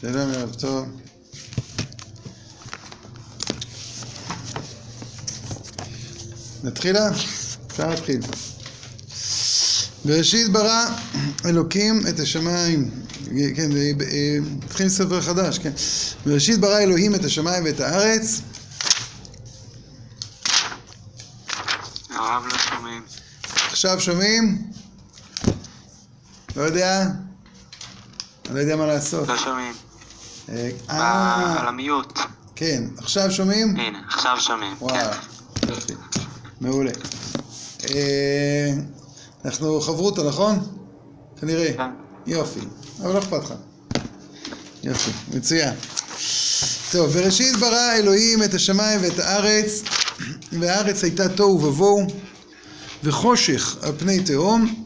שלום, ערב טוב. נתחילה? אפשר להתחיל. בראשית ברא אלוקים את השמיים, כן, נתחיל ספר חדש, כן. בראשית ברא אלוהים את השמיים ואת הארץ. הרב לא שומעים. עכשיו שומעים? לא יודע? אני לא יודע מה לעשות. לא שומעים. אה, על המיוט. כן, עכשיו שומעים? הנה, עכשיו שומעים. וואו, כן. יופי, מעולה. אה, אנחנו חברותא, נכון? כנראה. כן. יופי, אבל לא אכפת לך. יופי, מצוין. טוב, בראשית ברא אלוהים את השמיים ואת הארץ, והארץ הייתה תוהו ובוהו, וחושך על פני תהום,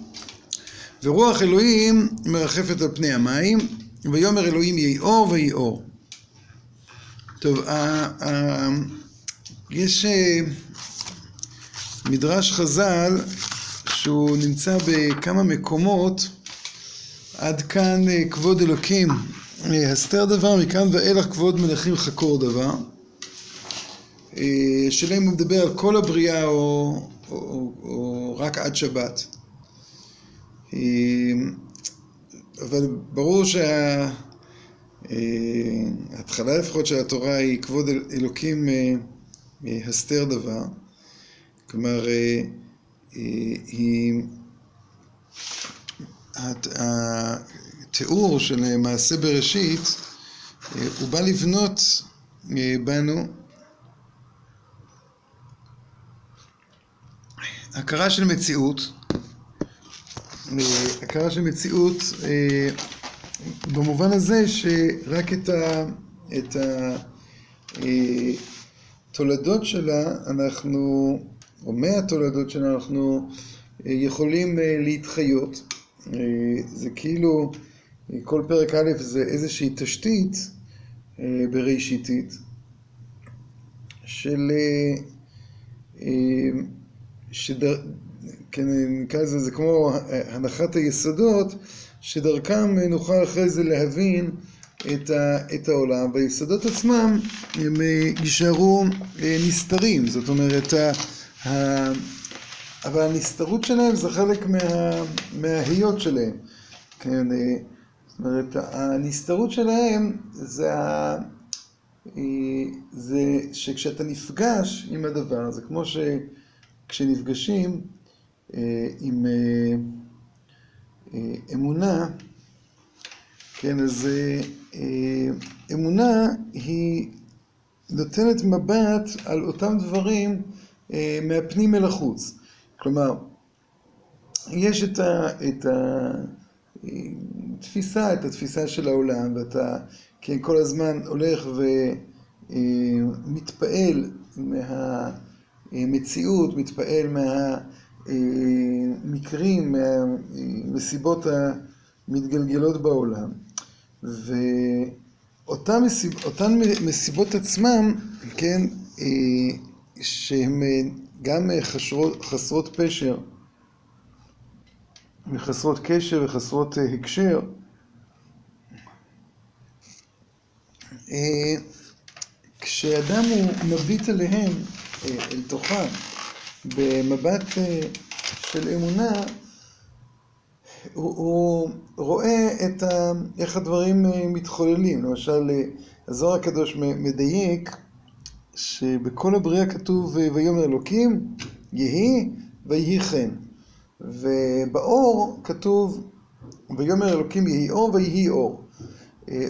ורוח אלוהים מרחפת על פני המים, ויאמר אלוהים יהי אור ויהי אור. טוב, יש אה, מדרש חז"ל שהוא נמצא בכמה מקומות עד כאן אה, כבוד אלוקים. אה, הסתר דבר מכאן ואילך כבוד מלכים חקור דבר. השאלה אם הוא מדבר על כל הבריאה או, או, או, או רק עד שבת אבל ברור שה... אה, לפחות של התורה היא כבוד אל- אלוקים אה, הסתר דבר. כלומר, אה, היא... הת- התיאור של מעשה בראשית, הוא בא לבנות בנו הכרה של מציאות, הכרה של מציאות אה, במובן הזה שרק את ה... את ה... אה, תולדות שלה אנחנו, או מהתולדות שלה אנחנו אה, יכולים אה, להתחיות. אה, זה כאילו, אה, כל פרק א' זה איזושהי תשתית אה, בראשיתית של, אה, אה, שדר, כן, נקרא לזה, זה כמו הנחת היסודות, שדרכם נוכל אחרי זה להבין את, ה, את העולם, והיסודות עצמם הם אה, יישארו אה, נסתרים, זאת אומרת, ה, ה, אבל הנסתרות שלהם זה חלק מה, מההיות שלהם, כן, אה, זאת אומרת, הנסתרות שלהם זה, ה, אה, זה שכשאתה נפגש עם הדבר, זה כמו שכשנפגשים אה, עם אה, אה, אמונה, כן, אז אה, אה, אמונה היא נותנת מבט על אותם דברים אה, מהפנים אל החוץ. כלומר, יש את, ה, את התפיסה, את התפיסה של העולם, ואתה כן, כל הזמן הולך ומתפעל מהמציאות, מתפעל מהמקרים, מהמסיבות המתגלגלות בעולם. ואותן מסיב, אותן מסיבות עצמן, כן, אה, שהן אה, גם אה, חסרות פשר וחסרות קשר וחסרות אה, הקשר, אה, כשאדם הוא מביט עליהם, אה, אל תוכם, במבט אה, של אמונה, הוא, הוא רואה את ה, איך הדברים אה, מתחוללים. למשל, אה, הזוהר הקדוש מדייק שבכל הבריאה כתוב ויאמר אלוקים יהי ויהי כן. ובאור כתוב ויאמר אלוקים יהי אור ויהי אור.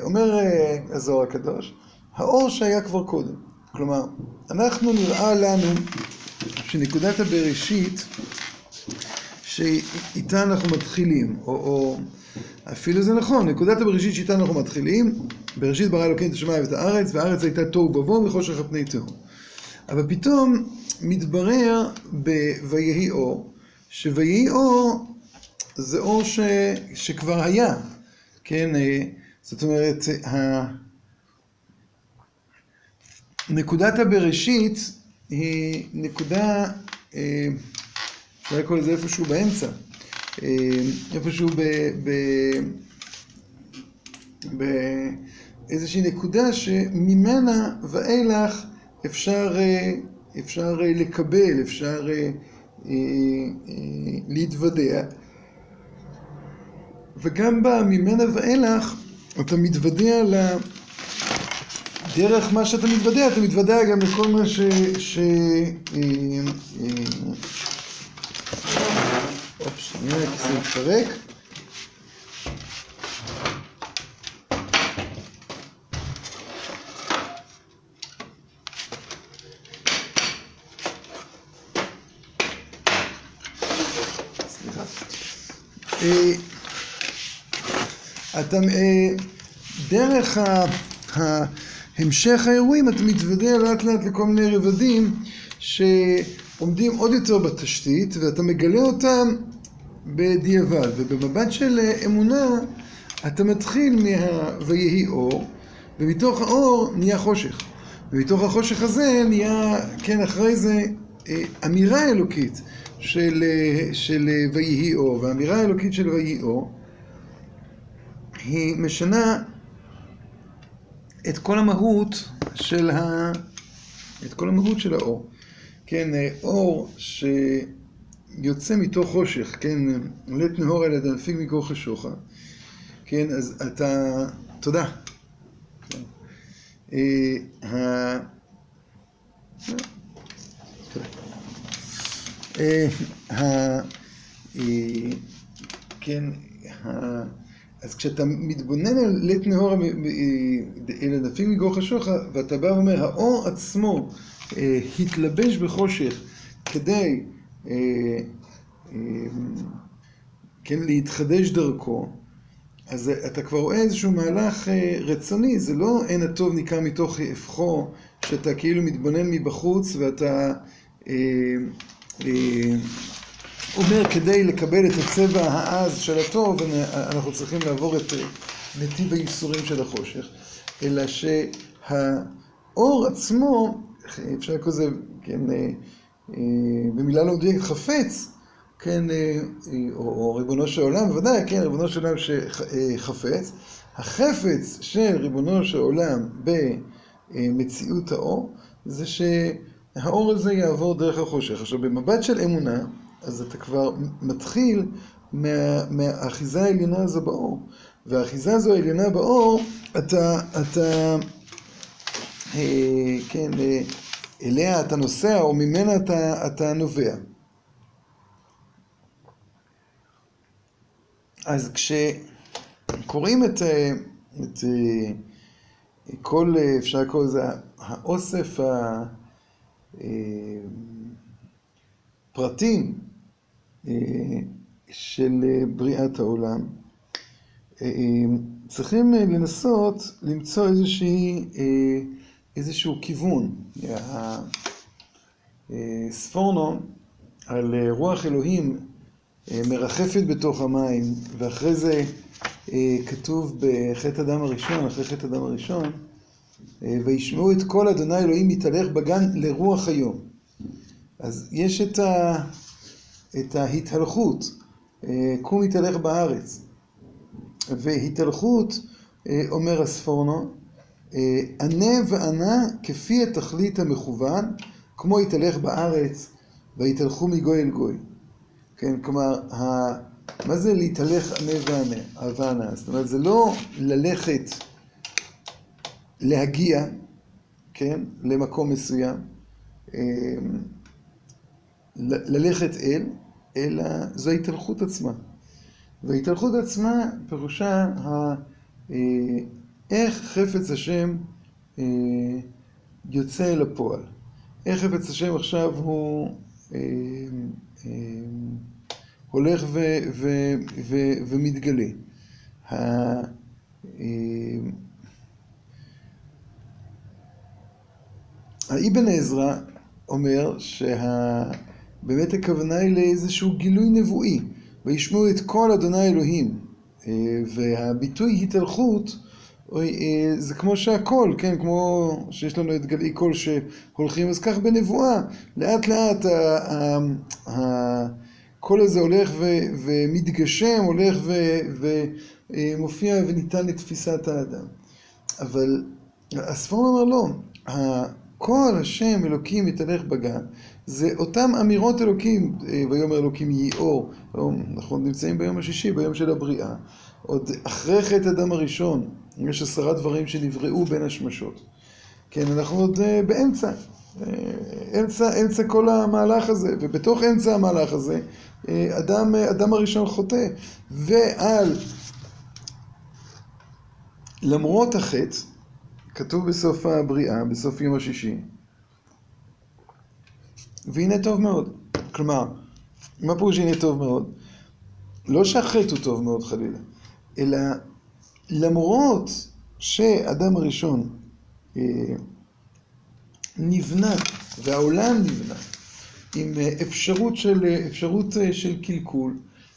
אומר הזוהר הקדוש, האור שהיה כבר קודם. כלומר, אנחנו נראה לנו שנקודת הבראשית שאיתה אנחנו מתחילים, או, או אפילו זה נכון, נקודת הבראשית שאיתה אנחנו מתחילים, בראשית ברא אלוקים את השמיים ואת הארץ, והארץ הייתה תוהו ובוהו וחושך על פני תהום. אבל פתאום מתברר ב"ויהי אור", ש"ויהי אור" זה אור ש, שכבר היה, כן? אה, זאת אומרת, ה... נקודת הבראשית היא נקודה, אה, אפשר לקרוא לזה איפשהו באמצע, אה, איפשהו ב... ב, ב איזושהי נקודה שממנה ואילך אפשר, אה, אפשר אה, לקבל, אפשר אה, אה, אה, להתוודע. וגם בה, ממנה ואילך, אתה מתוודע ל... דרך מה שאתה מתוודע, אתה מתוודע גם לכל מה ש... ש... אה, אה, אופ, שנייה, הכיסא. אה, אתה, אה, דרך ה- המשך האירועים אתה מתוודע לאט לאט לכל מיני רבדים שעומדים עוד יותר בתשתית ואתה מגלה אותם בדיעבד. ובמבט של אה, אמונה אתה מתחיל מה ויהי אור ומתוך האור נהיה חושך. ומתוך החושך הזה נהיה, כן, אחרי זה אה, אמירה אלוקית של, אה, של ויהי אור והאמירה האלוקית של ויהי אור היא משנה את כל המהות של ה... את כל המהות של האור. כן, אה, אור שיוצא מתוך חושך, כן, עולת נהור על יד נפיג מכוח חשוכה. כן, אז אתה... תודה. כן. אה, ה... אה, ה... אה, כן, ה... אז כשאתה מתבונן על לית נהור אל ענפים מגור חשוך, ואתה בא ואומר, האור עצמו אה, התלבש בחושך כדי אה, אה, כן, להתחדש דרכו, אז אתה כבר רואה איזשהו מהלך רצוני, זה לא אין הטוב ניכר מתוך הפכו, שאתה כאילו מתבונן מבחוץ ואתה אומר כדי לקבל את הצבע העז של הטוב, אנחנו צריכים לעבור את נתיב הייסורים של החושך, אלא שהאור עצמו, אפשר לקרוא לזה, כן, במילה לא מדויקת, חפץ, כן, או, או ריבונו של עולם, בוודאי, כן, ריבונו של עולם שחפץ, החפץ של ריבונו של עולם במציאות האור, זה שהאור הזה יעבור דרך החושך. עכשיו, במבט של אמונה, אז אתה כבר מתחיל מה, מהאחיזה העליונה הזו באור. והאחיזה הזו העליונה באור, אתה, אתה, אה, כן, אה, אליה אתה נוסע, או ממנה אתה, אתה נובע. אז כשקוראים את, אה, את אה, כל, אה, אפשר לקרוא לזה, האוסף הפרטים של בריאת העולם, צריכים לנסות למצוא איזושהי, איזשהו כיוון. ספורנו על רוח אלוהים מרחפת בתוך המים, ואחרי זה כתוב בחטא הדם הראשון, אחרי חטא הדם הראשון, וישמעו את קול אדוני אלוהים מתהלך בגן לרוח היום. אז יש את, ה, את ההתהלכות, קום התהלך בארץ. והתהלכות, אומר הספורנו, ענה וענה כפי התכלית המכוון, כמו התהלך בארץ, והתהלכו מגוי אל גוי. כן, כלומר, ה... מה זה להתהלך ענה וענה, וענה? זאת אומרת, זה לא ללכת, להגיע, כן, למקום מסוים, ללכת אל, אלא זו ההתהלכות עצמה. וההתהלכות עצמה פירושה ה... איך חפץ השם יוצא אל הפועל. איך חפץ השם עכשיו הוא הולך ו, ו, ו, ומתגלה. האבן עזרא אומר שבאמת הכוונה היא לאיזשהו גילוי נבואי, וישמעו את כל אדוני אלוהים, והביטוי התהלכות זה כמו שהכל, כן, כמו שיש לנו את גלאי קול שהולכים, אז כך בנבואה, לאט לאט הקול הזה הולך ומתגשם, הולך ומופיע וניתן לתפיסת האדם. אבל הספורן אומר לא, כל השם אלוקים יתהלך בגן, זה אותם אמירות אלוקים, אה, ויאמר אלוקים יהי אור, אנחנו נמצאים ביום השישי, ביום של הבריאה, עוד אחרי חטא אדם הראשון, יש עשרה דברים שנבראו בין השמשות. כן, אנחנו עוד אה, באמצע, אה, אמצע, אמצע כל המהלך הזה, ובתוך אמצע המהלך הזה, אדם, אדם הראשון חוטא, ועל, למרות החטא, כתוב בסוף הבריאה, בסוף יום השישי, והנה טוב מאוד. כלומר, מה פירוש הנה טוב מאוד? לא שהחטא הוא טוב מאוד חלילה, אלא למרות שאדם הראשון אה, נבנה, והעולם נבנה, עם אפשרות של, אפשרות אה, של קלקול,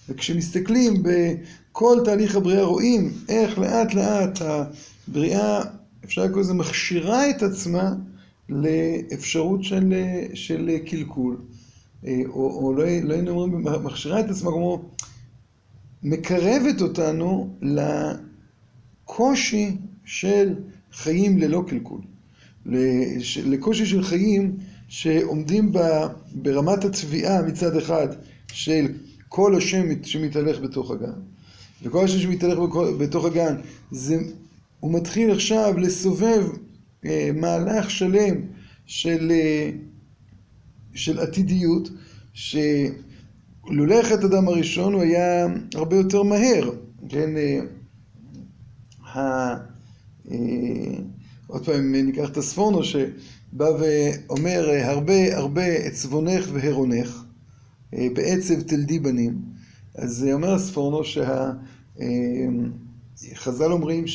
וכשמסתכלים בכל תהליך הבריאה רואים איך לאט לאט הבריאה אפשר לקרוא לזה מכשירה את עצמה לאפשרות של, של קלקול, אה, או, או לא, לא היינו אומרים מכשירה את עצמה כמו מקרבת אותנו לקושי של חיים ללא קלקול, לקושי של חיים שעומדים ברמת התביעה מצד אחד של כל השם שמתהלך בתוך הגן, וכל השם שמתהלך בתוך הגן זה הוא מתחיל עכשיו לסובב מהלך שלם של, אה, של עתידיות, שלולא חטא אדם הראשון הוא היה הרבה יותר מהר, כן, אה, ה... אה, עוד פעם ניקח את הספורנו שבא ואומר הרבה הרבה עצבונך והרונך אה, בעצב תלדי בנים. אז אומר הספורנו שה... אה, חז"ל אומרים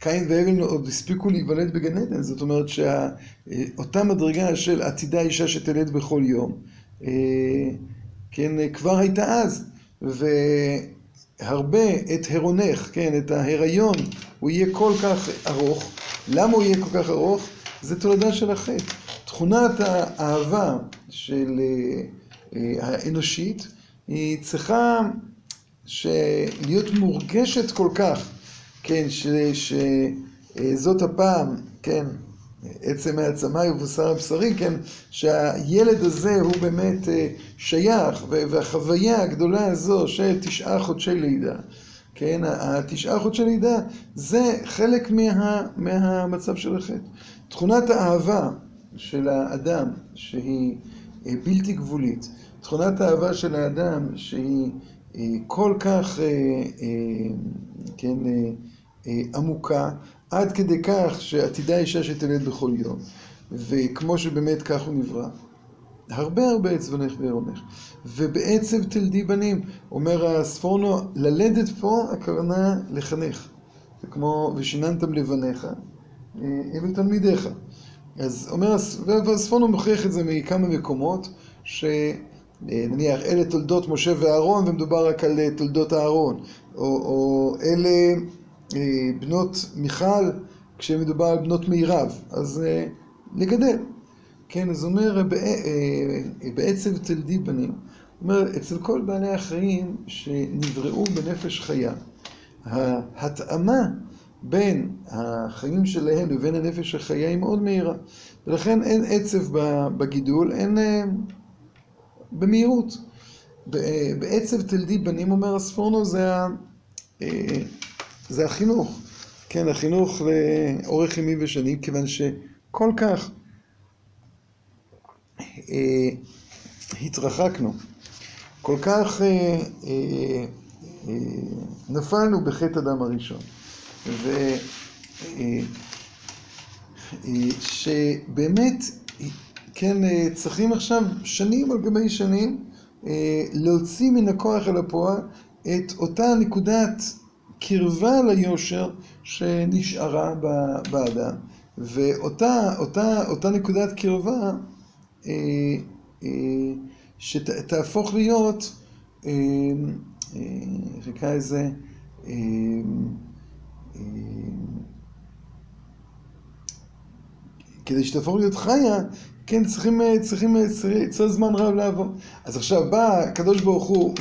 שקין והבל עוד הספיקו להיוולד בגן עדן, זאת אומרת שאותה מדרגה של עתידה אישה שתלד בכל יום, אה, כן, כבר הייתה אז, והרבה את הרונך, כן, את ההיריון, הוא יהיה כל כך ארוך. למה הוא יהיה כל כך ארוך? זה תולדה של החטא. תכונת האהבה של אה, האנושית היא צריכה להיות מורגשת כל כך, כן, שזאת הפעם, כן, עצם העצמי ובשר הבשרי, כן, שהילד הזה הוא באמת אה, שייך, והחוויה הגדולה הזו של תשעה חודשי לידה, כן, התשעה חודשי לידה זה חלק מה, מהמצב של החטא. תכונת האהבה של האדם שהיא אה, בלתי גבולית, תכונת האהבה של האדם שהיא כל כך, אה, אה, כן, אה, עמוקה, עד כדי כך שעתידה אישה שתלד בכל יום, וכמו שבאמת כך הוא נברא. הרבה הרבה עצבנך ועירונך, ובעצב תלדי בנים, אומר הספורנו, ללדת פה הכוונה לחנך, זה כמו ושיננתם לבניך, אלו תלמידיך. אז אומר, והספורנו מוכיח את זה מכמה מקומות, ש... אה, אלה תולדות משה ואהרון ומדובר רק על אה, תולדות אהרון, או, או אלה אה, בנות מיכל כשמדובר על בנות מירב, אז נגדל. כן, אז אומר בעצב תלדי בנים, אומר אצל כל בעלי החיים שנבראו בנפש חיה, ההתאמה בין החיים שלהם לבין הנפש החיה היא מאוד מהירה, ולכן אין עצב בגידול, אין במהירות. בעצב תלדי בנים, אומר הספורנו, זה, ה... זה החינוך. כן, החינוך לאורך ימים ושנים, כיוון שכל כך אה, התרחקנו, כל כך אה, אה, אה, נפלנו בחטא אדם הראשון. ו... אה, אה, שבאמת כן, אה, צריכים עכשיו שנים על גבי שנים אה, להוציא מן הכוח אל הפועל את אותה נקודת קרבה ליושר שנשארה באדם. ואותה אותה, אותה נקודת קרבה אה, שתהפוך להיות, איך נקרא לזה, כדי שתהפוך להיות חיה, כן, צריכים, אה, צריכים, אה, צריך זמן רב לעבור. אז עכשיו בא הקדוש ברוך הוא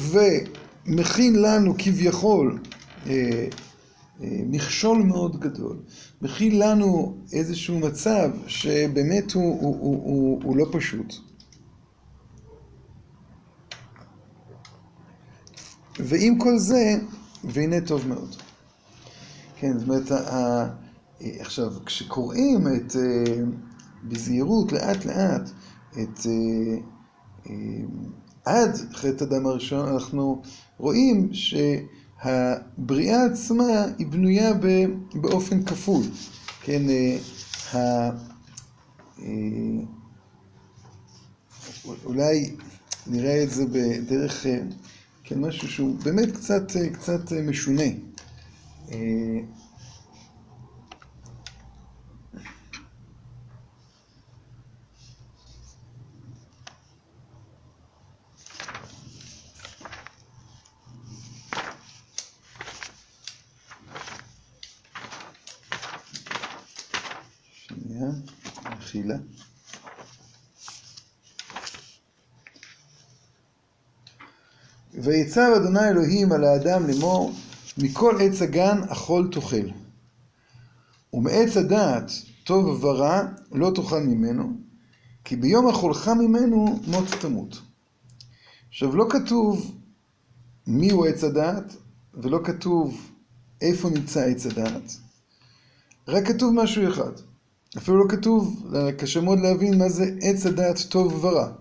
ומכין לנו כביכול אה, אה, מכשול מאוד גדול, מכיל לנו איזשהו מצב שבאמת הוא, הוא, הוא, הוא, הוא לא פשוט. ועם כל זה, והנה טוב מאוד. כן, זאת אומרת, ה- עכשיו, כשקוראים את, אה, בזהירות, לאט לאט, את אה, אה, עד חטא אדם הראשון, אנחנו רואים שהבריאה עצמה היא בנויה באופן כפול. כן, אה, ה- אה, אולי נראה את זה בדרך, אה, כן, משהו שהוא באמת קצת, קצת משונה. אה, שנייה, מחילה. ויצב אדוני אלוהים על האדם לאמור, מכל עץ הגן אכול תאכל. ומעץ הדעת טוב ורע לא תאכל ממנו, כי ביום אכולך ממנו מות תמות. עכשיו לא כתוב מיהו עץ הדעת, ולא כתוב איפה נמצא עץ הדעת, רק כתוב משהו אחד. אפילו לא כתוב, קשה מאוד להבין מה זה עץ הדעת טוב ורע.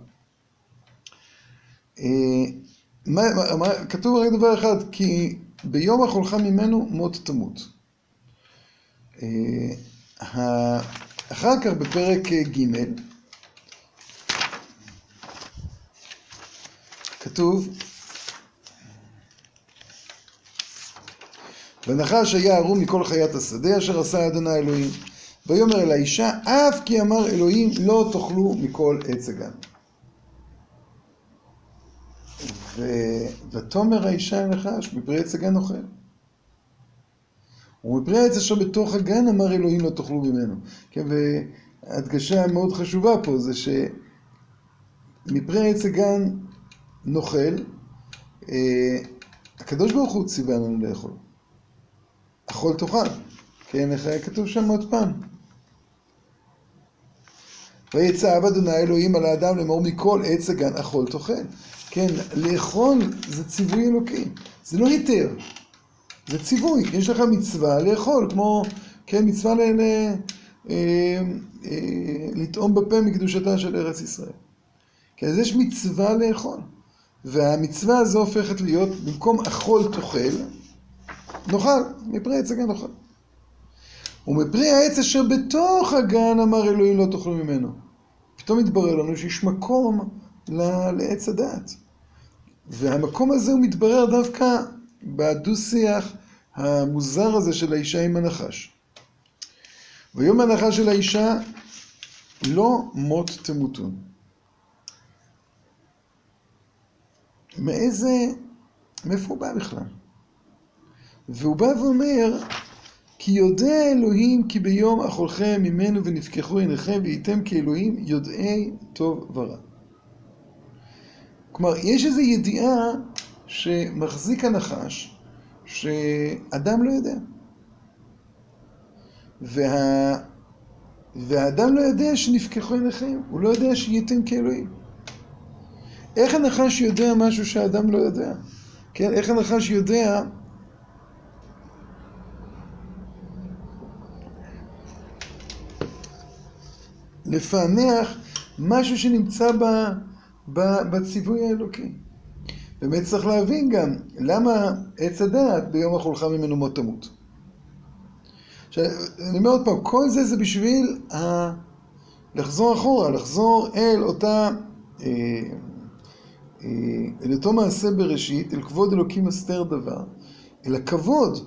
אה, כתוב רק דבר אחד, כי ביום אכולך ממנו מות תמות. אה, אחר כך בפרק ג' כתוב ונחש היה ערום מכל חיית השדה אשר עשה אדוני אלוהים ויאמר אל האישה אף כי אמר אלוהים לא תאכלו מכל עץ הגן ו- ותאמר האישה אל הנחש מפרי עץ הגן אוכל ומפרי העץ אשר בתוך הגן אמר אלוהים לא תאכלו ממנו. כן, והדגשה מאוד חשובה פה זה שמפרי עץ הגן נאכל, אה, הקדוש ברוך הוא ציווה לנו לאכול. אכול תאכל, כן, איך היה כתוב שם עוד פעם? ויצא אב אדוני אלוהים על האדם לאמור מכל עץ הגן אכול תאכל. כן, לאכול זה ציווי אלוקי, זה לא היתר. זה ציווי, יש לך מצווה לאכול, כמו, כן, מצווה ל... ל אה, אה, לטעום בפה מקדושתה של ארץ ישראל. כן, אז יש מצווה לאכול, והמצווה הזו הופכת להיות, במקום אכול תאכל, נאכל, מפרי עץ הגן נאכל. ומפרי העץ אשר בתוך הגן אמר אלוהים לא תאכלו ממנו. פתאום התברר לנו שיש מקום לעץ הדעת. והמקום הזה הוא מתברר דווקא בדו-שיח המוזר הזה של האישה עם הנחש. ויום הנחש של האישה לא מות תמותון. מאיזה, מאיפה הוא בא בכלל? והוא בא ואומר, כי יודע אלוהים כי ביום אכולכם ממנו ונפקחו עיניכם והייתם כאלוהים יודעי טוב ורע. כלומר, יש איזו ידיעה שמחזיק הנחש, שאדם לא יודע. וה... והאדם לא יודע שנפקחו עיניכם, הוא לא יודע שהייתם כאלוהים. איך הנחש יודע משהו שהאדם לא יודע? כן, איך הנחש יודע לפענח משהו שנמצא ב, בציווי האלוקי. באמת צריך להבין גם למה עץ הדעת ביום אכולך ממנו מות תמות. עכשיו, אני אומר עוד פעם, כל זה זה בשביל ה... לחזור אחורה, לחזור אל אותה, אה, אה, אל אותו מעשה בראשית, אל כבוד אלוקים הסתר דבר, אל הכבוד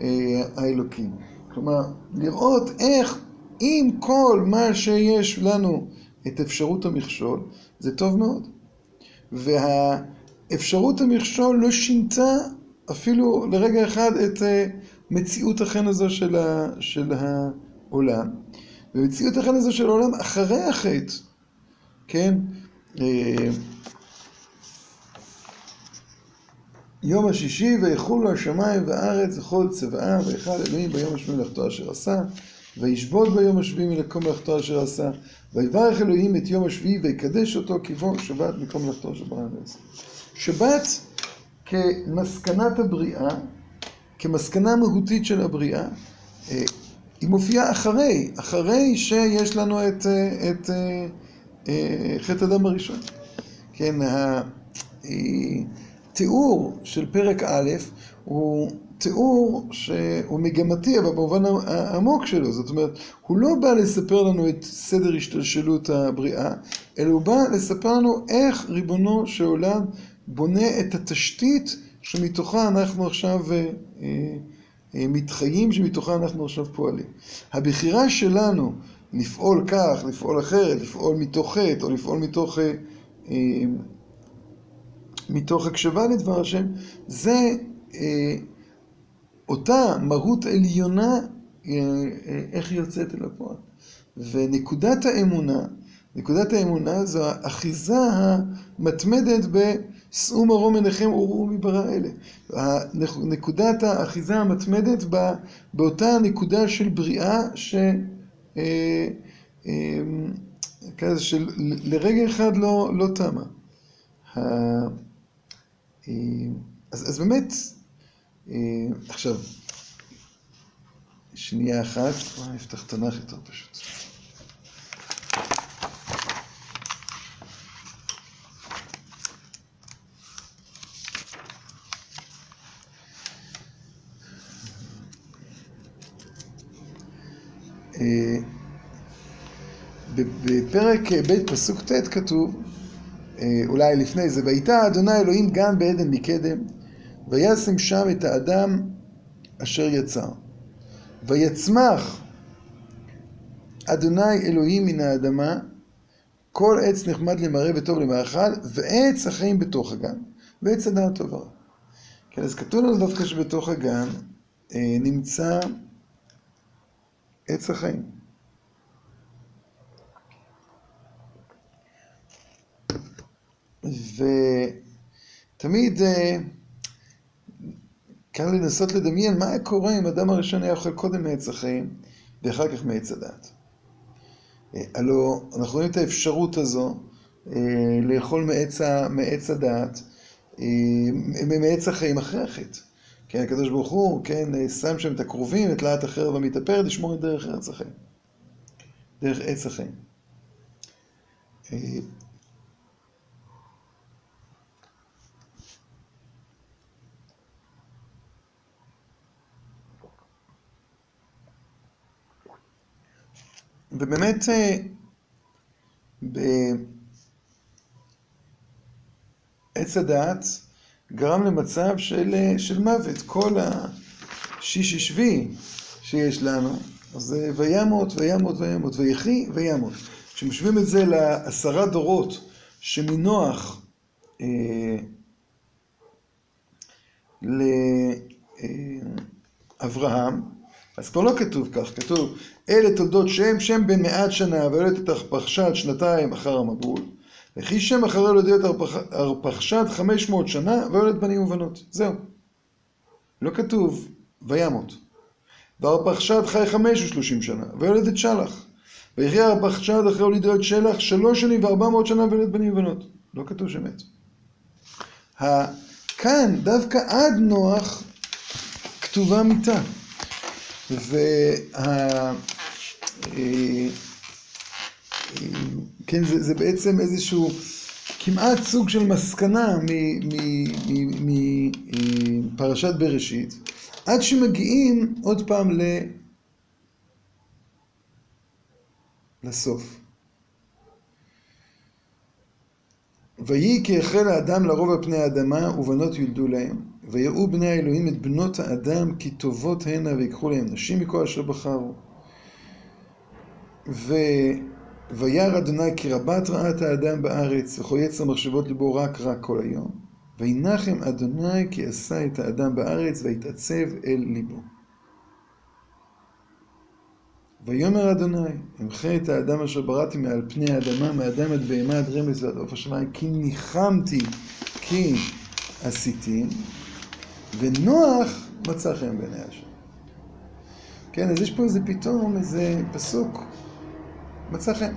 אה, האלוקי. כלומר, לראות איך עם כל מה שיש לנו את אפשרות המכשול, זה טוב מאוד. והאפשרות המכשול לא שינתה אפילו לרגע אחד את מציאות החן הזו של, ה, של העולם. ומציאות החן הזו של העולם אחרי החטא, כן? יום השישי ויחולו השמיים והארץ וכל צבאה ויכל אלוהים ביום השביעי מלאכתו אשר עשה וישבות ביום השביעי מלאכתו אשר עשה ויברך אלוהים את יום השביעי ויקדש אותו כי בו שבת מקום מלאכתו אשר ברא ועשה. שבת כמסקנת הבריאה, כמסקנה מהותית של הבריאה, אה, היא מופיעה אחרי, אחרי שיש לנו את, אה, את, את אה, חטא הדם הראשון. כן, התיאור של פרק א' הוא תיאור שהוא מגמתי, אבל במובן העמוק שלו. זאת אומרת, הוא לא בא לספר לנו את סדר השתלשלות הבריאה, אלא הוא בא לספר לנו איך ריבונו של עולם בונה את התשתית שמתוכה אנחנו עכשיו אה, אה, מתחיים, שמתוכה אנחנו עכשיו פועלים. הבחירה שלנו לפעול כך, לפעול אחרת, לפעול מתוך חטא, או לפעול מתוך, אה, מתוך הקשבה לדבר השם, זה אותה מהות עליונה, איך היא יוצאת אל הפועל. ונקודת האמונה, נקודת האמונה זו האחיזה המתמדת בשאו מרום עיניכם וראו מברא אלה. נקודת האחיזה המתמדת באותה נקודה של בריאה ש... אה, אה, כזה שלרגע אחד לא, לא תמה. אה, אז, אז באמת, עכשיו, שנייה אחת, בואו נפתח תנ"ך יותר פשוט. אה, בפרק ב' פסוק ט' כתוב, אה, אולי לפני זה, ויטע אדוני אלוהים גם בעדן מקדם, וישם שם את האדם אשר יצר. ויצמח אדוני אלוהים מן האדמה, כל עץ נחמד למראה וטוב למאכל, ועץ החיים בתוך הגן, ועץ הדעת טוב ורע. כן, אז כתוב לנו דווקא שבתוך הגן אה, נמצא עץ החיים. ותמיד אה, קל לנסות לדמיין מה היה קורה אם אדם הראשון היה אוכל קודם מעץ החיים ואחר כך מעץ הדת. אה, הלוא אנחנו רואים את האפשרות הזו אה, לאכול מעץ, הדת, מעץ החיים אחרי החטא. כן, הקדוש ברוך הוא, כן, שם שם את הכרובים, את להט החרב המתאפרת, לשמור את דרך ארץ החיים. דרך עץ החיים. ובאמת בעץ הדעת גרם למצב של, של מוות. כל השישי שביעי שיש לנו, אז זה וימות, וימות, וימות, ויחי, וימות. כשמשווים את זה לעשרה דורות שמנוח אה, לאברהם, אז כבר לא כתוב כך, כתוב אלה תולדות שם, שם בן מעט שנה, ויולדת את ארפחשד שנתיים אחר המבול, וכי שם אחרי יולדת ארפחשד חמש מאות שנה, ויולדת בנים ובנות. זהו. לא כתוב וימות. וארפחשד חי חמש ושלושים שנה, ויולד את שלח. ויחי ארפחשד אחרי הולידו את שלח שלוש שנים וארבע מאות שנה ויולד בנים ובנות. לא כתוב שמת. כאן, דווקא עד נוח, כתובה מיתה. וה... אה, כן, זה, זה בעצם איזשהו כמעט סוג של מסקנה מפרשת בראשית, עד שמגיעים עוד פעם ל... לסוף. ויהי כי החל האדם לרוב על פני האדמה, ובנות יולדו להם. ויראו בני האלוהים את בנות האדם כי טובות הנה, ויקחו להם נשים מכל אשר בחרו. ו... וירא אדוני כי רבת רעת האדם בארץ, וכל יצר מחשבות ליבו רק רע כל היום. וינחם אדוני כי עשה את האדם בארץ, ויתעצב אל ליבו. ויאמר אדוני, אמחה את האדם אשר בראתי מעל פני האדמה, מאדם עד בהמה עד רמז ועד עוף השמיים, כי ניחמתי כי עשיתים, ונוח מצא חן בעיני השם. כן, אז יש פה איזה פתאום, איזה פסוק, מצא חן.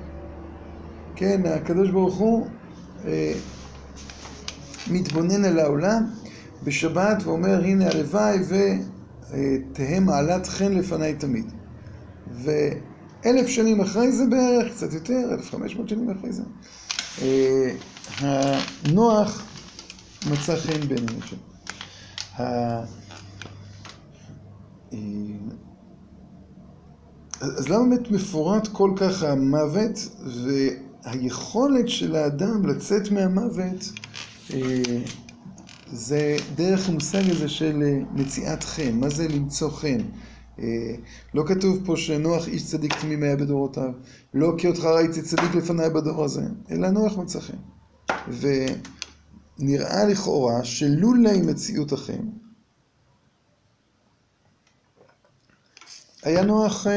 כן, הקדוש ברוך הוא אה, מתבונן על העולם בשבת ואומר, הנה הלוואי ותהא מעלת חן לפניי תמיד. ואלף שנים אחרי זה בערך, קצת יותר, אלף חמש מאות שנים אחרי זה, אה, הנוח מצא חן בעיני השם. אז למה באמת מפורט כל כך המוות והיכולת של האדם לצאת מהמוות זה דרך המושג הזה של מציאת חן. מה זה למצוא חן? לא כתוב פה שנוח איש צדיק תמים היה בדורותיו, לא כי אותך ראיתי צדיק לפניי בדור הזה, אלא נוח מצא חן. ונראה לכאורה שלולי מציאות החן, היה נוח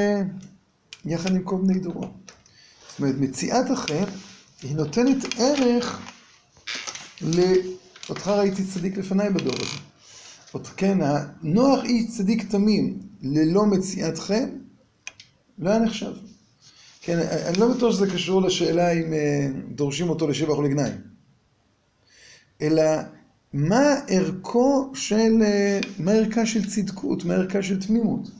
יחד עם כל בני דורו. זאת אומרת, מציאת החן היא נותנת ערך לאותך ראיתי צדיק לפניי בדור הזה. כן, נוח איש צדיק תמים ללא מציאת חן, לא היה נחשב. כן, אני לא בטוח שזה קשור לשאלה אם דורשים אותו לשבח או לגנאי. אלא מה ערכו של, מה ערכה של צדקות, מה ערכה של תמימות.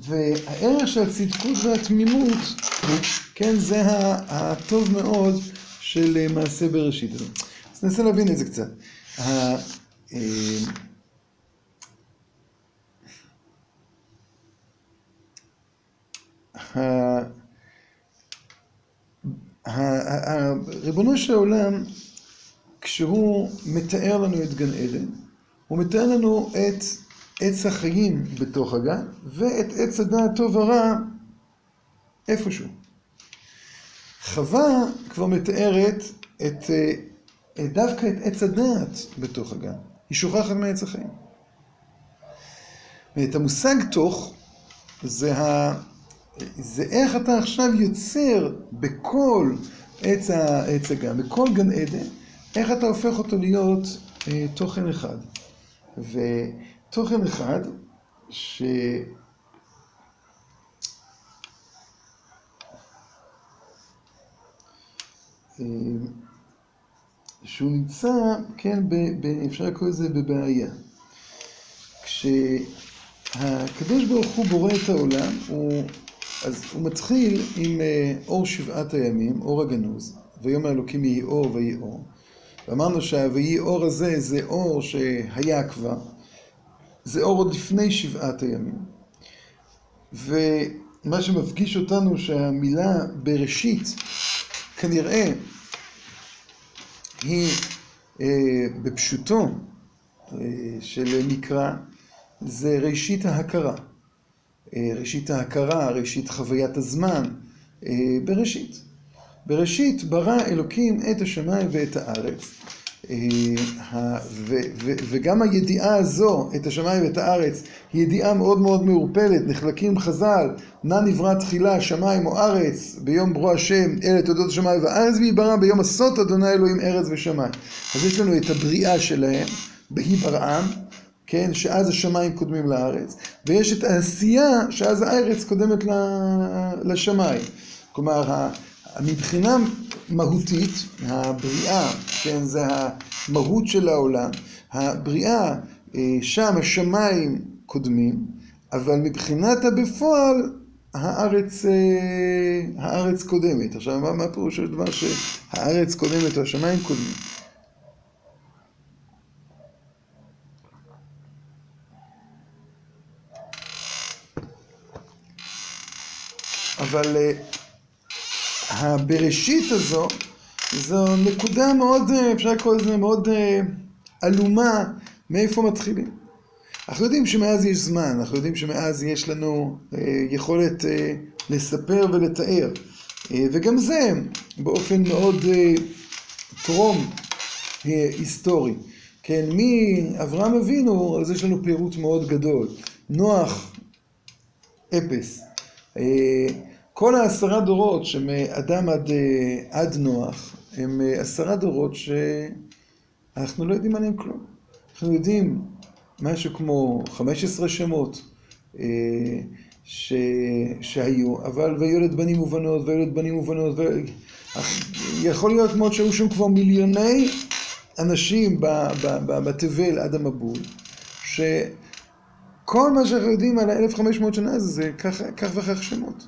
והערך של הצדקות והתמימות, כן, זה הטוב מאוד של מעשה בראשית. אז ננסה להבין את זה קצת. ריבונו של העולם, כשהוא מתאר לנו את גן עדן, הוא מתאר לנו את עץ החיים בתוך הגן, ואת עץ הדעת טוב ורע איפשהו. חווה כבר מתארת את, דווקא את עץ הדעת בתוך הגן. היא שוכחת מעץ החיים. ואת המושג תוך, זה, ה... זה איך אתה עכשיו יוצר בכל עץ, ה... עץ הגן, בכל גן עדן, איך אתה הופך אותו להיות אה, תוכן אחד. ותוכן אחד ש... שהוא נמצא, כן, ב, ב, אפשר לקרוא לזה בבעיה. כשהקדוש ברוך הוא בורא את העולם, הוא, אז הוא מתחיל עם אור שבעת הימים, אור הגנוז, ויום האלוקים יהי אור ויהי אור. ואמרנו שה"ויהי אור" הזה זה אור שהיה כבר, זה אור עוד לפני שבעת הימים. ומה שמפגיש אותנו שהמילה בראשית כנראה היא בפשוטו של מקרא, זה ראשית ההכרה. ראשית ההכרה, ראשית חוויית הזמן, בראשית. בראשית ברא אלוקים את השמיים ואת הארץ. וגם הידיעה הזו, את השמיים ואת הארץ, היא ידיעה מאוד מאוד מעורפלת, נחלקים חז"ל, מה נברא תחילה, שמיים או ארץ, ביום ברוא השם, אלה תולדות השמיים והארץ, ויברא ביום עשות אדוני אלוהים ארץ ושמיים. אז יש לנו את הבריאה שלהם, בהי בראם, כן, שאז השמיים קודמים לארץ, ויש את העשייה, שאז הארץ קודמת לשמיים. כלומר, מבחינה מהותית, הבריאה, כן, זה המהות של העולם, הבריאה, שם השמיים קודמים, אבל מבחינת הבפועל, הארץ, הארץ קודמת. עכשיו, מה, מה פירוש של דבר שהארץ קודמת או השמיים קודמים? אבל הבראשית הזו, זו נקודה מאוד, אפשר לקרוא לזה מאוד עלומה, מאיפה מתחילים. אנחנו יודעים שמאז יש זמן, אנחנו יודעים שמאז יש לנו יכולת לספר ולתאר, וגם זה באופן מאוד טרום היסטורי. כן, מאברהם אבינו, אז יש לנו פירוט מאוד גדול. נוח, אפס. כל העשרה דורות שמאדם עד, עד נוח, הם עשרה דורות שאנחנו לא יודעים עליהם כלום. אנחנו יודעים משהו כמו 15 שמות אה, ש... שהיו, אבל ויולד בנים ובנות, ויולד בנים ובנות. יכול להיות מאוד שהיו שם כבר מיליוני אנשים בתבל עד המבול, שכל מה שאנחנו יודעים על ה-1500 שנה הזה זה כך וכך שמות.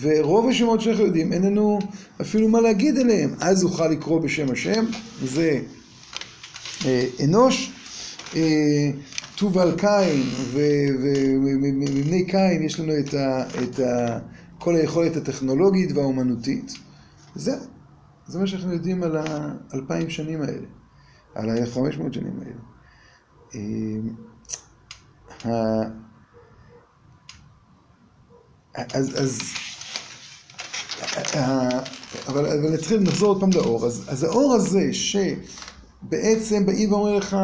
ורוב השמות שאנחנו יודעים, אין לנו אפילו מה להגיד עליהם. אז אוכל לקרוא בשם השם, זה אה, אנוש. אה, תובל קין ומבני קין יש לנו את, ה, את ה, כל היכולת הטכנולוגית והאומנותית. זהו, זה מה שאנחנו יודעים על האלפיים שנים האלה, על החמש מאות שנים האלה. אה, אז, אז אבל, אבל נתחיל, נחזור עוד פעם לאור. אז, אז האור הזה שבעצם באים ואומרים לך,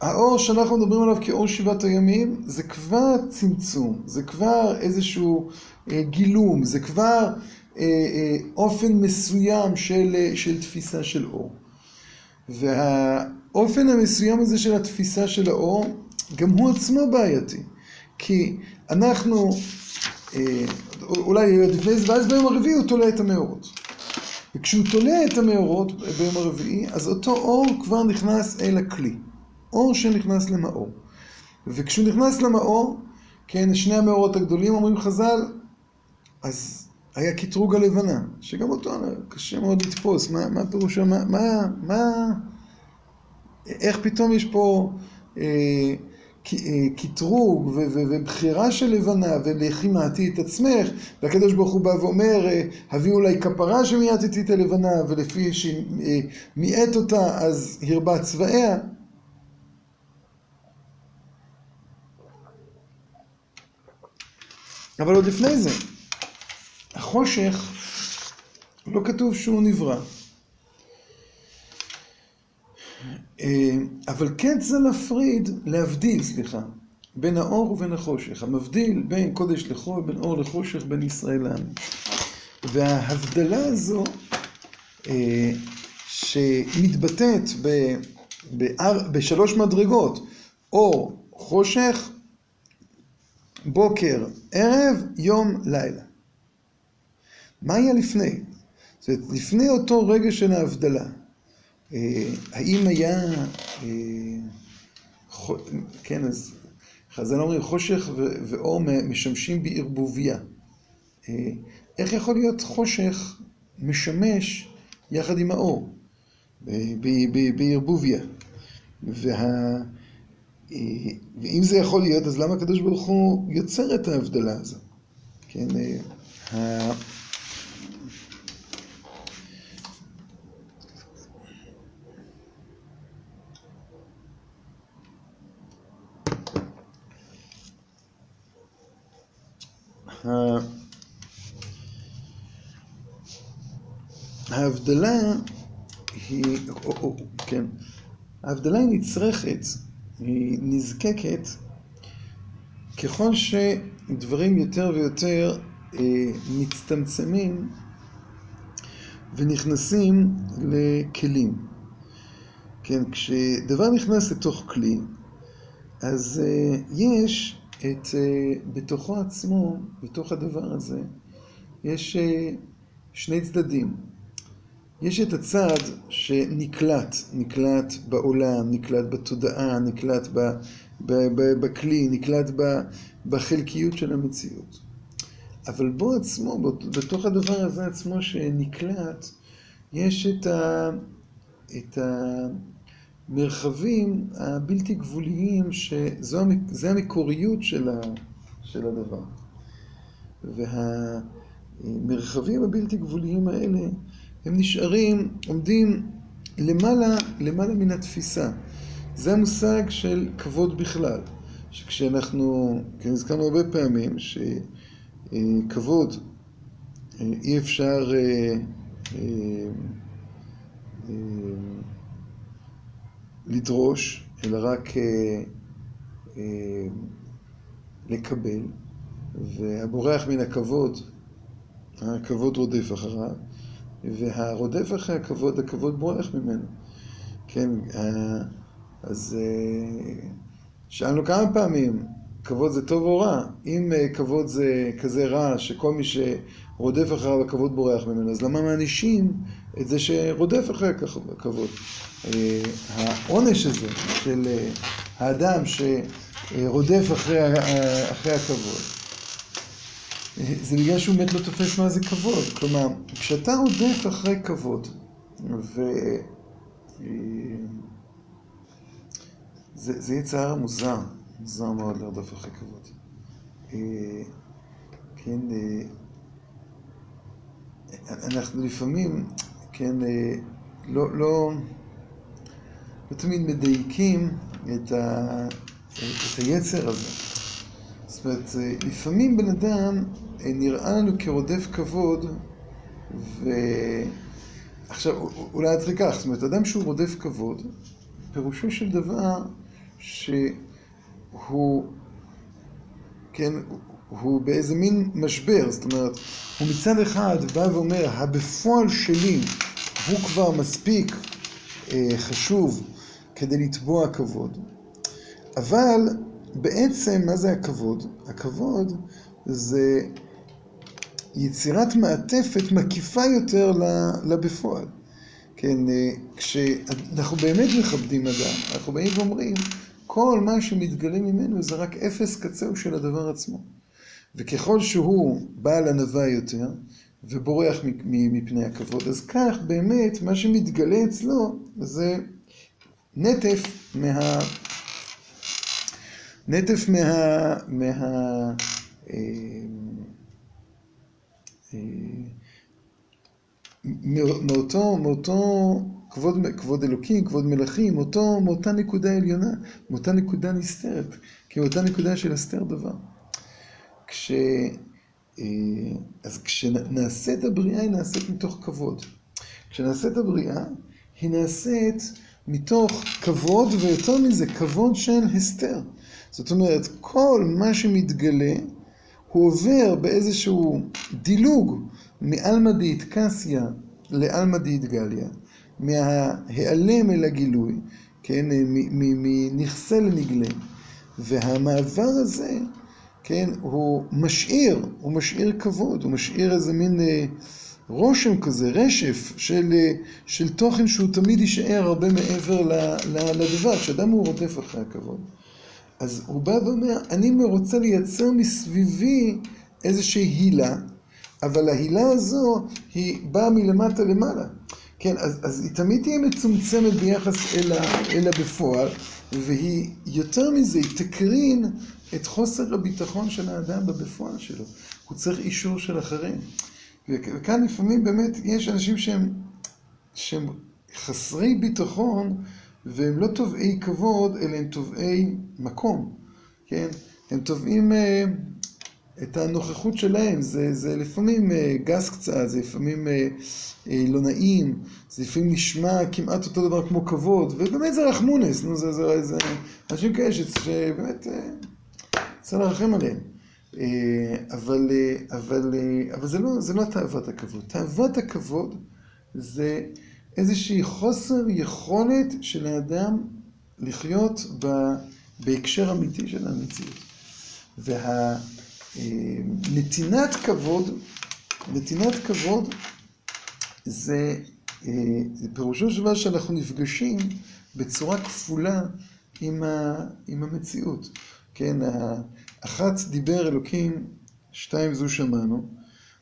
האור שאנחנו מדברים עליו כאור שבעת הימים, זה כבר צמצום, זה כבר איזשהו אה, גילום, זה כבר אה, אה, אופן מסוים של, אה, של תפיסה של אור. והאופן המסוים הזה של התפיסה של האור, גם הוא עצמו בעייתי. כי אנחנו אה, אולי לפני זה, ואז ביום הרביעי הוא תולה את המאורות. וכשהוא תולה את המאורות ביום הרביעי, אז אותו אור כבר נכנס אל הכלי. אור שנכנס למאור. וכשהוא נכנס למאור, כן, שני המאורות הגדולים, אומרים חז"ל, אז היה קטרוג הלבנה, שגם אותו קשה מאוד לתפוס, מה, מה פירושו, מה, מה, מה, איך פתאום יש פה אה, קטרוג ובחירה של לבנה ולכי מעטי את עצמך והקדוש ברוך הוא בא ואומר אה, הביאו אולי כפרה שמיעטתי את הלבנה ולפי שמיעט אותה אז הרבה צבאיה. אבל עוד לפני זה החושך לא כתוב שהוא נברא אה, אבל כן צריך להפריד, להבדיל, סליחה, בין האור ובין החושך. המבדיל בין קודש לחול, בין אור לחושך, בין ישראל לעם. וההבדלה הזו, אה, שמתבטאת בשלוש מדרגות, אור, חושך, בוקר, ערב, יום, לילה. מה היה לפני? זאת אומרת, לפני אותו רגע של ההבדלה, אה, האם היה, אה, כן, אז חז"ל אומרים, חושך ואור משמשים בערבוביה. אה, איך יכול להיות חושך משמש יחד עם האור בערבוביה? ואם זה יכול להיות, אז למה הקדוש ברוך הוא יוצר את ההבדלה הזו? כן, ההבדלה היא, או, או, כן, ההבדלה היא נצרכת, היא נזקקת, ככל שדברים יותר ויותר אה, מצטמצמים ונכנסים לכלים. כן, כשדבר נכנס לתוך כלי, אז אה, יש את, אה, בתוכו עצמו, בתוך הדבר הזה, יש אה, שני צדדים. יש את הצד שנקלט, נקלט בעולם, נקלט בתודעה, נקלט ב, ב, ב, בכלי, נקלט ב, בחלקיות של המציאות. אבל בו עצמו, בתוך הדבר הזה עצמו שנקלט, יש את, ה, את המרחבים הבלתי גבוליים, שזה המקוריות של, ה, של הדבר. והמרחבים הבלתי גבוליים האלה הם נשארים, עומדים למעלה, למעלה מן התפיסה. זה המושג של כבוד בכלל. שכשאנחנו, כי הזכרנו הרבה פעמים, שכבוד אי אפשר אה, אה, אה, לדרוש, אלא רק לקבל, והבורח מן הכבוד, הכבוד רודף אחריו. והרודף אחרי הכבוד, הכבוד בורח ממנו. כן, אז אה, שאלנו כמה פעמים, כבוד זה טוב או רע? אם אה, כבוד זה כזה רע, שכל מי שרודף אחריו הכבוד בורח ממנו, אז למה מענישים את זה שרודף אחרי הכבוד? אה, העונש הזה של האדם שרודף אחרי, אחרי הכבוד, זה בגלל שהוא באמת לא תופס מה זה כבוד. כלומר, כשאתה רודף אחרי כבוד, ו... זה, זה יצר מוזר, מוזר מאוד לרדוף אחרי כבוד. אה, כן, אה, אנחנו לפעמים, כן, אה, לא, לא, לא תמיד מדייקים את, ה, את היצר הזה. זאת אומרת, לפעמים בן אדם נראה לנו כרודף כבוד, ועכשיו, אולי נתחיל כך, זאת אומרת, אדם שהוא רודף כבוד, פירושו של דבר שהוא, כן, הוא באיזה מין משבר, זאת אומרת, הוא מצד אחד בא ואומר, הבפועל שלי הוא כבר מספיק אה, חשוב כדי לתבוע כבוד, אבל בעצם מה זה הכבוד? הכבוד זה יצירת מעטפת מקיפה יותר לבפועל. כן, אה, כשאנחנו באמת מכבדים אדם, אנחנו באים ואומרים, כל מה שמתגלה ממנו זה רק אפס קצהו של הדבר עצמו. וככל שהוא בעל ענווה יותר, ובורח מפני הכבוד, אז כך באמת מה שמתגלה אצלו זה נטף מה... נטף מה... מה... אה, אה, מאותו, מאותו כבוד, כבוד אלוקים, כבוד מלכים, מאותו, מאותה נקודה עליונה, מאותה נקודה נסתרת, כי מאותה נקודה של הסתר דבר. כש... אה, אז כשנעשית הבריאה היא נעשית מתוך כבוד. כשנעשית הבריאה היא נעשית מתוך כבוד, ויותר מזה, כבוד של הסתר. זאת אומרת, כל מה שמתגלה הוא עובר באיזשהו דילוג מעלמא דאיטקסיה לעלמא דאיטגליה, מההיעלם אל הגילוי, כן, מנכסה לנגלה. והמעבר הזה, כן, הוא משאיר, הוא משאיר כבוד, הוא משאיר איזה מין אה, רושם כזה, רשף של, אה, של תוכן שהוא תמיד יישאר הרבה מעבר לדבר, כשאדם הוא רודף אחרי הכבוד. אז הוא בא ואומר, אני רוצה לייצר מסביבי איזושהי הילה, אבל ההילה הזו היא באה מלמטה למעלה. כן, אז, אז היא תמיד תהיה מצומצמת ביחס אל הבפועל, והיא יותר מזה, היא תקרין את חוסר הביטחון של האדם בבפועל שלו. הוא צריך אישור של אחרים. וכאן לפעמים באמת יש אנשים שהם, שהם חסרי ביטחון והם לא תובעי כבוד, אלא הם תובעי מקום, כן? הם תובעים אה, את הנוכחות שלהם, זה, זה לפעמים אה, גס קצת, זה לפעמים אה, אה, לא נעים, זה לפעמים נשמע כמעט אותו דבר כמו כבוד, ובאמת זה רחמונס, נו, זה, זה, זה אנשים כאלה שבאמת אה, צריך לרחם עליהם. אה, אבל, אה, אבל, אה, אבל זה לא, זה לא תאוות הכבוד. תאוות הכבוד זה איזושהי חוסר יכולת של האדם לחיות ב, בהקשר אמיתי של המציאות. והנתינת כבוד, נתינת כבוד זה, זה פירושו של דבר שאנחנו נפגשים בצורה כפולה עם, ה, עם המציאות. כן, אחת דיבר אלוקים, שתיים זו שמענו,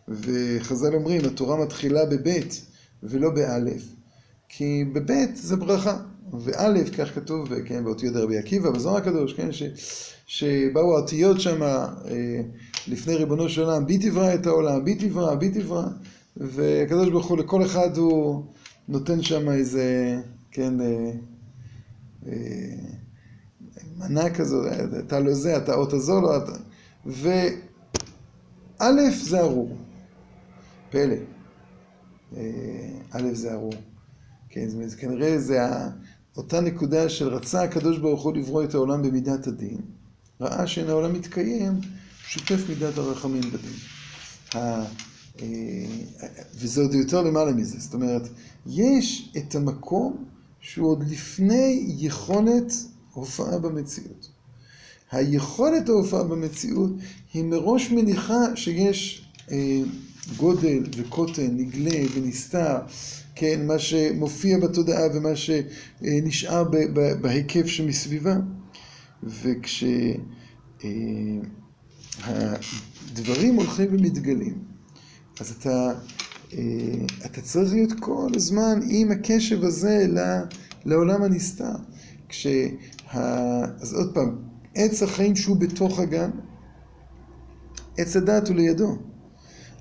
וחז"ל אומרים, התורה מתחילה בבית ולא באלף. כי בבית זה ברכה, ואלף, כך כתוב, כן, באותיות רבי עקיבא, בזוהר הקדוש, כן, ש, שבאו האותיות שם אה, לפני ריבונו של עולם, בי תברא את העולם, בי תברא, בי תברא, והקדוש ברוך הוא, לכל אחד הוא נותן שם איזה, כן, אה, אה, מנה כזו, אתה לא זה, אתה אות הזו, לא אתה, ואלף זה ארור, פלא. א' זה ארור. כן, זאת אומרת, כנראה זה אותה נקודה של רצה הקדוש ברוך הוא לברוא את העולם במידת הדין, ראה שאין העולם מתקיים, שיתף מידת הרחמים בדין. אה, וזה עוד יותר למעלה מזה, זאת אומרת, יש את המקום שהוא עוד לפני יכולת הופעה במציאות. היכולת ההופעה במציאות היא מראש מניחה שיש אה, גודל וקוטן, נגלה ונסתר, כן, מה שמופיע בתודעה ומה שנשאר בהיקף שמסביבה. וכשהדברים אה, הולכים ומתגלים, אז אתה, אה, אתה צריך להיות כל הזמן עם הקשב הזה לעולם הנסתר. כשה... אז עוד פעם, עץ החיים שהוא בתוך הגן, עץ הדעת הוא לידו.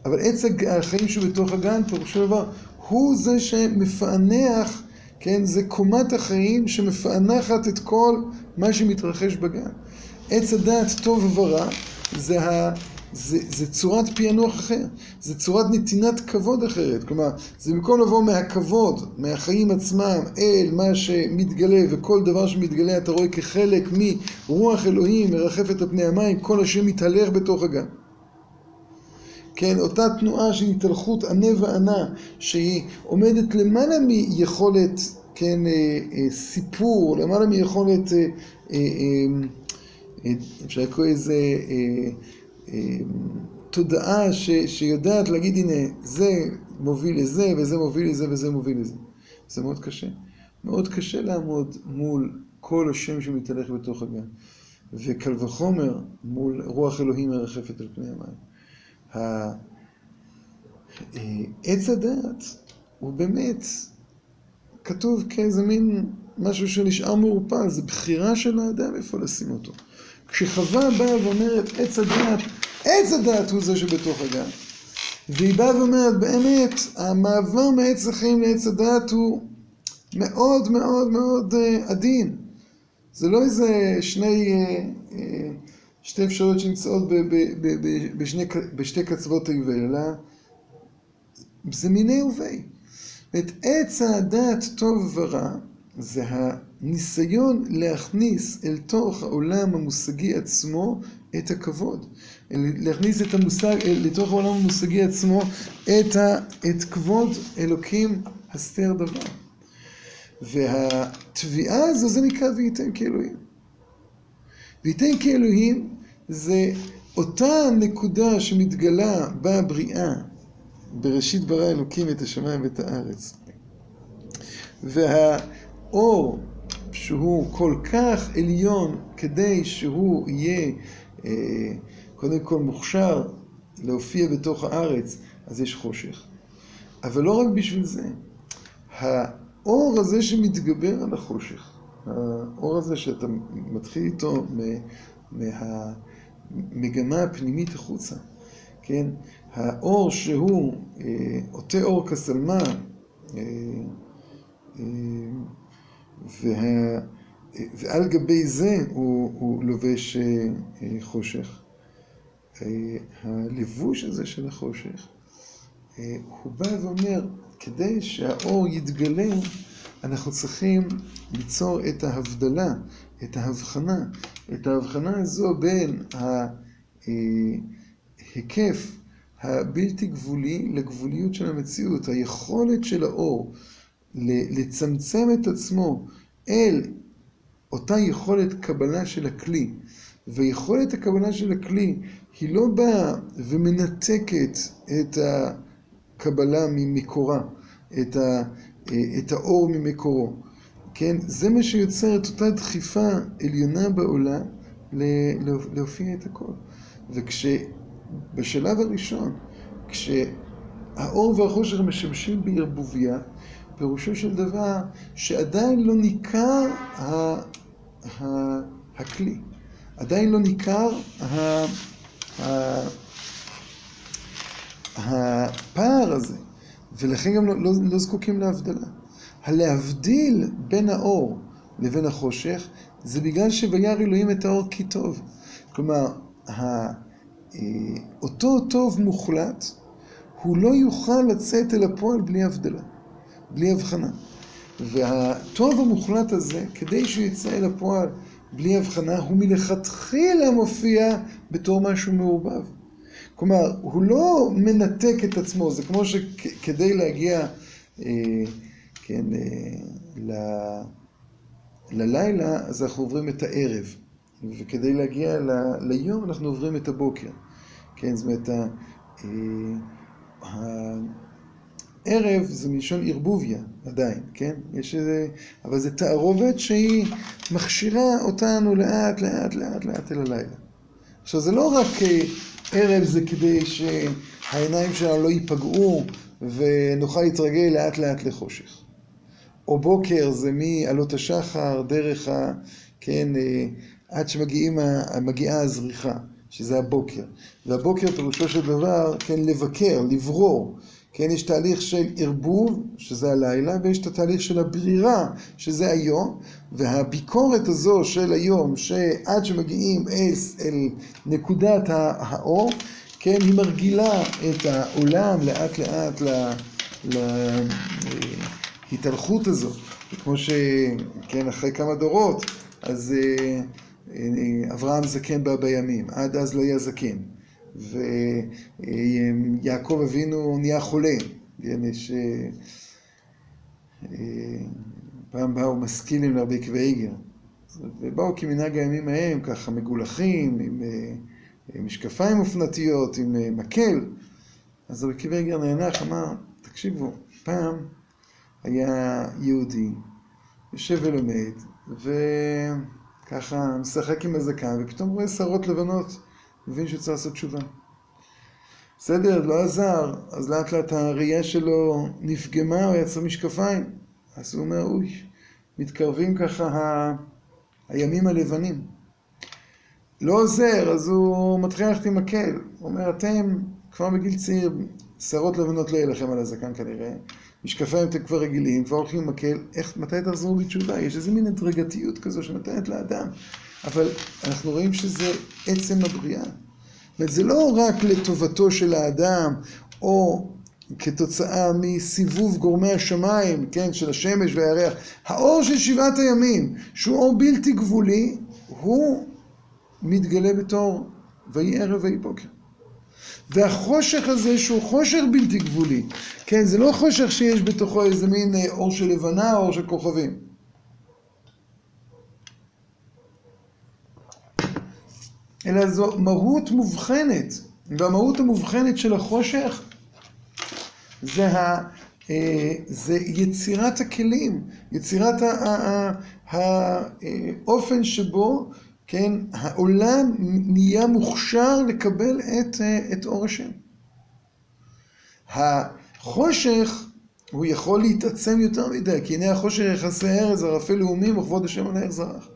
אבל עץ החיים שהוא בתוך הגן, פירושו דבר, הוא זה שמפענח, כן, זה קומת החיים שמפענחת את כל מה שמתרחש בגן. עץ הדעת טוב ורע, זה, ה, זה, זה צורת פענוח אחר, זה צורת נתינת כבוד אחרת. כלומר, זה במקום לבוא מהכבוד, מהחיים עצמם, אל מה שמתגלה, וכל דבר שמתגלה אתה רואה כחלק מרוח אלוהים מרחפת על פני המים, כל השם מתהלך בתוך הגן. כן, אותה תנועה של התהלכות ענה וענה, שהיא עומדת למעלה מיכולת, כן, אה, אה, סיפור, למעלה מיכולת, אה, אה, אה, אפשר לקרוא איזה אה, אה, תודעה ש, שיודעת להגיד, הנה, זה מוביל לזה, וזה מוביל לזה, וזה מוביל לזה. זה מאוד קשה. מאוד קשה לעמוד מול כל השם שמתהלך בתוך הגן. וקל וחומר מול רוח אלוהים מרחפת על פני המים. עץ הדעת הוא באמת כתוב כאיזה מין משהו שנשאר מעורפל, זה בחירה של האדם איפה לשים אותו. כשחווה באה ואומרת עץ הדעת, עץ הדעת הוא זה שבתוך הגן. והיא באה ואומרת באמת, המעבר מעץ החיים לעץ הדעת הוא מאוד מאוד מאוד uh, עדין. זה לא איזה שני, uh, uh, שתי אפשרויות שנמצאות ב, ב, ב, בשני, בשתי קצוות היובל, אלא זה מיני ובי. את עץ הדעת טוב ורע זה הניסיון להכניס אל תוך העולם המושגי עצמו את הכבוד. להכניס את המושג, לתוך העולם המושגי עצמו את, ה, את כבוד אלוקים הסתר דבר. והתביעה הזו זה נקרא וייתן כאלוהים. וייתן כאלוהים זה אותה נקודה שמתגלה בבריאה, בראשית ברא אלוקים את השמיים ואת הארץ. והאור שהוא כל כך עליון כדי שהוא יהיה אה, קודם כל מוכשר להופיע בתוך הארץ, אז יש חושך. אבל לא רק בשביל זה. האור הזה שמתגבר על החושך, האור הזה שאתה מתחיל איתו מהמגמה הפנימית החוצה, כן? האור שהוא אה, עוטה אור כסלמה, אה, אה, וה, ועל גבי זה הוא, הוא לובש חושך. הלבוש הזה של החושך, הוא בא ואומר, כדי שהאור יתגלה, אנחנו צריכים ליצור את ההבדלה, את ההבחנה, את ההבחנה הזו בין ההיקף הבלתי גבולי לגבוליות של המציאות, היכולת של האור לצמצם את עצמו אל אותה יכולת קבלה של הכלי, ויכולת הקבלה של הכלי היא לא באה ומנתקת את הקבלה ממקורה, את, ה, את האור ממקורו, כן? זה מה שיוצר את אותה דחיפה עליונה בעולם להופיע את הכל. וכש... בשלב הראשון, כשהאור והחושך משמשים בערבוביה, פירושו של דבר שעדיין לא ניכר. הכלי, עדיין לא ניכר ה... ה... הפער הזה, ולכן גם לא, לא, לא זקוקים להבדלה. הלהבדיל בין האור לבין החושך זה בגלל שבירא אלוהים את האור כי טוב. כלומר, אה, אותו טוב מוחלט, הוא לא יוכל לצאת אל הפועל בלי הבדלה, בלי הבחנה. והטוב המוחלט הזה, כדי שהוא יצא אל הפועל בלי הבחנה, הוא מלכתחילה מופיע בתור משהו מעורבב. כלומר, הוא לא מנתק את עצמו, זה כמו שכדי להגיע, אה, כן, אה, ל... ללילה, אז אנחנו עוברים את הערב. וכדי להגיע ל... ליום, אנחנו עוברים את הבוקר. כן, זאת אומרת, ה... אה, הערב זה מלשון ערבוביה עדיין, כן? יש איזה... אבל זה תערובת שהיא מכשירה אותנו לאט, לאט, לאט, לאט אל הלילה. עכשיו, זה לא רק אה, ערב זה כדי שהעיניים שלנו לא ייפגעו ונוכל להתרגל לאט לאט לחושך. או בוקר זה מעלות השחר, דרך ה... כן, אה, עד שמגיעה הזריחה, שזה הבוקר. והבוקר פירושו של דבר, כן, לבקר, לברור. כן, יש תהליך של ערבוב, שזה הלילה, ויש את התהליך של הברירה, שזה היום, והביקורת הזו של היום, שעד שמגיעים אל, נקודת האור, כן, היא מרגילה את העולם לאט לאט להתהלכות הזו. כמו שכן, אחרי כמה דורות, אז אה, אה, אברהם זקן בה בימים, עד אז לא היה זקן. ויעקב אבינו נהיה חולה. כן, יש... אה, פעם באו משכילים לרבי עקבי איגר, ובאו כמנהג הימים ההם, ככה מגולחים, עם משקפיים אופנתיות, עם מקל. אז רבי עקבי איגר נאנח, אמר, תקשיבו, פעם היה יהודי, יושב ולומד, וככה משחק עם הזקן, ופתאום רואה שערות לבנות, מבין שהוא צריך לעשות תשובה. בסדר, לא עזר, אז לאט לאט הראייה שלו נפגמה, הוא יצר משקפיים. אז הוא אומר, אוי, מתקרבים ככה ה... הימים הלבנים. לא עוזר, אז הוא מתחיל ללכת עם מקל. הוא אומר, אתם כבר בגיל צעיר, שערות לבנות לא יהיה לכם על הזקן כנראה. משקפיים אתם כבר רגילים, כבר הולכים עם מקל, איך, מתי תחזרו בתשובה? יש איזה מין הדרגתיות כזו שנותנת לאדם. אבל אנחנו רואים שזה עצם הבריאה. זאת זה לא רק לטובתו של האדם, או כתוצאה מסיבוב גורמי השמיים, כן, של השמש והירח. האור של שבעת הימים, שהוא אור בלתי גבולי, הוא מתגלה בתור ויהי ערב ויהי בוקר. והחושך הזה שהוא חושך בלתי גבולי, כן, זה לא חושך שיש בתוכו איזה מין אה, אור של לבנה, אור של כוכבים. אלא זו מהות מובחנת, והמהות המובחנת של החושך זה, ה, אה, זה יצירת הכלים, יצירת האופן שבו כן, העולם נהיה מוכשר לקבל את, אה, את אור השם. החושך, הוא יכול להתעצם יותר מדי, כי הנה החושך יחסי ארז, ערפל לאומים וכבוד השם על הער זרח.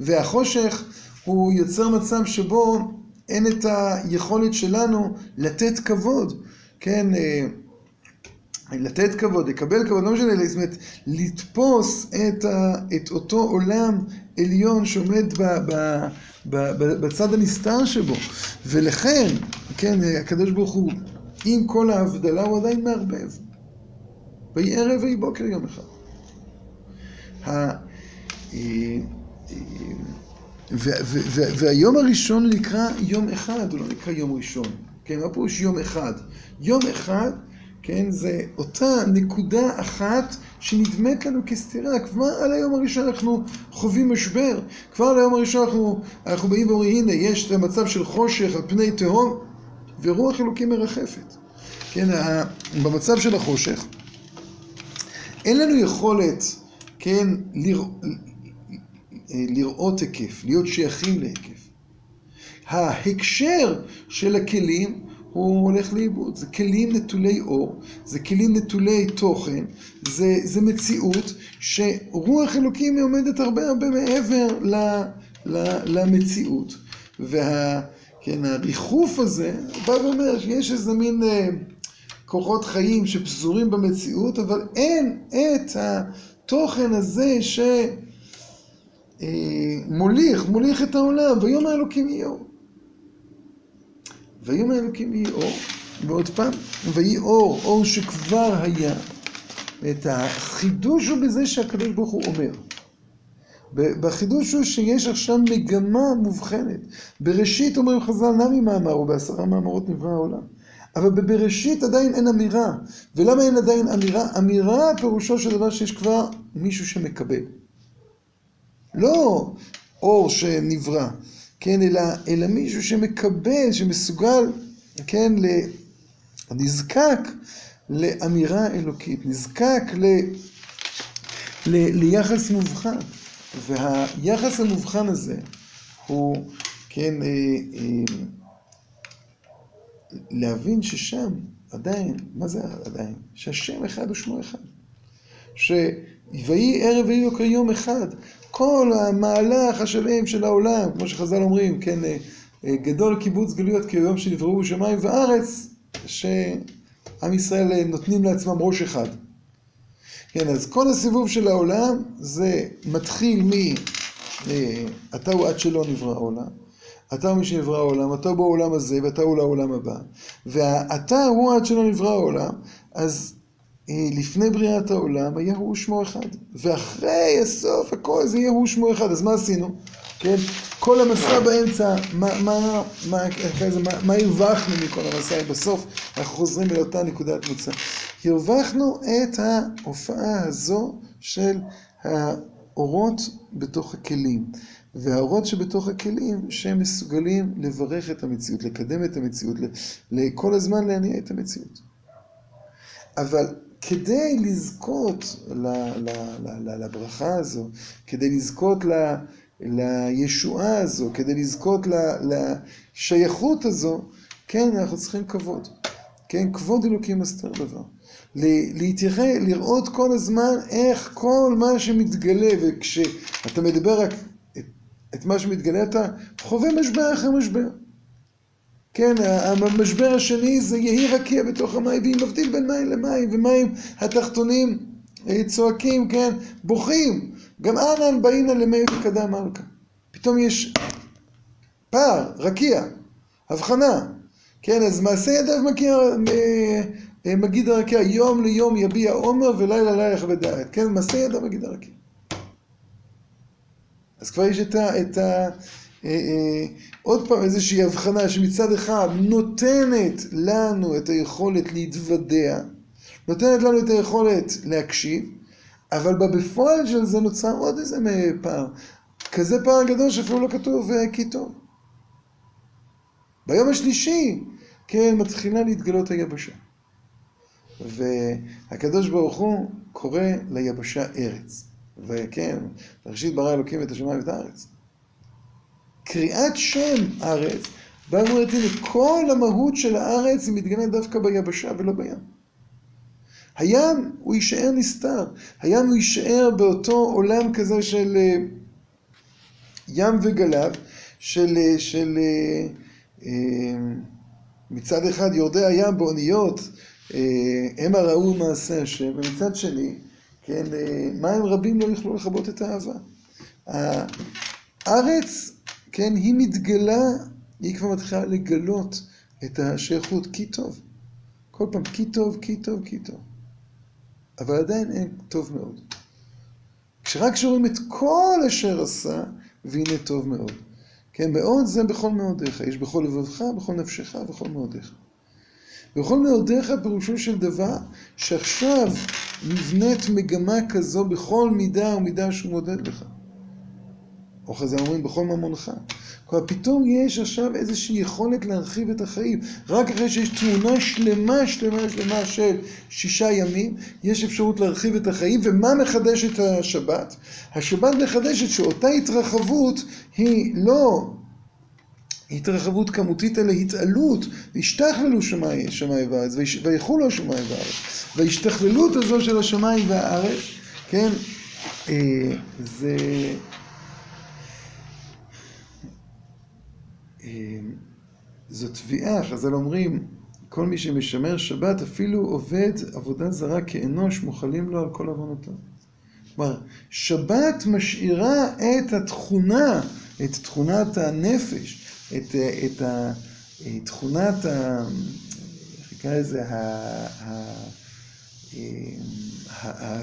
והחושך הוא יוצר מצב שבו אין את היכולת שלנו לתת כבוד, כן, אה, לתת כבוד, לקבל כבוד, לא משנה, זאת אומרת, לתפוס את, ה, את אותו עולם עליון שעומד ב, ב, ב, ב, בצד הנסתר שבו. ולכן, כן, הקדוש ברוך הוא, עם כל ההבדלה, הוא עדיין מערבב. ויהי ערב ויהי בוקר יום אחד. והיום הראשון נקרא יום אחד, הוא לא נקרא יום ראשון. כן, מה פירוש יום אחד? יום אחד כן, זה אותה נקודה אחת שנדמת לנו כסתירה. כבר על היום הראשון אנחנו חווים משבר. כבר על היום הראשון אנחנו, אנחנו באים ואומרים, הנה, יש את המצב של חושך על פני תהום, ורוח אלוקים מרחפת. כן, במצב של החושך, אין לנו יכולת, כן. לראות היקף, להיות שייכים להיקף. ההקשר של הכלים הוא הולך לאיבוד. זה כלים נטולי אור, זה כלים נטולי תוכן, זה, זה מציאות שרוח אלוקים היא עומדת הרבה הרבה מעבר ל, ל, למציאות. והריחוף כן, הזה בא ואומר שיש איזה מין אה, כוחות חיים שפזורים במציאות, אבל אין את התוכן הזה שמוליך, אה, מוליך את העולם, ויום האלוקים יהיה אור. ויאמר אלוקים יהי אור, ועוד פעם, ויהי אור, אור שכבר היה. את החידוש הוא בזה שהקדוש ברוך הוא אומר. בחידוש הוא שיש עכשיו מגמה מובחנת. בראשית אומרים חז"ל נמי מאמר, ובעשרה מאמרות נברא העולם. אבל בבראשית עדיין אין אמירה. ולמה אין עדיין אמירה? אמירה פירושו של דבר שיש כבר מישהו שמקבל. לא אור שנברא, כן, אלא, אלא מישהו שמקבל, שמסוגל, כן. נזקק לאמירה אלוקית, נזקק ל... ל... ליחס מובחן. והיחס המובחן הזה הוא, כן, אה, אה, להבין ששם עדיין, מה זה עדיין? שהשם אחד ושמו אחד. שויהי ערב ויהי יוקר יום אחד. כל המהלך השלם של העולם, כמו שחז"ל אומרים, כן, אה, אה, גדול קיבוץ גלויות כיום שנבראו שמיים וארץ, שעם ישראל אה, נותנים לעצמם ראש אחד. כן, אז כל הסיבוב של העולם זה מתחיל מ... אתה הוא עד שלא נברא העולם. אתה הוא מי שנברא העולם, אתה הוא בעולם הזה ואתה הוא לעולם הבא. והאתה הוא עד שלא נברא העולם, אז לפני בריאת העולם היה הוא שמו אחד. ואחרי הסוף הכל זה יהיה הוא שמו אחד. אז מה עשינו? כן? כל המסע באמצע, מה, מה, מה, מה, מה הרווחנו מכל המסע? בסוף אנחנו חוזרים אל אותה נקודת מוצא. הרווחנו את ההופעה הזו של האורות בתוך הכלים. והאורות שבתוך הכלים שהם מסוגלים לברך את המציאות, לקדם את המציאות, כל הזמן להניע את המציאות. אבל כדי לזכות לברכה הזו, כדי לזכות לישועה הזו, כדי לזכות לשייכות הזו, כן, אנחנו צריכים כבוד. כן, כבוד אלוקים מסתר דבר. להתייחד, לראות כל הזמן איך כל מה שמתגלה, וכשאתה מדבר רק את, את מה שמתגלה, אתה חווה משבר אחר משבר. כן, המשבר השני זה יהי רקיע בתוך המים, והיא מבדיל בין מים למים, ומים התחתונים אה, צועקים, כן, בוכים. גם אנן באינן למי וקדם מלכה. פתאום יש פער, רקיע, הבחנה. כן, אז מעשה ידיו מגיע, אה, אה, מגיד הרקיע, יום ליום יביע עומר ולילה לילה יכבה דעת. כן, מעשה ידיו מגיד הרקיע. אז כבר יש את ה... את ה עוד פעם איזושהי הבחנה שמצד אחד נותנת לנו את היכולת להתוודע, נותנת לנו את היכולת להקשיב, אבל בפועל של זה נוצר עוד איזה פער, כזה פער גדול שאפילו לא כתוב אה, כי. ביום השלישי, כן, מתחילה להתגלות היבשה. והקדוש ברוך הוא קורא ליבשה ארץ. וכן, ראשית ברא אלוקים את השמיים ואת הארץ. קריאת שם ארץ, בא ואומרת, הנה, כל המהות של הארץ היא מתגננת דווקא ביבשה ולא בים. הים הוא יישאר נסתר, הים הוא יישאר באותו עולם כזה של אה, ים וגליו, של, אה, של אה, מצד אחד יורדי הים באוניות, המה ראו מעשה השם, ומצד שני, כן, מים רבים לא יוכלו לכבות את האהבה. הארץ כן, היא מתגלה, היא כבר מתחילה לגלות את השייכות כי טוב. כל פעם כי טוב, כי טוב, כי טוב. אבל עדיין אין טוב מאוד. כשרק שרואים את כל אשר עשה, והנה טוב מאוד. כן, מאוד זה בכל מאודיך. יש בכל לבבך, בכל נפשך, בכל מאודיך. בכל מאודיך פירושו של דבר שעכשיו נבנית מגמה כזו בכל מידה ומידה שהוא מודד לך. או חז"ל אומרים בכל ממונך. כלומר, פתאום יש עכשיו איזושהי יכולת להרחיב את החיים. רק אחרי שיש תמונה שלמה, שלמה, שלמה של שישה ימים, יש אפשרות להרחיב את החיים. ומה מחדש את השבת? השבת מחדשת שאותה התרחבות היא לא התרחבות כמותית, אלא התעלות. והשתכללו שמיים שמי וארץ, ויחולו השמיים וארץ. וההשתכללות הזו של השמיים והארץ, כן, אה, זה... זו תביעה, חז"ל אומרים, כל מי שמשמר שבת, אפילו עובד עבודה זרה כאנוש, מוחלים לו על כל עוונותיו. כלומר, שבת משאירה את התכונה, את תכונת הנפש, את, את, את תכונת, ה, איך נקרא לזה, אמ,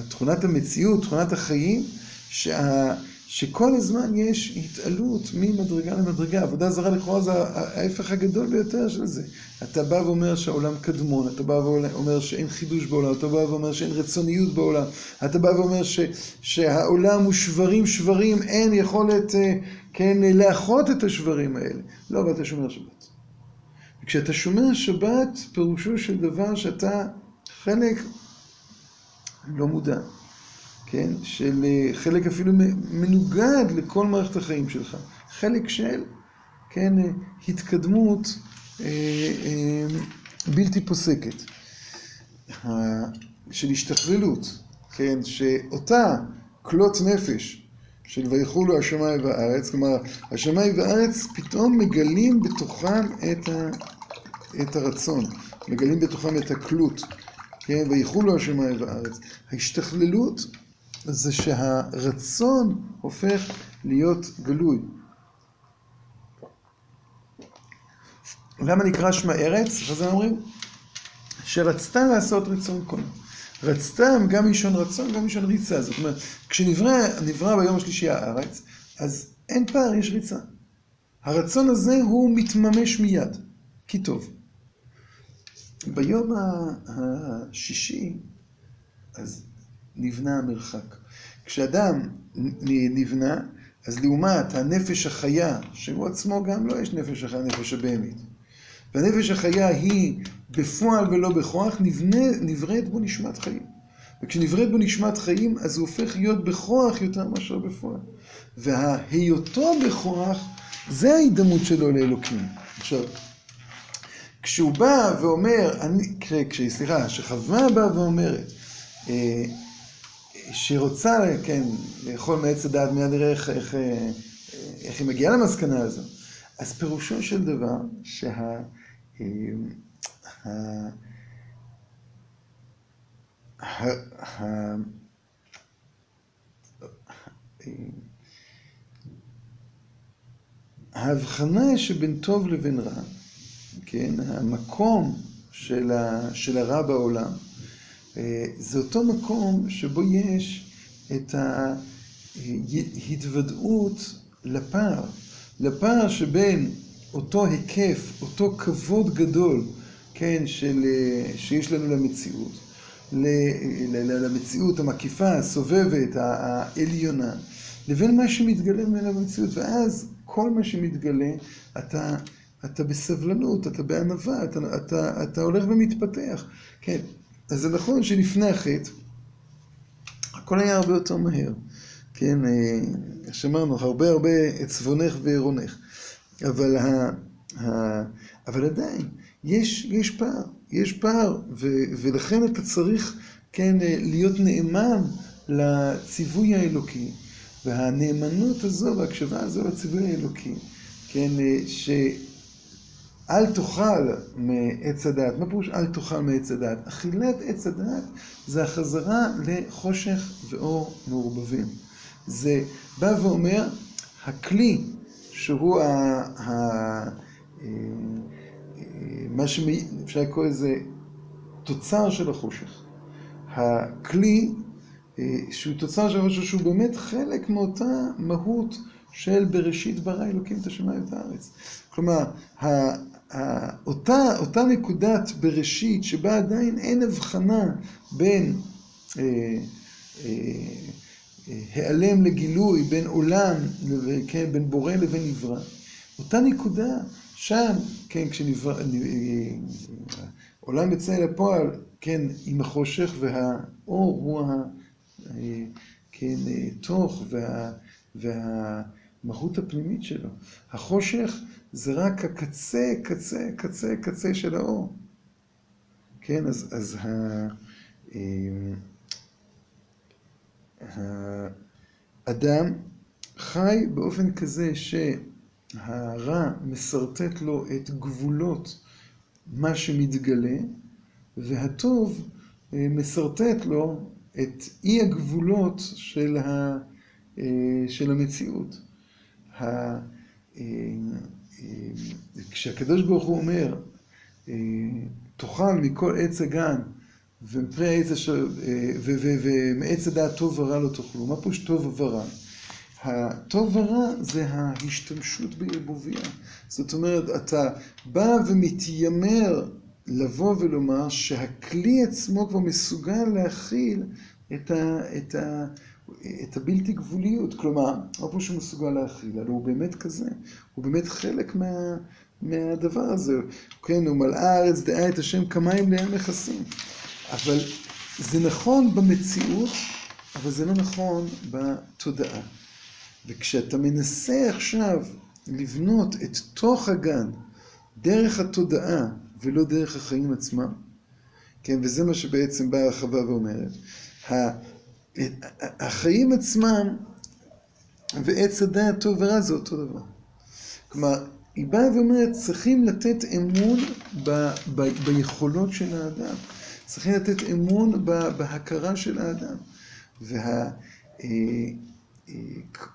תכונת המציאות, תכונת החיים, שה... שכל הזמן יש התעלות ממדרגה למדרגה. עבודה זרה לכאורה זה ההפך הגדול ביותר של זה. אתה בא ואומר שהעולם קדמון, אתה בא ואומר שאין חידוש בעולם, אתה בא ואומר שאין רצוניות בעולם, אתה בא ואומר ש, שהעולם הוא שברים שברים, אין יכולת, אה, כן, לאחות את השברים האלה. לא, ואתה שומר שבת. כשאתה שומר שבת, פירושו של דבר שאתה חלק לא מודע. כן? של אה, חלק אפילו מנוגד לכל מערכת החיים שלך. חלק של, כן, אה, התקדמות אה, אה, בלתי פוסקת. של השתכללות, כן? שאותה כלות נפש של ויחולו השמיים והארץ, כלומר, השמיים והארץ פתאום מגלים בתוכם את, ה, את הרצון, מגלים בתוכם את הכלות, כן? ויחולו השמיים והארץ. ההשתכללות זה שהרצון הופך להיות גלוי. למה נקרא שמע ארץ? חז"ל אומרים? שרצתה לעשות רצון כל. רצתה גם מלשון רצון, גם מלשון ריצה. זאת אומרת, כשנברא ביום השלישי הארץ, אז אין פער, יש ריצה. הרצון הזה הוא מתממש מיד, כי טוב. ביום השישי, אז נבנה המרחק. כשאדם נבנה, אז לעומת הנפש החיה, שהוא עצמו גם לא יש נפש החיה, נפש הבהמית. והנפש החיה היא בפועל ולא בכוח, נבנה, נבראת בו נשמת חיים. וכשנבראת בו נשמת חיים, אז הוא הופך להיות בכוח יותר מאשר בפועל. וההיותו בכוח, זה ההידמות שלו לאלוקים. עכשיו, כשהוא בא ואומר, אני, סליחה, כשחווה באה ואומרת, אה, שרוצה, כן, לאכול מעץ הדעת, מיד נראה איך, איך, איך היא מגיעה למסקנה הזו. אז פירושו של דבר שה... ה, ה, ה, ההבחנה שבין טוב לבין רע, כן, המקום של, ה, של הרע בעולם, אה, זה אותו מקום שבו יש את ההתוודעות לפער, לפער שבין אותו היקף, אותו כבוד גדול, כן, של, אה, שיש לנו למציאות, למציאות המקיפה, הסובבת, העליונה, לבין מה שמתגלה ממנה במציאות, ואז כל מה שמתגלה, אתה, אתה בסבלנות, אתה בענווה, אתה, אתה, אתה הולך ומתפתח. כן, אז זה נכון שלפני החטא, הכל היה הרבה יותר מהר. כן, אה, שמענו, הרבה הרבה עצבונך ועירונך. אבל, ה, ה, אבל עדיין, יש, יש פער, יש פער, ו, ולכן אתה צריך, כן, אה, להיות נאמן לציווי האלוקי. והנאמנות הזו וההקשבה הזו לציווי האלוקי, כן, אה, ש... אל תאכל מעץ הדעת. מה פירוש אל תאכל מעץ הדעת? אכילת עץ הדעת זה החזרה לחושך ואור מעורבבים. זה בא ואומר, הכלי שהוא ה... ה... אה, מה שאפשר לקרוא לזה תוצר של החושך. הכלי אה, שהוא תוצר של החושך, שהוא באמת חלק מאותה מהות של בראשית ברא אלוקים את השמיים ואת הארץ. כלומר, אותה, אותה נקודת בראשית שבה עדיין אין הבחנה בין אה, אה, אה, העלם לגילוי, בין עולם, כן, בין בורא לבין נברא, אותה נקודה שם, כן, כשנברא, עולם יצא אל הפועל, כן, עם החושך והאור הוא ה... כן, תוך וה... והמהות הפנימית שלו. החושך זה רק הקצה, קצה, קצה, קצה של האור. כן, אז, אז ה... אמ, האדם חי באופן כזה שהרע משרטט לו את גבולות מה שמתגלה, והטוב אה, משרטט לו את אי הגבולות של, ה, אה, של המציאות. אה, כשהקדוש ברוך הוא אומר, תאכל מכל עץ הגן ומפרי העץ אשר, ומעץ הדעת טוב ורע לא תאכלו, מה פירוש טוב ורע? הטוב ורע זה ההשתמשות בערבוביה. זאת אומרת, אתה בא ומתיימר לבוא ולומר שהכלי עצמו כבר מסוגל להכיל את, ה, את, ה, את הבלתי גבוליות. כלומר, מה פה שהוא מסוגל להכיל? הרי הוא באמת כזה. הוא באמת חלק מה, מהדבר הזה. כן, הוא מלאה הארץ דעה את השם כמים לים מכסים. אבל זה נכון במציאות, אבל זה לא נכון בתודעה. וכשאתה מנסה עכשיו לבנות את תוך הגן דרך התודעה ולא דרך החיים עצמם, כן, וזה מה שבעצם באה הרחבה ואומרת, החיים עצמם ועץ הדעת טוב ורע זה אותו דבר. כלומר, היא באה ואומרת, צריכים לתת אמון ב, ב, ביכולות של האדם. צריכים לתת אמון בהכרה של האדם. וה... אה,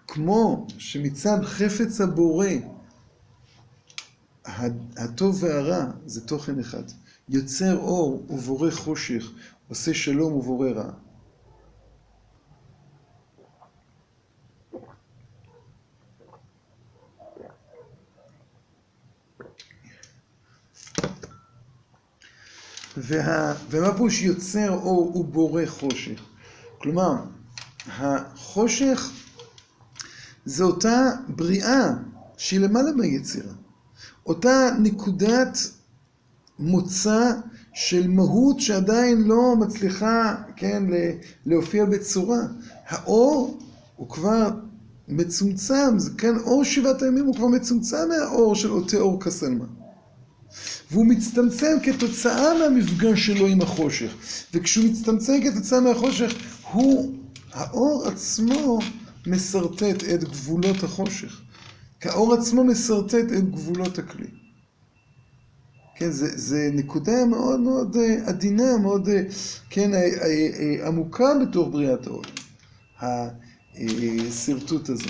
כמו שמצד חפץ הבורא, הטוב והרע זה תוכן אחד. יוצר אור ובורא חושך, עושה שלום ובורא רע. וה, ומה פירוש יוצר אור ובורא חושך? כלומר, החושך זה אותה בריאה שהיא למעלה מהיצירה. אותה נקודת מוצא של מהות שעדיין לא מצליחה, כן, להופיע בצורה. האור הוא כבר מצומצם, כן, אור שבעת הימים הוא כבר מצומצם מהאור של אותה אור כסלמה. והוא מצטמצם כתוצאה מהמפגש שלו עם החושך. וכשהוא מצטמצם כתוצאה מהחושך, הוא, האור עצמו משרטט את גבולות החושך. כי האור עצמו משרטט את גבולות הכלי. כן, זה, זה נקודה מאוד מאוד אה, עדינה, מאוד, אה, כן, אה, עמוקה בתוך בריאת העולם, השרטוט הזה.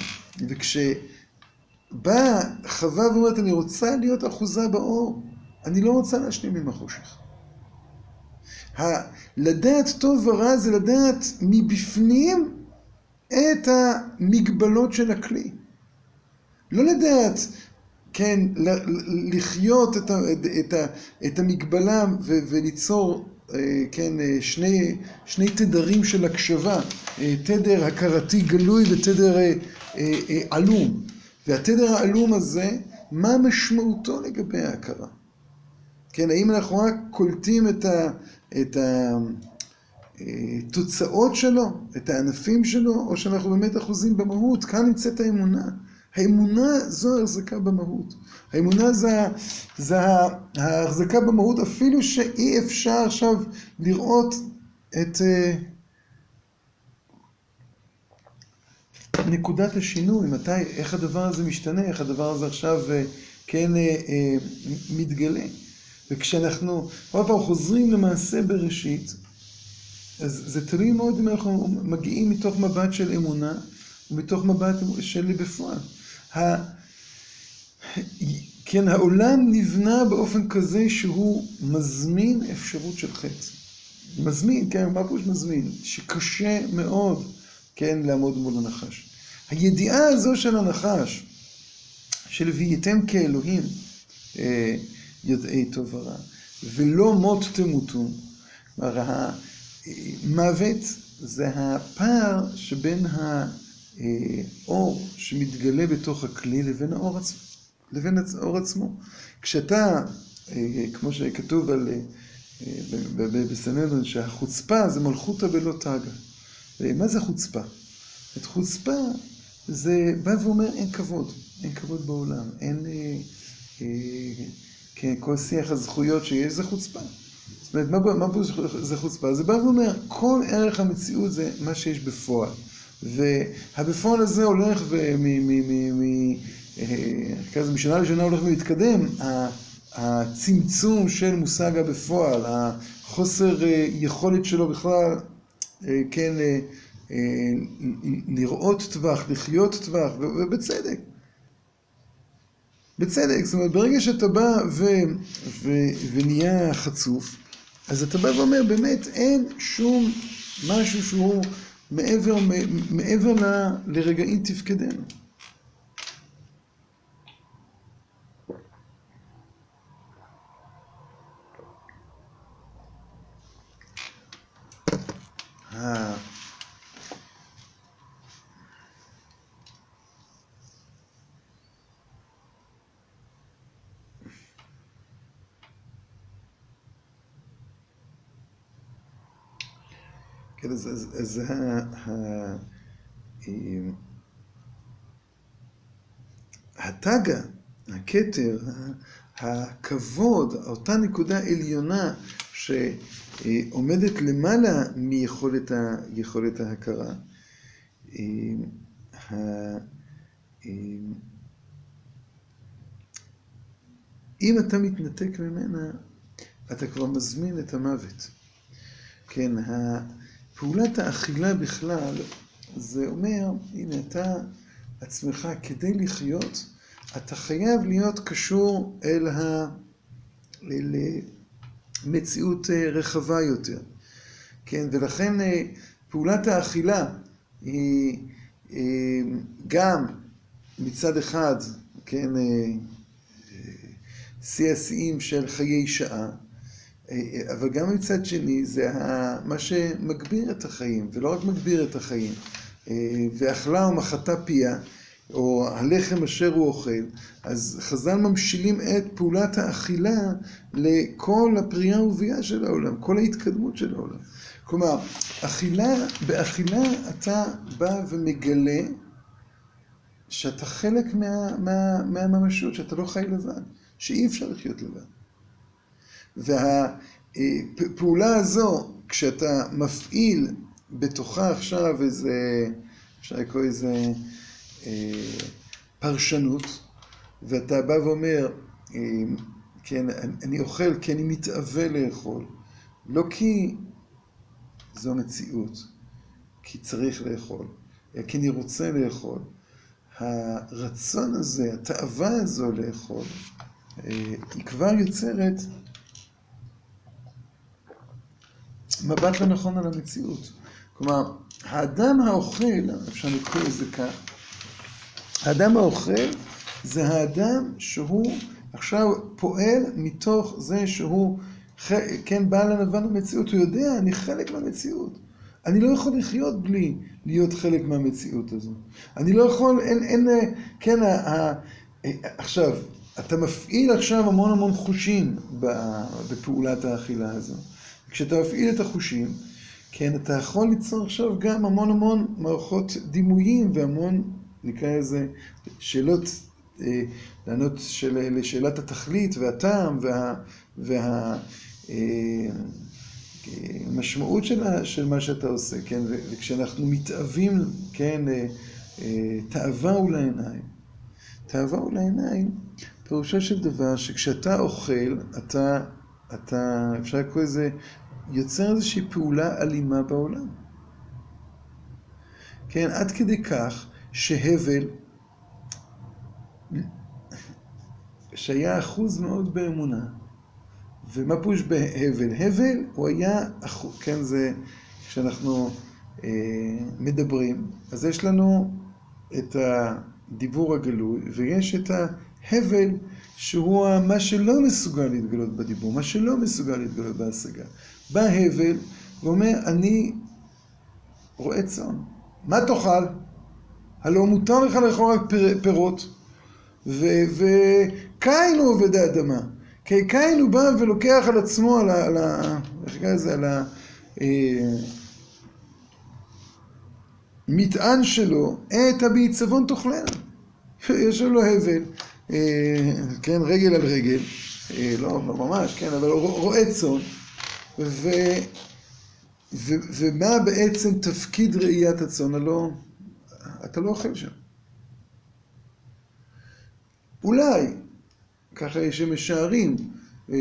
וכשבאה חווה ואומרת, אני רוצה להיות אחוזה באור, אני לא רוצה להשלים עם החושך. לדעת טוב ורע זה לדעת מבפנים את המגבלות של הכלי. לא לדעת, כן, לחיות את, ה, את, ה, את המגבלה ו, וליצור, אה, כן, אה, שני, שני תדרים של הקשבה, אה, תדר הכרתי גלוי ותדר עלום. והתדר העלום הזה, מה משמעותו לגבי ההכרה? כן, האם אנחנו רק קולטים את התוצאות שלו, את הענפים שלו, או שאנחנו באמת אחוזים במהות. כאן נמצאת האמונה. האמונה זו ההחזקה במהות. האמונה זה, ההחזקה במהות, אפילו שאי אפשר עכשיו לראות את אה, נקודת השינוי, מתי, איך הדבר הזה משתנה, איך הדבר הזה עכשיו אה, כן אה, מתגלה. וכשאנחנו עוד פעם חוזרים למעשה בראשית, אז זה תלוי מאוד אם אנחנו מגיעים מתוך מבט של אמונה ומתוך מבט של בפועל. ה... כן, העולם נבנה באופן כזה שהוא מזמין אפשרות של חטא. מזמין, כן, מה פירוש מזמין? שקשה מאוד, כן, לעמוד מול הנחש. הידיעה הזו של הנחש, של והייתם כאלוהים, אה, יודעי טוב ורע, ולא מות תמותו, כלומר, מוות זה הפער שבין האור שמתגלה בתוך הכלי לבין האור עצמו. לבין האור עצמו. כשאתה, כמו שכתוב על, בסנדרין, שהחוצפה זה מלכותא בלא תגה. מה זה חוצפה? את חוצפה זה בא ואומר אין כבוד, אין כבוד בעולם, אין, כן, כל שיח הזכויות שיש זה חוצפה. זאת אומרת, מה, מה פה זה חוצפה? זה בא ואומר, כל ערך המציאות זה מה שיש בפועל. והבפועל הזה הולך אה, לשנה הולך ומתקדם, הצמצום של מושג הבפועל, החוסר אה, יכולת שלו בכלל, אה, כן, לראות טווח, לחיות טווח, ובצדק. בצדק, זאת אומרת, ברגע שאתה בא ו, ו, ונהיה חצוף, אז אתה בא ואומר, באמת אין שום משהו שהוא מעבר, מעבר ל, לרגעים תפקדנו. אה, כן, אז, אז ה, ה, אמ, הטגה, הכתר, הכבוד, אותה נקודה עליונה שעומדת למעלה מיכולת יכולת ההכרה, אמ, אמ, אם אתה מתנתק ממנה, אתה כבר מזמין את המוות. כן, פעולת האכילה בכלל, זה אומר, הנה אתה עצמך, כדי לחיות, אתה חייב להיות קשור אל המציאות אה, רחבה יותר. כן, ולכן אה, פעולת האכילה היא אה, גם מצד אחד, כן, שיא השיאים של חיי שעה, אבל גם מצד שני זה מה שמגביר את החיים, ולא רק מגביר את החיים. ואכלה ומחתה פיה, או הלחם אשר הוא אוכל, אז חז"ל ממשילים את פעולת האכילה לכל הפרייה וביאה של העולם, כל ההתקדמות של העולם. כלומר, אכילה, באכילה אתה בא ומגלה שאתה חלק מה, מה, מהממשות, שאתה לא חי לבד, שאי אפשר לחיות לבד. והפעולה הזו, כשאתה מפעיל בתוכה עכשיו איזה, אפשר לקרוא איזה אה, פרשנות, ואתה בא ואומר, אה, כן, אני אוכל כי אני מתאווה לאכול, לא כי זו מציאות, כי צריך לאכול, אלא כי אני רוצה לאכול. הרצון הזה, התאווה הזו לאכול, אה, היא כבר יוצרת מבט לא נכון על המציאות. כלומר, האדם האוכל, אפשר לקרוא לזה כך, האדם האוכל זה האדם שהוא עכשיו פועל מתוך זה שהוא, כן, בעל הלבן המציאות, הוא יודע, אני חלק מהמציאות. אני לא יכול לחיות בלי להיות חלק מהמציאות הזו. אני לא יכול, אין, אין, כן, ה, ה, עכשיו, אתה מפעיל עכשיו המון המון חושים בפעולת האכילה הזו. כשאתה מפעיל את החושים, כן, אתה יכול ליצור עכשיו גם המון המון מערכות דימויים והמון, נקרא לזה, שאלות, אה, לענות של, לשאלת התכלית והטעם וה... וה אה, של, מה שאתה עושה, כן, וכשאנחנו מתאווים, כן, אה, תאווה הוא לעיניים. תאווה הוא לעיניים, פירושו של דבר שכשאתה אוכל, אתה, אתה, אפשר לקרוא לזה, יוצר איזושהי פעולה אלימה בעולם. כן, עד כדי כך שהבל, שהיה אחוז מאוד באמונה, ומה פוש בהבל? הבל הוא היה, כן, זה, כשאנחנו אה, מדברים, אז יש לנו את הדיבור הגלוי, ויש את ההבל שהוא מה שלא מסוגל להתגלות בדיבור, מה שלא מסוגל להתגלות בהשגה. בא הבל ואומר, אני רועה צאן. מה תאכל? הלא מותר לך לאכול רק פירות. וקין הוא עובד האדמה. כי קין הוא בא ולוקח על עצמו, על ה... על ה... איך נקרא לזה? על המטען שלו, את הביצבון תאכלנה. יש לו הבל, אה, כן, רגל על רגל, אה, לא, לא ממש, כן, אבל רועה צאן. ו... ו... ומה בעצם תפקיד ראיית הצאן? הלא, אתה לא אוכל שם. אולי, ככה שמשערים, אה,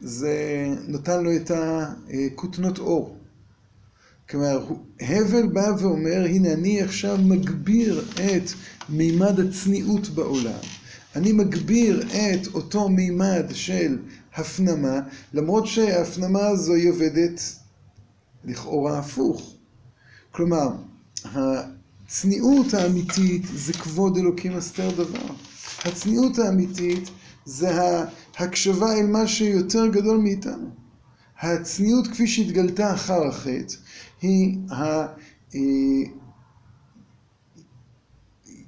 זה נתן לו את הכותנות אור. כלומר, הבל בא ואומר, הנה אני עכשיו מגביר את מימד הצניעות בעולם. אני מגביר את אותו מימד של הפנמה, למרות שההפנמה הזו היא עובדת לכאורה הפוך. כלומר, הצניעות האמיתית זה כבוד אלוקים הסתר דבר. הצניעות האמיתית זה ההקשבה אל מה שיותר גדול מאיתנו. הצניעות כפי שהתגלתה אחר החטא היא ה... אה,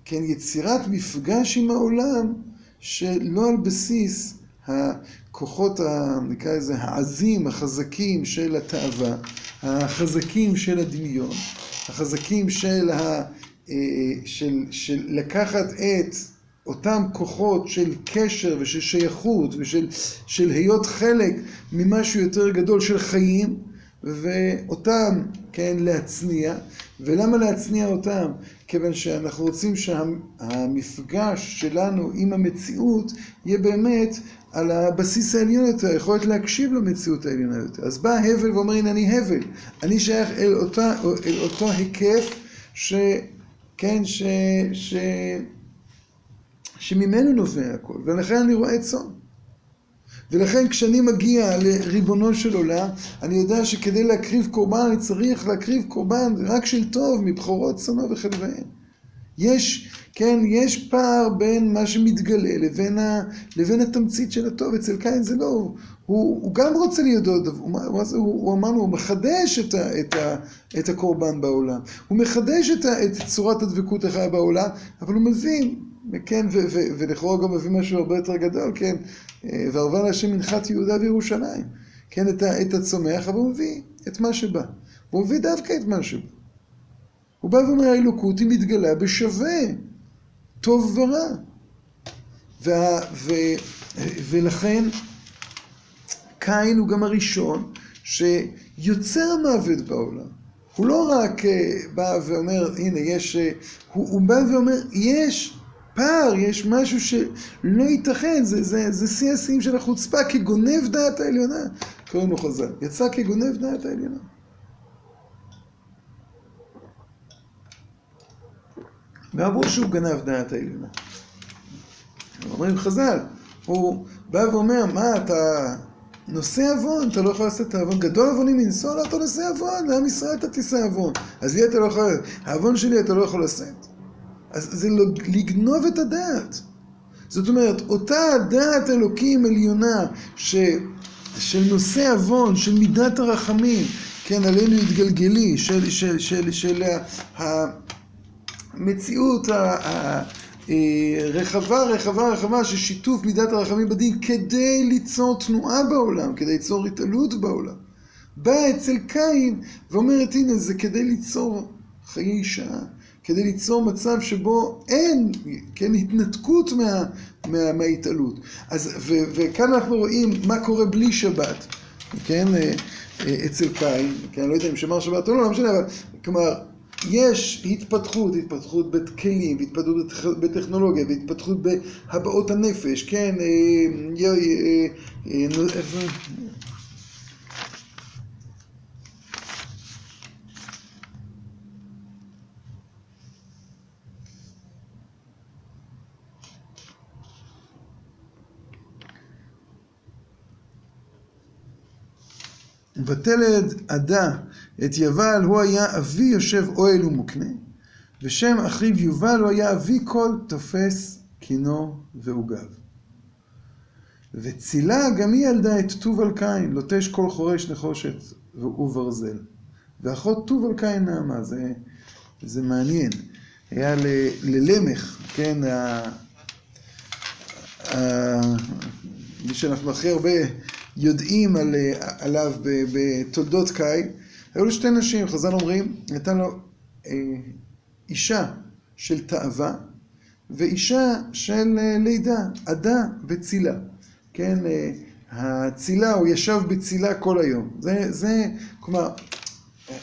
כן, יצירת מפגש עם העולם שלא על בסיס הכוחות, ה, נקרא לזה, העזים, החזקים של התאווה, החזקים של הדמיון, החזקים של, ה, אה, של, של לקחת את אותם כוחות של קשר ושל שייכות ושל של היות חלק ממשהו יותר גדול של חיים ואותם, כן, להצניע. ולמה להצניע אותם? כיוון שאנחנו רוצים שהמפגש שלנו עם המציאות יהיה באמת על הבסיס העליון יותר, היכולת להקשיב למציאות העליונה יותר. אז בא הבל ואומר, הנה אני הבל, אני שייך אל, אותה, אל אותו היקף ש... כן, ש... ש... שממנו נובע הכל, ולכן אני רואה צאן. ולכן כשאני מגיע לריבונו של עולם, אני יודע שכדי להקריב קורבן אני צריך להקריב קורבן רק של טוב, מבכורות צאנו וחלביהן. יש, כן, יש פער בין מה שמתגלה לבין, ה, לבין התמצית של הטוב. אצל קין זה לא, הוא, הוא גם רוצה להיות עוד, הוא, הוא, הוא אמרנו, הוא מחדש את, ה, את, ה, את הקורבן בעולם. הוא מחדש את, ה, את צורת הדבקות החיה בעולם, אבל הוא מבין, כן, ולכאורה גם מביא משהו הרבה יותר גדול, כן, וערבה להשם מנחת יהודה וירושלים, כן, את, את הצומח, אבל הוא מביא את מה שבא. הוא מביא דווקא את מה שבא. הוא בא ואומר, האלוקות היא מתגלה בשווה, טוב ורע. וה, ו, ולכן קין הוא גם הראשון שיוצר מוות בעולם. הוא לא רק בא ואומר, הנה, יש... הוא, הוא בא ואומר, יש פער, יש משהו שלא ייתכן, זה, זה, זה שיא השיאים של החוצפה, כגונב דעת העליונה. קוראים לו חז"ל, יצא כגונב דעת העליונה. ואמרו שהוא גנב דעת העליונה. אומרים חז"ל, הוא בא ואומר, מה אתה נושא עוון, אתה לא יכול לעשות את העוון, גדול עוונים מנשוא, לא אתה נושא עוון, לעם ישראל אתה תישא עוון. אז לי אתה לא יכול, העוון שלי אתה לא יכול לשאת. אז זה לגנוב את הדעת. זאת אומרת, אותה דעת אלוקים עליונה ש, של נושא עוון, של מידת הרחמים, כן, עלינו התגלגלי, של, של, של, של המציאות הרחבה, רחבה, רחבה של שיתוף מידת הרחמים בדין כדי ליצור תנועה בעולם, כדי ליצור התעלות בעולם. באה אצל קין ואומרת, הנה, זה כדי ליצור חיי שעה. כדי ליצור מצב שבו אין, כן, התנתקות מה, מה, מההתעלות. אז, ו, וכאן אנחנו רואים מה קורה בלי שבת, כן, אה, אה, אצל קין, כן, אני לא יודע אם שמר שבת או לא, לא משנה, אבל כלומר, יש התפתחות, התפתחות בכלים, התפתחות בטכנולוגיה, והתפתחות בהבעות הנפש, כן, אה, ותלד עדה את יבל, הוא היה אבי יושב אוהל ומוקנה, ושם אחיו יובל הוא היה אבי כל תופס קינו ועוגב. וצילה גם היא ילדה את טובל קין, לוטש כל חורש נחושת וברזל. ואחות טובל קין נעמה, זה, זה מעניין. היה ל, ללמך, כן, ה, ה, מי שאנחנו הכי הרבה יודעים על, עליו בתולדות קאי, היו לו שתי נשים, חז"ל אומרים, הייתה לו אה, אישה של תאווה ואישה של אה, לידה, עדה וצילה. כן, אה, הצילה, הוא ישב בצילה כל היום. זה, זה, כלומר, אה,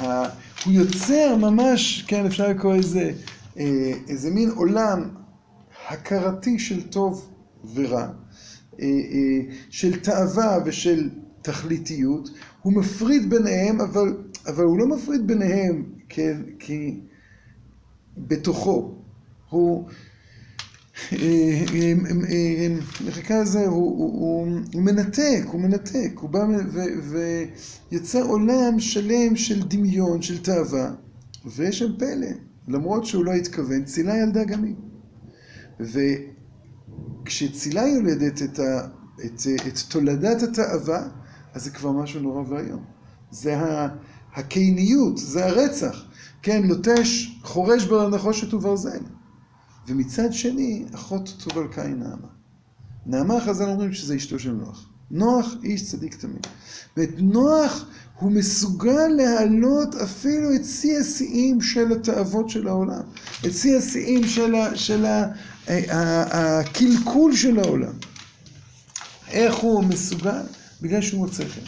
אה, הוא יוצר ממש, כן, אפשר לקרוא איזה, אה, איזה מין עולם הכרתי של טוב ורע. אה, אה, של תאווה ושל תכליתיות, הוא מפריד ביניהם, אבל, אבל הוא לא מפריד ביניהם כי, כי בתוכו. הוא, נקרא לזה, הוא מנתק, הוא מנתק, הוא בא ויצר עולם שלם של דמיון, של תאווה, ויש שם פלא, למרות שהוא לא התכוון, צילה ילדה גם היא. וכשצילה יולדת את, ה, את, את תולדת התאווה, אז זה כבר משהו נורא ואיום. זה הקייניות, זה הרצח. כן, לוטש, חורש בנחושת וברזל. ומצד שני, אחות תובל קין נעמה. נעמה חז"ל אומרים שזה אשתו של נוח. נוח איש צדיק תמיד. ואת נוח הוא מסוגל להעלות אפילו את שיא השיאים של התאוות של העולם. את שיא השיאים של, ה, של ה, הקלקול של העולם. איך הוא מסוגל? בגלל שהוא מוצא חן.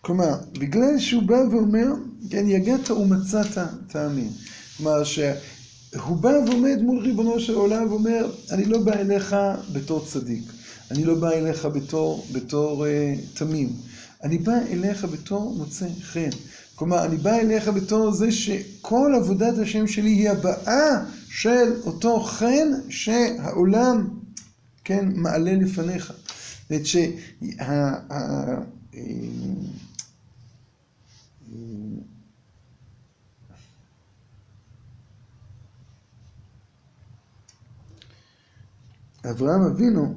כלומר, בגלל שהוא בא ואומר, כן, יגעת ומצאת תאמין. כלומר, שהוא בא ועומד מול ריבונו של עולם ואומר, אני לא בא אליך בתור צדיק, אני לא בא אליך בתור, בתור uh, תמים, אני בא אליך בתור מוצא חן. כלומר, אני בא אליך בתור זה שכל עבודת השם שלי היא הבאה של אותו חן שהעולם, כן, מעלה לפניך. זאת שה... אברהם אבינו,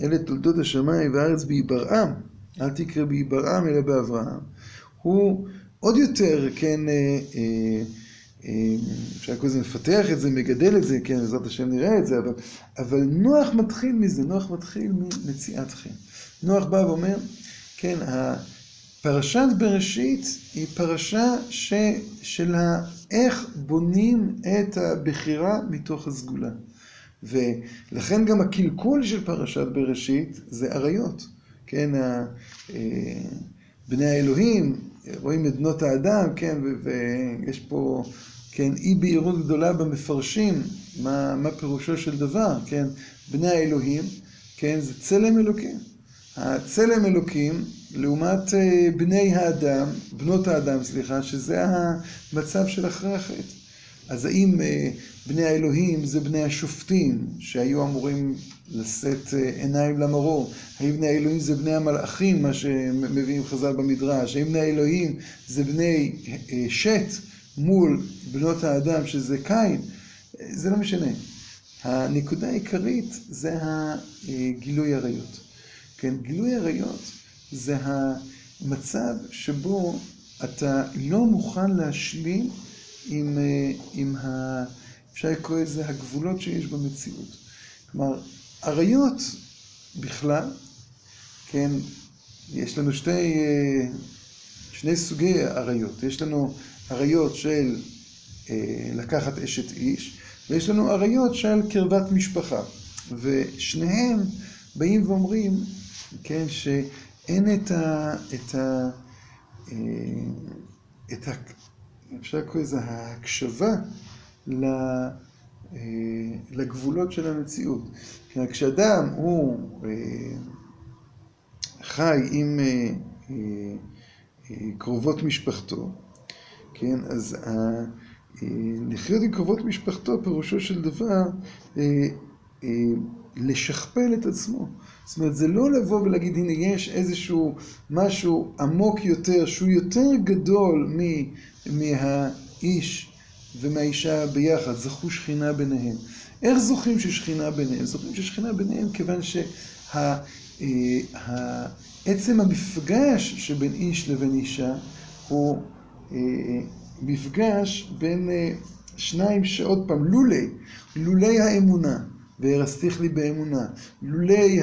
אלה תולדות השמיים והארץ בהיברעם, אל תקרא בהיברעם אלא באברהם, הוא עוד יותר, כן, אה, אה, אה, אפשר כל הזמן לפתח את זה, מגדל את זה, כן, בעזרת השם נראה את זה, אבל, אבל נוח מתחיל מזה, נוח מתחיל ממציאת חן. נוח בא ואומר, כן, פרשת בראשית היא פרשה ש, של איך בונים את הבחירה מתוך הסגולה. ולכן גם הקלקול של פרשת בראשית זה עריות. כן, בני האלוהים, רואים את בנות האדם, כן, ויש פה, כן, אי בהירות גדולה במפרשים, מה, מה פירושו של דבר, כן, בני האלוהים, כן, זה צלם אלוקים. הצלם אלוקים לעומת אה, בני האדם, בנות האדם, סליחה, שזה המצב של אחרי החטא. אז האם אה, בני האלוהים זה בני השופטים שהיו אמורים לשאת אה, עיניים למרור? האם בני האלוהים זה בני המלאכים, מה שמביאים חז"ל במדרש? האם בני האלוהים זה בני שת מול בנות האדם שזה קין? זה לא משנה. הנקודה העיקרית זה הגילוי עריות. כן, גילוי עריות זה המצב שבו אתה לא מוכן להשלים עם, אה, עם ה... אפשר לקרוא לזה הגבולות שיש במציאות. כלומר, עריות בכלל, כן, יש לנו שתי, אה, שני סוגי עריות. יש לנו עריות של אה, לקחת אשת איש, ויש לנו עריות של קרבת משפחה. ושניהם באים ואומרים, כן, שאין את ה... את ה... את ה... אפשר לקרוא לזה ההקשבה לגבולות של המציאות. כשאדם הוא חי עם קרובות משפחתו, כן, אז לחיות עם קרובות משפחתו פירושו של דבר לשכפל את עצמו. זאת אומרת, זה לא לבוא ולהגיד, הנה, יש איזשהו משהו עמוק יותר, שהוא יותר גדול מהאיש ומהאישה ביחד, זכו שכינה ביניהם. איך זוכים ששכינה ביניהם? זוכים ששכינה ביניהם כיוון שעצם המפגש שבין איש לבין אישה הוא מפגש בין שניים שעוד פעם, לולי, לולי האמונה. והרסתיך לי באמונה. לולי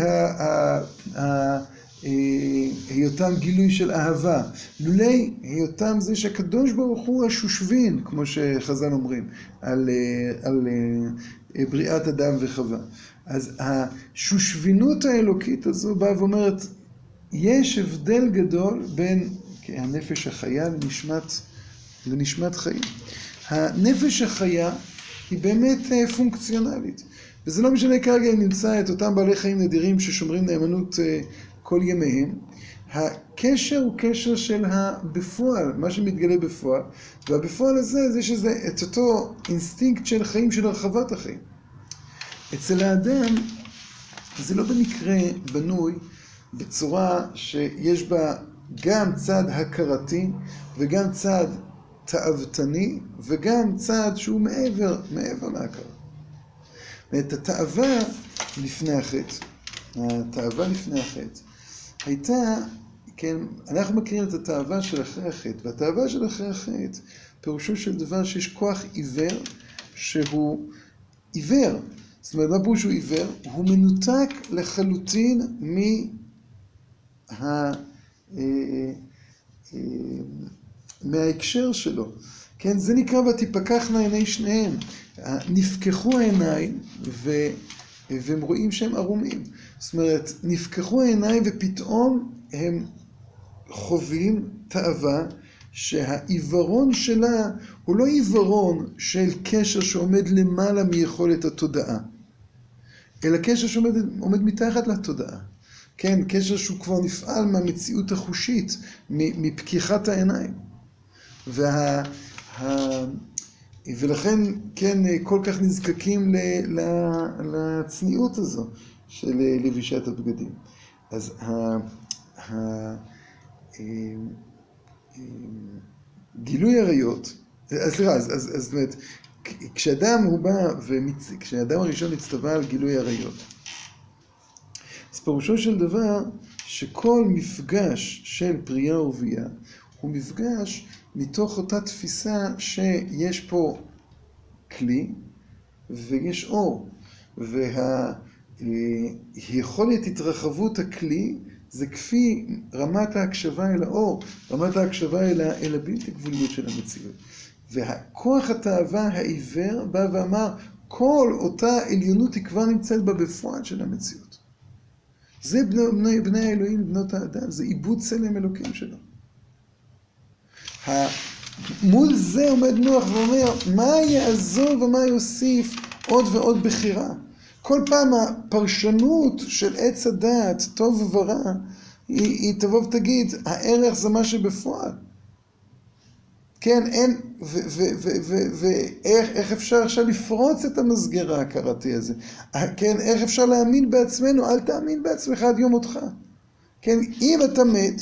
היותם גילוי של אהבה, לולי היותם זה שהקדוש ברוך הוא השושבין, כמו שחז"ל אומרים, על, על בריאת אדם וחווה. אז השושבינות האלוקית הזו באה ואומרת, יש הבדל גדול בין הנפש החיה לנשמת, לנשמת חיים. הנפש החיה היא באמת פונקציונלית. וזה לא משנה כרגע אם נמצא את אותם בעלי חיים נדירים ששומרים נאמנות כל ימיהם. הקשר הוא קשר של הבפועל, מה שמתגלה בפועל, והבפועל הזה, זה שזה את אותו אינסטינקט של חיים, של הרחבת החיים. אצל האדם זה לא במקרה בנוי בצורה שיש בה גם צד הכרתי וגם צד תאוותני וגם צד שהוא מעבר, מעבר להכרה. את התאווה לפני החטא, התאווה לפני החטא, הייתה, כן, אנחנו מכירים את התאווה של אחרי החטא, והתאווה של אחרי החטא, פירושו של דבר שיש כוח עיוור שהוא עיוור. זאת אומרת, מה פירוש שהוא עיוור? הוא מנותק לחלוטין מה... מההקשר שלו. כן, זה נקרא ותפקחנה עיני שניהם. נפקחו העיניים ו... והם רואים שהם ערומים. זאת אומרת, נפקחו העיניים ופתאום הם חווים תאווה שהעיוורון שלה הוא לא עיוורון של קשר שעומד למעלה מיכולת התודעה, אלא קשר שעומד מתחת לתודעה. כן, קשר שהוא כבר נפעל מהמציאות החושית, מפקיחת העיניים. וה... ולכן, כן, כל כך נזקקים לצניעות הזו של לבישת הבגדים. אז גילוי עריות, סליחה, אז זאת אומרת, כשאדם הוא בא, כשאדם הראשון הצטווה על גילוי עריות, אז פירושו של דבר שכל מפגש של פרייה ורבייה הוא מפגש מתוך אותה תפיסה שיש פה כלי ויש אור, והיכולת התרחבות הכלי זה כפי רמת ההקשבה אל האור, רמת ההקשבה אל הבלתי גבוליות של המציאות. והכוח התאווה העיוור בא ואמר, כל אותה עליונות היא כבר נמצאת בה בפועל של המציאות. זה בני, בני האלוהים, בנות האדם, זה עיבוד צלם אלוקים שלו. מול זה עומד נוח ואומר, מה יעזור ומה יוסיף עוד ועוד בחירה? כל פעם הפרשנות של עץ הדעת, טוב ורע, היא, היא תבוא ותגיד, הערך זה מה שבפועל. כן, אין, ואיך אפשר עכשיו לפרוץ את המסגר ההכרתי הזה? כן, איך אפשר להאמין בעצמנו? אל תאמין בעצמך עד יום מותך. כן, אם אתה מת,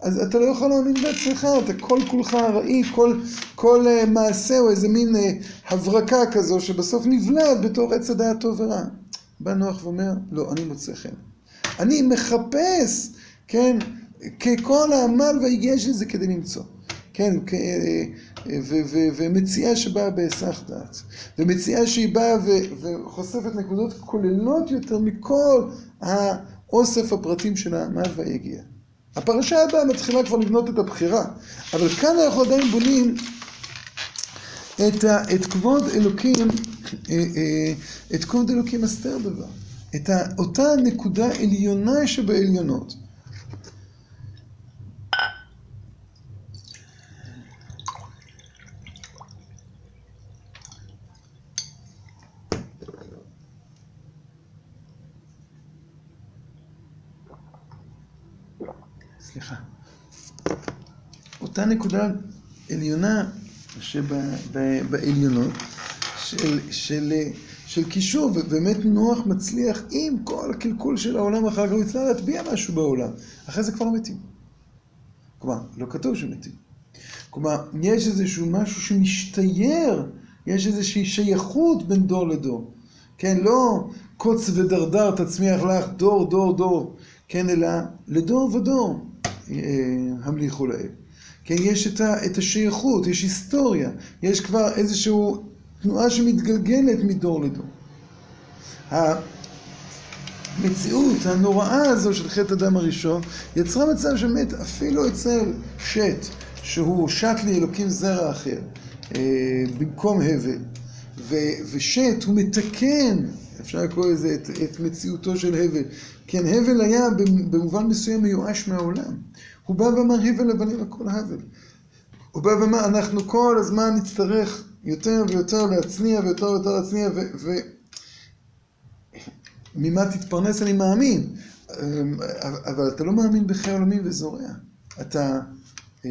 אז אתה לא יכול להאמין בעצמך, אתה כל כולך ארעי, כל, כל uh, מעשה הוא איזה מין uh, הברקה כזו שבסוף נבלעת בתור עץ הדעת טוב ורע. בא נוח ואומר, לא, אני מוצא חן. אני מחפש, כן, ככל העמל והגיע של זה כדי למצוא. כן, ומציאה שבאה בהיסח דעת, ומציאה שהיא באה וחושפת נקודות כוללות יותר מכל האוסף הפרטים של העמל והיגיע. הפרשה הבאה מתחילה כבר לבנות את הבחירה, אבל כאן אנחנו עדיין בונים את, ה, את כבוד אלוקים, את כבוד אלוקים אסתר דבר, את אותה נקודה עליונה שבעליונות. סליחה. אותה נקודה עליונה שבעליונות של, של, של קישור, ובאמת נוח מצליח עם כל הקלקול של העולם אחר כך, הוא יצטרך להטביע משהו בעולם, אחרי זה כבר מתים. כלומר, לא כתוב שמתים. כלומר, יש איזשהו משהו שמשתייר, יש איזושהי שייכות בין דור לדור. כן, לא קוץ ודרדר תצמיח לך דור דור דור, כן, אלא לדור ודור. המליכו לאל. כן, יש את, ה, את השייכות, יש היסטוריה, יש כבר איזושהי תנועה שמתגלגלת מדור לדור. המציאות הנוראה הזו של חטא אדם הראשון יצרה מצב שבאמת אפילו אצל שת, שהוא שת לי אלוקים זרע אחר, במקום הבל, ו, ושת הוא מתקן, אפשר לקרוא לזה, את, את מציאותו של הבל. כן, הבל היה במובן מסוים מיואש מהעולם. הוא בא ואמר, הבל לבנים הכל הבל. הוא בא ואמר, אנחנו כל הזמן נצטרך יותר ויותר להצניע ויותר ויותר להצניע, ו... ממה תתפרנס אני מאמין. אבל אתה לא מאמין בחיי עולמים וזורע. אתה אה,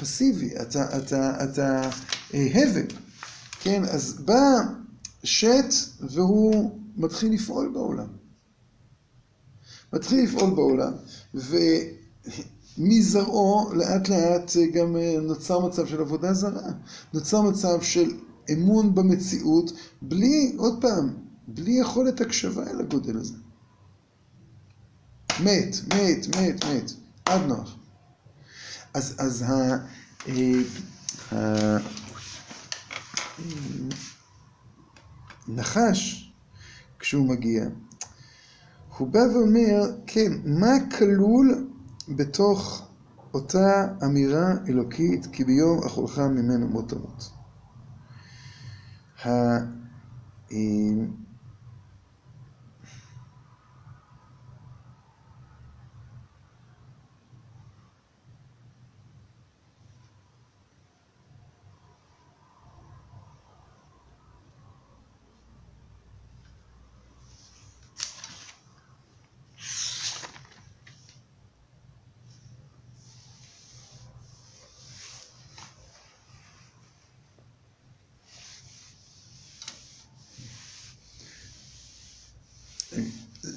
פסיבי, אתה, אתה, אתה אה, הבל. כן, אז בא שט והוא מתחיל לפעול בעולם. מתחיל לפעול בעולם, ומזרעו לאט לאט גם נוצר מצב של עבודה זרה. נוצר מצב של אמון במציאות, בלי, עוד פעם, בלי יכולת הקשבה אל הגודל הזה. מת, מת, מת, מת, עד נוח. אז, אז ה... אה, ה... נחש, כשהוא מגיע, הוא בא ואומר, כן, מה כלול בתוך אותה אמירה אלוקית, כי ביום אכולך ממנו מות תמות.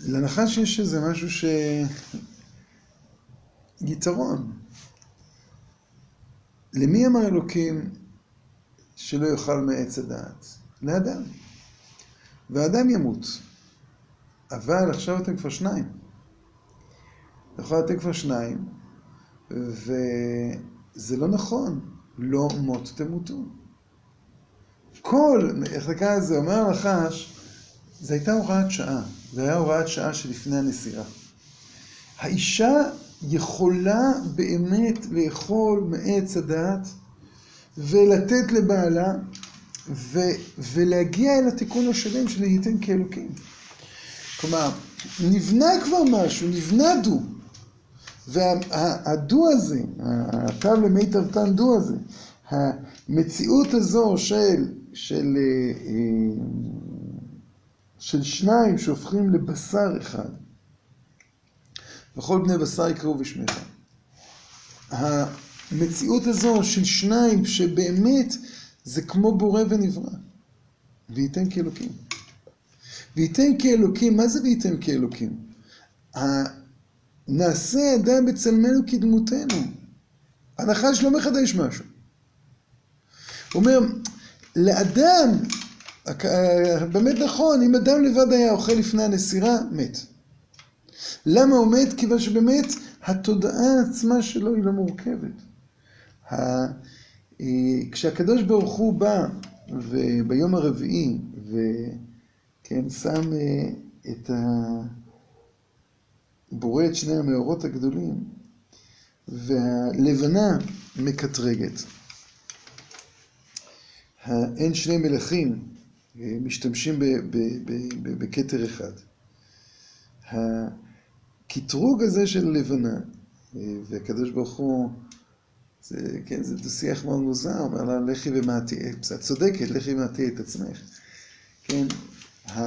לנחש יש איזה משהו ש... יתרון. למי אמר אלוקים שלא יאכל מעץ הדעת? לאדם. והאדם ימות. אבל עכשיו אתם כבר שניים. נכון, אתם כבר שניים, וזה לא נכון. לא מות תמותו. כל, איך נקרא לזה, אומר הנחש, זו הייתה הוראת שעה. זו הייתה הוראת שעה שלפני הנסירה. האישה יכולה באמת לאכול מעץ הדעת ולתת לבעלה ו, ולהגיע אל התיקון השלם של הייתם כאלוקים. כלומר, נבנה כבר משהו, נבנה דו. והדו הזה, התו למי תרתן דו הזה, המציאות הזו של, של, אה, של שניים שהופכים לבשר אחד, וכל בני בשר יקראו בשמך. המציאות הזו של שניים שבאמת זה כמו בורא ונברא. וייתן כאלוקים. וייתן כאלוקים, מה זה וייתן כאלוקים? נעשה אדם בצלמנו כדמותנו. הנחש לא מחדש משהו. הוא אומר, לאדם, באמת נכון, אם אדם לבד היה אוכל לפני הנסירה, מת. למה הוא מת? כיוון שבאמת התודעה עצמה שלו היא לא מורכבת. אה, כשהקדוש ברוך הוא בא ביום הרביעי וכן שם אה, את ה... בורא את שני המאורות הגדולים והלבנה מקטרגת. אין שני מלכים אה, משתמשים בכתר אחד. הקטרוג הזה של לבנה, והקדוש ברוך הוא, זה, כן, זה דו-שיח מאוד מוזר, אומר לה, לכי ומעטי, את צודקת, לכי ומעטי את עצמך. כן, ה...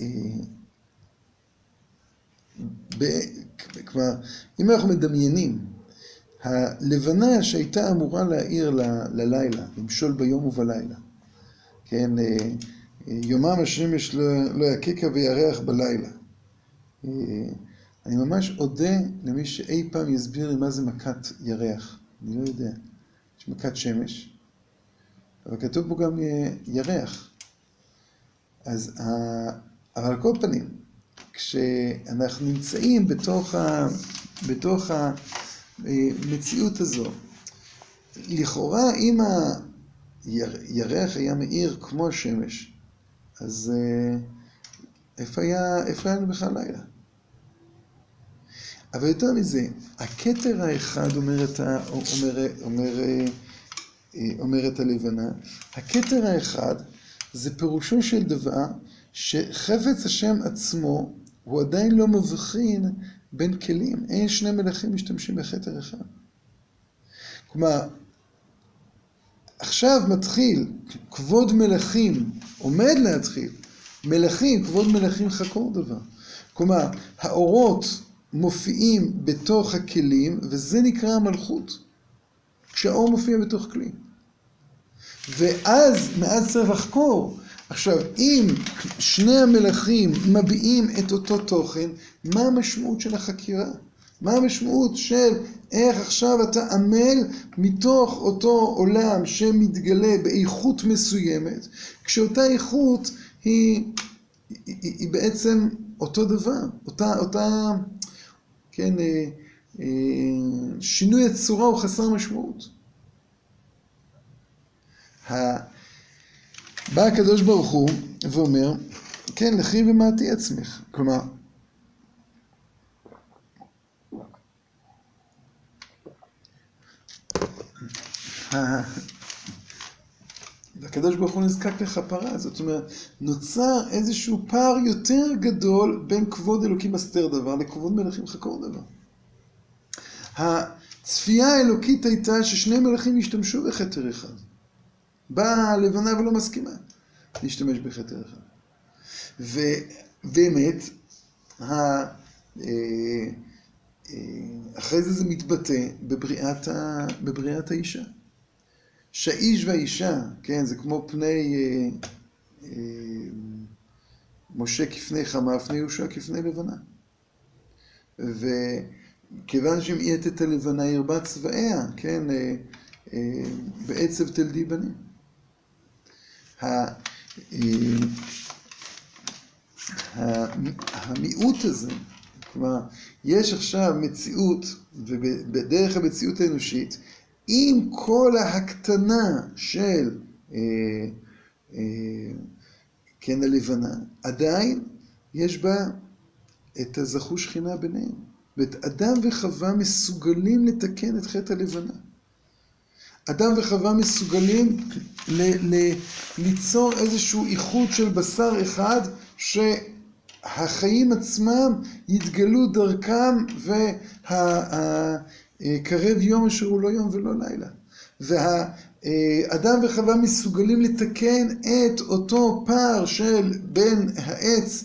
אה, ב... כלומר, אם אנחנו מדמיינים, הלבנה שהייתה אמורה להאיר ל... ללילה, למשול ביום ובלילה, כן, אה, יומם השמש לא, לא יקקה וירח בלילה. אה, אני ממש אודה למי שאי פעם יסביר לי מה זה מכת ירח. אני לא יודע. יש מכת שמש, אבל כתוב פה גם אה, ירח. אז, אבל על כל פנים, כשאנחנו נמצאים בתוך, ה, בתוך המציאות הזו, לכאורה אם הירח היה מאיר כמו השמש, אז אה, איפה היה, איפה היה בכלל לילה? אבל יותר מזה, הכתר האחד אומרת, אומר, אומר, אומרת הלבנה, הכתר האחד זה פירושו של דבר שחפץ השם עצמו הוא עדיין לא מבחין בין כלים. אין שני מלכים משתמשים בכתר אחד. כלומר, עכשיו מתחיל כבוד מלכים, עומד להתחיל, מלכים, כבוד מלכים חקור דבר. כלומר, האורות מופיעים בתוך הכלים, וזה נקרא המלכות. כשהאור מופיע בתוך כלי. ואז, מאז צריך לחקור. עכשיו, אם שני המלכים מביעים את אותו תוכן, מה המשמעות של החקירה? מה המשמעות של איך עכשיו אתה עמל מתוך אותו עולם שמתגלה באיכות מסוימת, כשאותה איכות היא, היא, היא בעצם אותו דבר, אותה, אותה, כן, אה, אה, שינוי הצורה הוא חסר משמעות. בא הקדוש ברוך הוא ואומר, כן, לכי ומעטי עצמך. כלומר, הקדוש ברוך הוא נזקק לכפרה, זאת אומרת, נוצר איזשהו פער יותר גדול בין כבוד אלוקים אסתר דבר לכבוד מלכים חקור דבר. הצפייה האלוקית הייתה ששני מלכים השתמשו בכתר אחד. באה הלבנה ולא מסכימה להשתמש בכתר אחד. ובאמת, אה, אה, אחרי זה זה מתבטא בבריאת, ה, בבריאת האישה. שהאיש והאישה, כן, זה כמו פני אה, אה, משה כפני חמה, פני יהושע כפני לבנה. וכיוון אי את הלבנה ירבה צבעיה, כן, אה, אה, בעצב תלדי בנים. אה, המיעוט הזה, כלומר, יש עכשיו מציאות, ובדרך המציאות האנושית, עם כל ההקטנה של כן הלבנה, עדיין יש בה את הזכו שכינה ביניהם. ואת אדם וחווה מסוגלים לתקן את חטא הלבנה. אדם וחווה מסוגלים ל- ל- ליצור איזשהו איחוד של בשר אחד שהחיים עצמם יתגלו דרכם והקרב יום אשר הוא לא יום ולא לילה. והאדם וחווה מסוגלים לתקן את אותו פער של בין העץ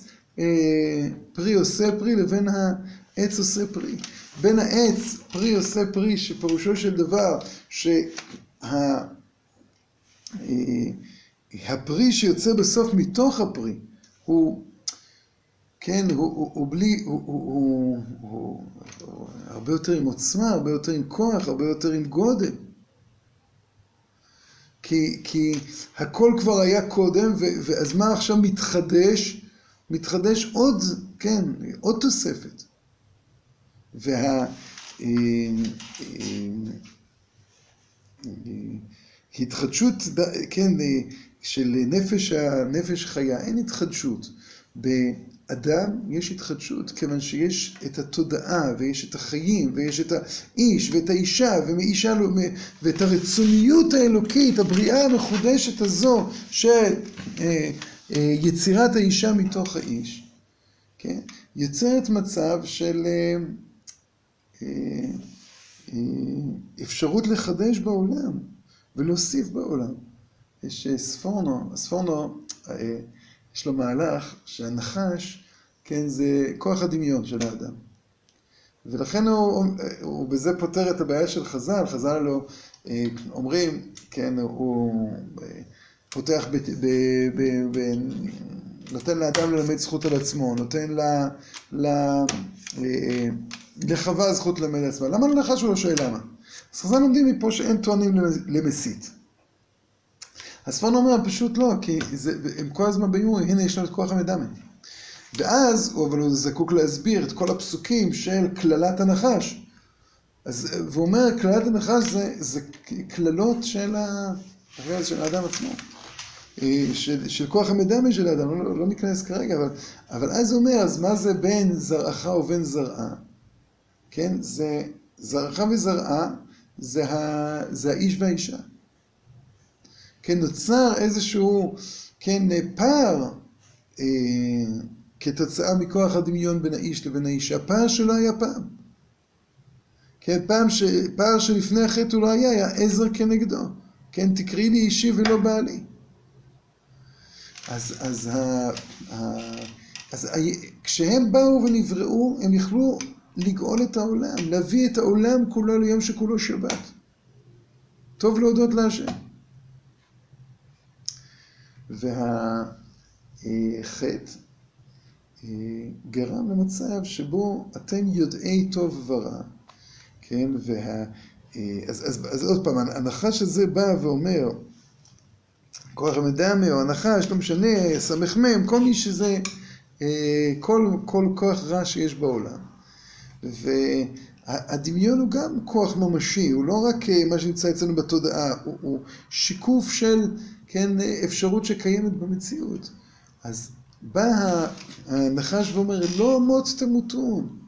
פרי עושה פרי לבין העץ עושה פרי. בין העץ פרי עושה פרי, שפירושו של דבר שהפרי שיוצא בסוף מתוך הפרי הוא, כן, הוא, בלי, הוא, הרבה יותר עם עוצמה, הרבה יותר עם כוח, הרבה יותר עם גודל. כי, הכל כבר היה קודם, ואז מה עכשיו מתחדש? מתחדש עוד, כן, עוד תוספת. וההתחדשות, כן, של נפש חיה, אין התחדשות. באדם יש התחדשות, כיוון שיש את התודעה, ויש את החיים, ויש את האיש, ואת האישה, ומאישה, ואת הרצוניות האלוקית, הבריאה המחודשת הזו, של יצירת האישה מתוך האיש, כן? יוצרת מצב של אפשרות לחדש בעולם ולהוסיף בעולם. יש ספורנו, הספורנו, יש לו מהלך שהנחש, כן, זה כוח הדמיון של האדם. ולכן הוא, הוא בזה פותר את הבעיה של חז"ל, חז"ל לא אומרים, כן, הוא פותח, ב, ב, ב, ב, נותן לאדם ללמד זכות על עצמו, נותן ל, ל, לחווה זכות ללמד על עצמה. למה לנחש הוא לא שואל למה? אז חז"ל לומדים מפה שאין טוענים למסית. הספרן אומר פשוט לא, כי זה, הם כל הזמן באים ואומרים, הנה יש לנו את כוח המדמה. ואז, אבל הוא זקוק להסביר את כל הפסוקים של קללת הנחש. אז, והוא אומר, קללת הנחש זה, זה קללות של, ה, של האדם עצמו. של, של כוח המדמה של האדם, לא, לא ניכנס כרגע, אבל, אבל אז הוא אומר, אז מה זה בין זרעך ובין זרעה? כן, זה זרעך וזרעה, זה, ה, זה האיש והאישה. כן, נוצר איזשהו, כן, פער אה, כתוצאה מכוח הדמיון בין האיש לבין האישה, פער שלא היה פעם. כן, פעם ש... פער שלפני החטא הוא לא היה, היה עזר כנגדו. כן, תקראי לי אישי ולא בעלי. אז, אז, ה, ה, אז ה, כשהם באו ונבראו, הם יכלו לגאול את העולם, להביא את העולם כולו ליום שכולו שבת. טוב להודות להשם. והחטא גרם למצב שבו אתם יודעי טוב ורע, כן? וה... אז, אז, אז עוד פעם, הנחש הזה בא ואומר, כוח המדמה או הנחש, לא משנה, סמ"ם, כל מי שזה, כל, כל כוח רע שיש בעולם. והדמיון הוא גם כוח ממשי, הוא לא רק מה שנמצא אצלנו בתודעה, הוא, הוא שיקוף של, כן, אפשרות שקיימת במציאות. אז בא הנחש ואומר, לא מות תמותון.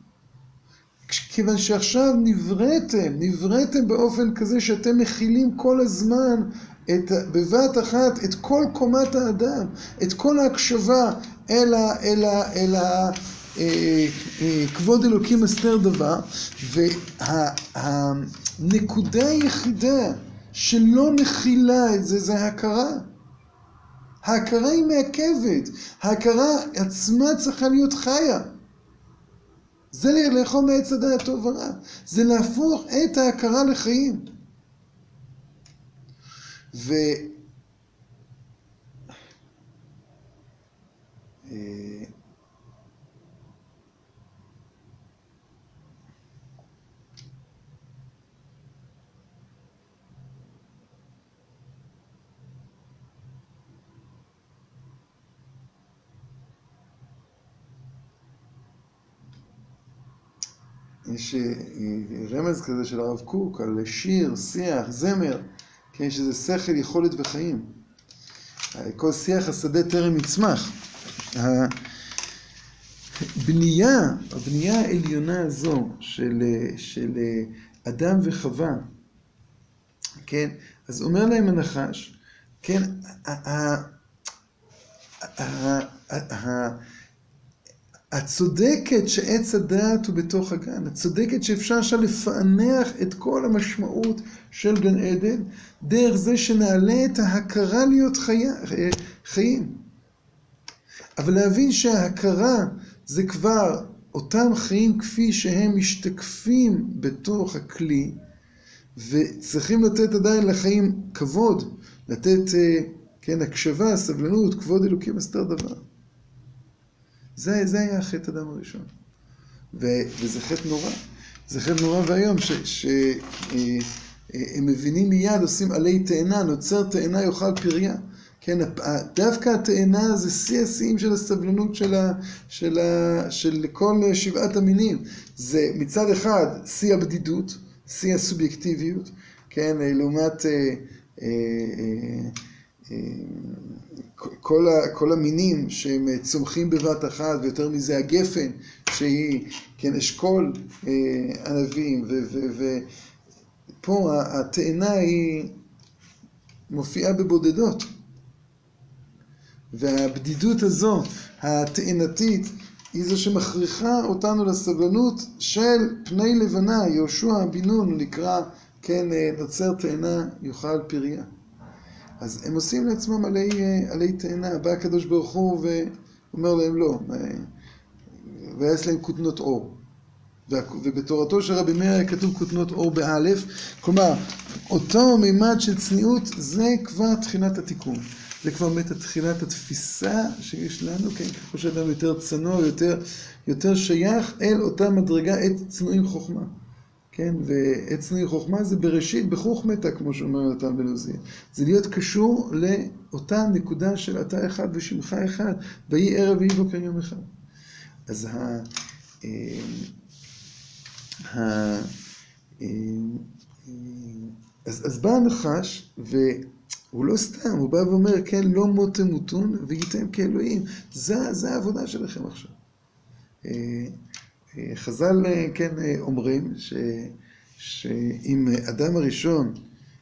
כיוון שעכשיו נבראתם, נבראתם באופן כזה שאתם מכילים כל הזמן את, בבת אחת את כל קומת האדם, את כל ההקשבה אל, ה, אל, ה, אל ה, אה, אה, כבוד אלוקים אסתר דבר, והנקודה היחידה שלא מכילה את זה, זה ההכרה. ההכרה היא מעכבת, ההכרה עצמה צריכה להיות חיה. זה לאכול מעץ הדעת טוב ורע, זה להפוך את ההכרה לחיים. ו... יש רמז כזה של הרב קוק על שיר, שיח, זמר, כן, שזה שכל, יכולת וחיים. כל שיח השדה טרם יצמח. הבנייה, הבנייה העליונה הזו של, של אדם וחווה, כן, אז אומר להם הנחש, כן, את צודקת שעץ הדעת הוא בתוך הגן, את צודקת שאפשר עכשיו לפענח את כל המשמעות של גן עדן, דרך זה שנעלה את ההכרה להיות חיה, חיים. אבל להבין שההכרה זה כבר אותם חיים כפי שהם משתקפים בתוך הכלי, וצריכים לתת עדיין לחיים כבוד, לתת, כן, הקשבה, סבלנות, כבוד אלוקים הסתר דבר. זה, זה היה חטא אדם הראשון. ו, וזה חטא נורא. זה חטא נורא ואיום, שהם מבינים מיד, עושים עלי תאנה, נוצר תאנה יאכל פריה. כן, דווקא התאנה זה שיא השיאים של הסבלנות של, ה, של, ה, של כל שבעת המינים. זה מצד אחד שיא הבדידות, שיא הסובייקטיביות, כן, לעומת... אה, אה, אה, כל, ה, כל המינים שהם צומחים בבת אחת, ויותר מזה הגפן, שהיא, כן, אשכול אה, ענבים, ופה התאנה היא מופיעה בבודדות. והבדידות הזו, התאנתית, היא זו שמכריחה אותנו לסבלנות של פני לבנה, יהושע בן נון, נקרא, כן, נוצר תאנה יאכל פריה. אז הם עושים לעצמם עלי, עלי תאנה, בא הקדוש ברוך הוא ואומר להם לא, ויעש להם כותנות אור. ובתורתו של רבי מאיר כתוב כותנות אור באלף, כלומר, אותו מימד של צניעות זה כבר תחילת התיקון. זה כבר באמת תחילת התפיסה שיש לנו, כן, ככל שאדם יותר צנוע, יותר, יותר שייך אל אותה מדרגה, את צנועים חוכמה. כן, ועת צנועי חוכמה זה בראשית בחוכמתה, כמו שאומר נתן בן עוזיאל. זה להיות קשור לאותה נקודה של אתה אחד ושמך אחד, ויהי ערב ויהי בוקר יום אחד. אז ה... ה... אז, אז בא הנחש, והוא לא סתם, הוא בא ואומר, כן, לא מות תמותון, והייתם כאלוהים. זה, זה העבודה שלכם עכשיו. חז"ל, כן, אומרים ש, שאם אדם הראשון,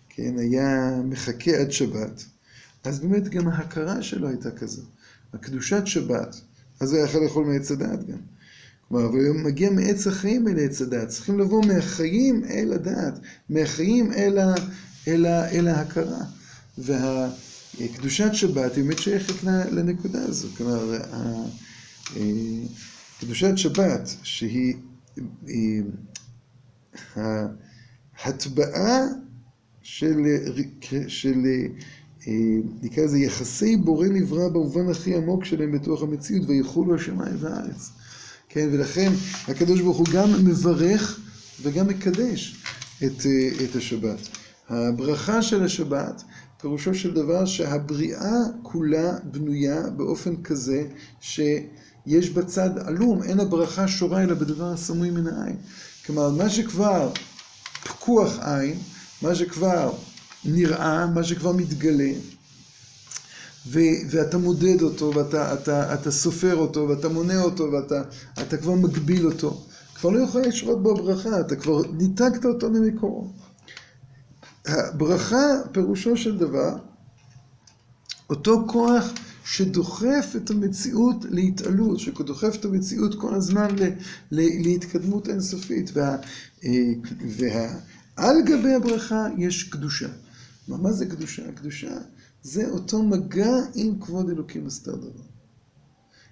כן, היה מחכה עד שבת, אז באמת גם ההכרה שלו הייתה כזו. הקדושת שבת, אז הוא היה יכול לאכול מעץ הדעת גם. כלומר, הוא מגיע מעץ החיים אל עץ הדעת. צריכים לבוא מהחיים אל הדעת, מהחיים אל, ה, אל, ה, אל ההכרה. והקדושת שבת היא באמת שייכת לנקודה הזו. כלומר, קדושת שבת, שהיא ההטבעה של, של אה, נקרא לזה יחסי בורא נברא במובן הכי עמוק שלהם בתוך המציאות, ויחולו השמיים והארץ. כן, ולכן הקדוש ברוך הוא גם מברך וגם מקדש את, אה, את השבת. הברכה של השבת, פירושו של דבר שהבריאה כולה בנויה באופן כזה שיש בצד עלום, אין הברכה שורה אלא בדבר הסמוי מן העין. כלומר, מה שכבר פקוח עין, מה שכבר נראה, מה שכבר מתגלה, ו- ואתה מודד אותו, ואתה אתה, אתה סופר אותו, ואתה מונה אותו, ואתה אתה כבר מגביל אותו. כבר לא יכול לשרות בו ברכה, אתה כבר ניתקת אותו ממקורו. הברכה, פירושו של דבר, אותו כוח שדוחף את המציאות להתעלות, שדוחף את המציאות כל הזמן ל, ל, להתקדמות אינסופית. וה, אה, ועל גבי הברכה יש קדושה. מה זה קדושה? קדושה זה אותו מגע עם כבוד אלוקים אסתר דבר.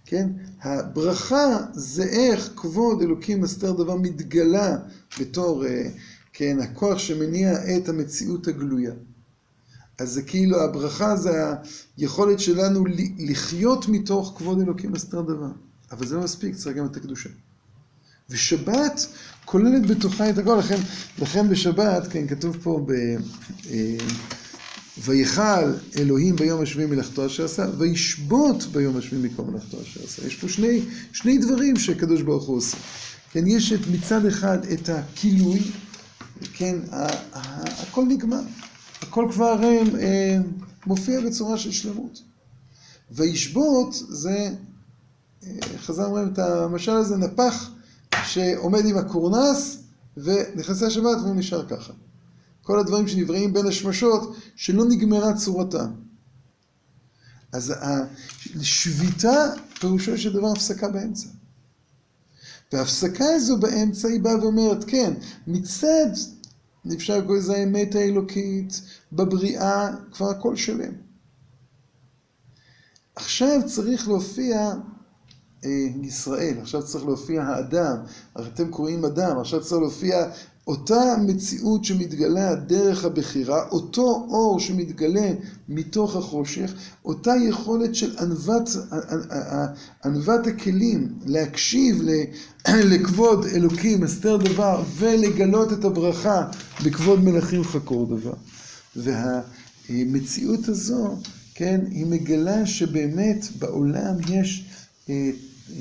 כן? הברכה זה איך כבוד אלוקים אסתר דבר מתגלה בתור, אה, כן, הכוח שמניע את המציאות הגלויה. אז זה כאילו הברכה זה היכולת שלנו לחיות מתוך כבוד אלוקים אסתר דבר. אבל זה לא מספיק, צריך גם את הקדושה. ושבת כוללת בתוכה את הכל, לכן, לכן בשבת, כן, כתוב פה ב... אה, ויכל אלוהים ביום השביעי מלאכתו אשר עשה, וישבות ביום השביעי מכל מלאכתו אשר עשה. יש פה שני, שני דברים שקדוש ברוך הוא עושה. כן, יש את, מצד אחד את הכילוי, כן, הכל נגמר. כבר אה, מופיע בצורה של שלמות. וישבות זה, אה, חז"ל אומרים את המשל הזה, נפח שעומד עם הקורנס ונכנסה השבת והוא נשאר ככה. כל הדברים שנבראים בין השמשות שלא נגמרה צורתם. אז השביתה פירושו של דבר הפסקה באמצע. וההפסקה הזו באמצע היא באה ואומרת, כן, מצד, אפשר לקרוא לזה האמת האלוקית, בבריאה, כבר הכל שלם. עכשיו צריך להופיע אה, ישראל, עכשיו צריך להופיע האדם, אתם קוראים אדם, עכשיו צריך להופיע אותה מציאות שמתגלה דרך הבחירה, אותו אור שמתגלה מתוך החושך, אותה יכולת של ענוות, ענוות הכלים להקשיב לכבוד אלוקים, הסתר דבר, ולגלות את הברכה בכבוד מלכים חקור דבר. והמציאות הזו, כן, היא מגלה שבאמת בעולם יש אה, אה,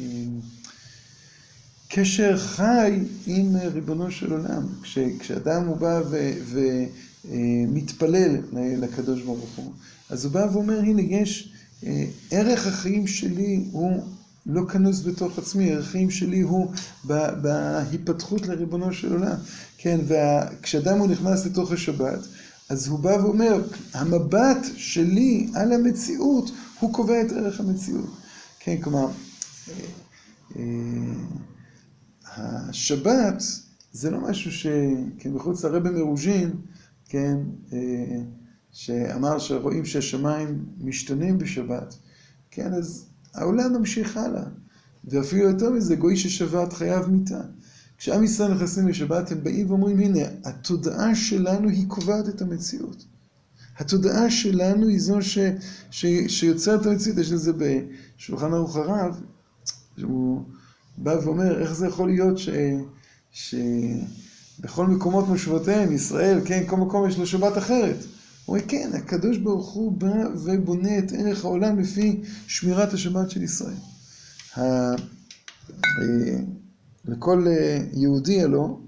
קשר חי עם ריבונו של עולם. כש, כשאדם הוא בא ומתפלל לקדוש ברוך הוא, אז הוא בא ואומר, הנה, יש, אה, ערך החיים שלי הוא לא כנוס בתוך עצמי, ערך החיים שלי הוא בהיפתחות לריבונו של עולם. כן, וכשאדם הוא נכנס לתוך השבת, אז הוא בא ואומר, המבט שלי על המציאות, הוא קובע את ערך המציאות. כן, כלומר, אה, אה, השבת זה לא משהו ש... כן, לרבי מרוז'ין, כן, אה, שאמר שרואים שהשמיים משתנים בשבת, כן, אז העולם ממשיך הלאה. ואפילו יותר מזה, גוי ששבת חייב מיתה. כשעם ישראל נכנסים לשבת, הם באים ואומרים, הנה, התודעה שלנו היא קובעת את המציאות. התודעה שלנו היא זו ש, ש, שיוצרת את המציאות. יש לזה בשולחן ערוך הרב, שהוא בא ואומר, איך זה יכול להיות ש... שבכל מקומות מושבותיהם, ישראל, כן, כל מקום יש לו שבת אחרת. הוא אומר, כן, הקדוש ברוך הוא בא ובונה את ערך העולם לפי שמירת השבת של ישראל. ה... אה, לכל אה, יהודי הלא,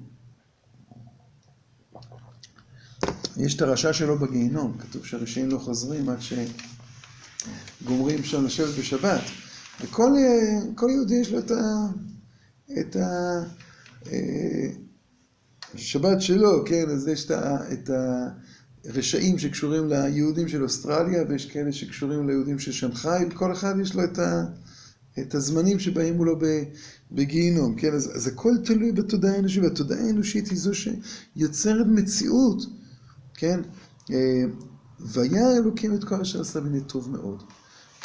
יש את הרשע שלו בגיהינום, כתוב שהרשעים לא חוזרים עד שגומרים שם לשבת בשבת. וכל כל יהודי יש לו את, ה, את השבת אה, שלו, כן? אז יש את הרשעים שקשורים ליהודים של אוסטרליה, ויש כאלה שקשורים ליהודים של שנגחאי, וכל אחד יש לו את, ה, את הזמנים הוא לא בגיהינום, כן? אז, אז הכל תלוי בתודעה האנושית, והתודעה האנושית היא זו שיוצרת מציאות, כן? אה, וירא אלוקים את כל אשר עשה בני טוב מאוד.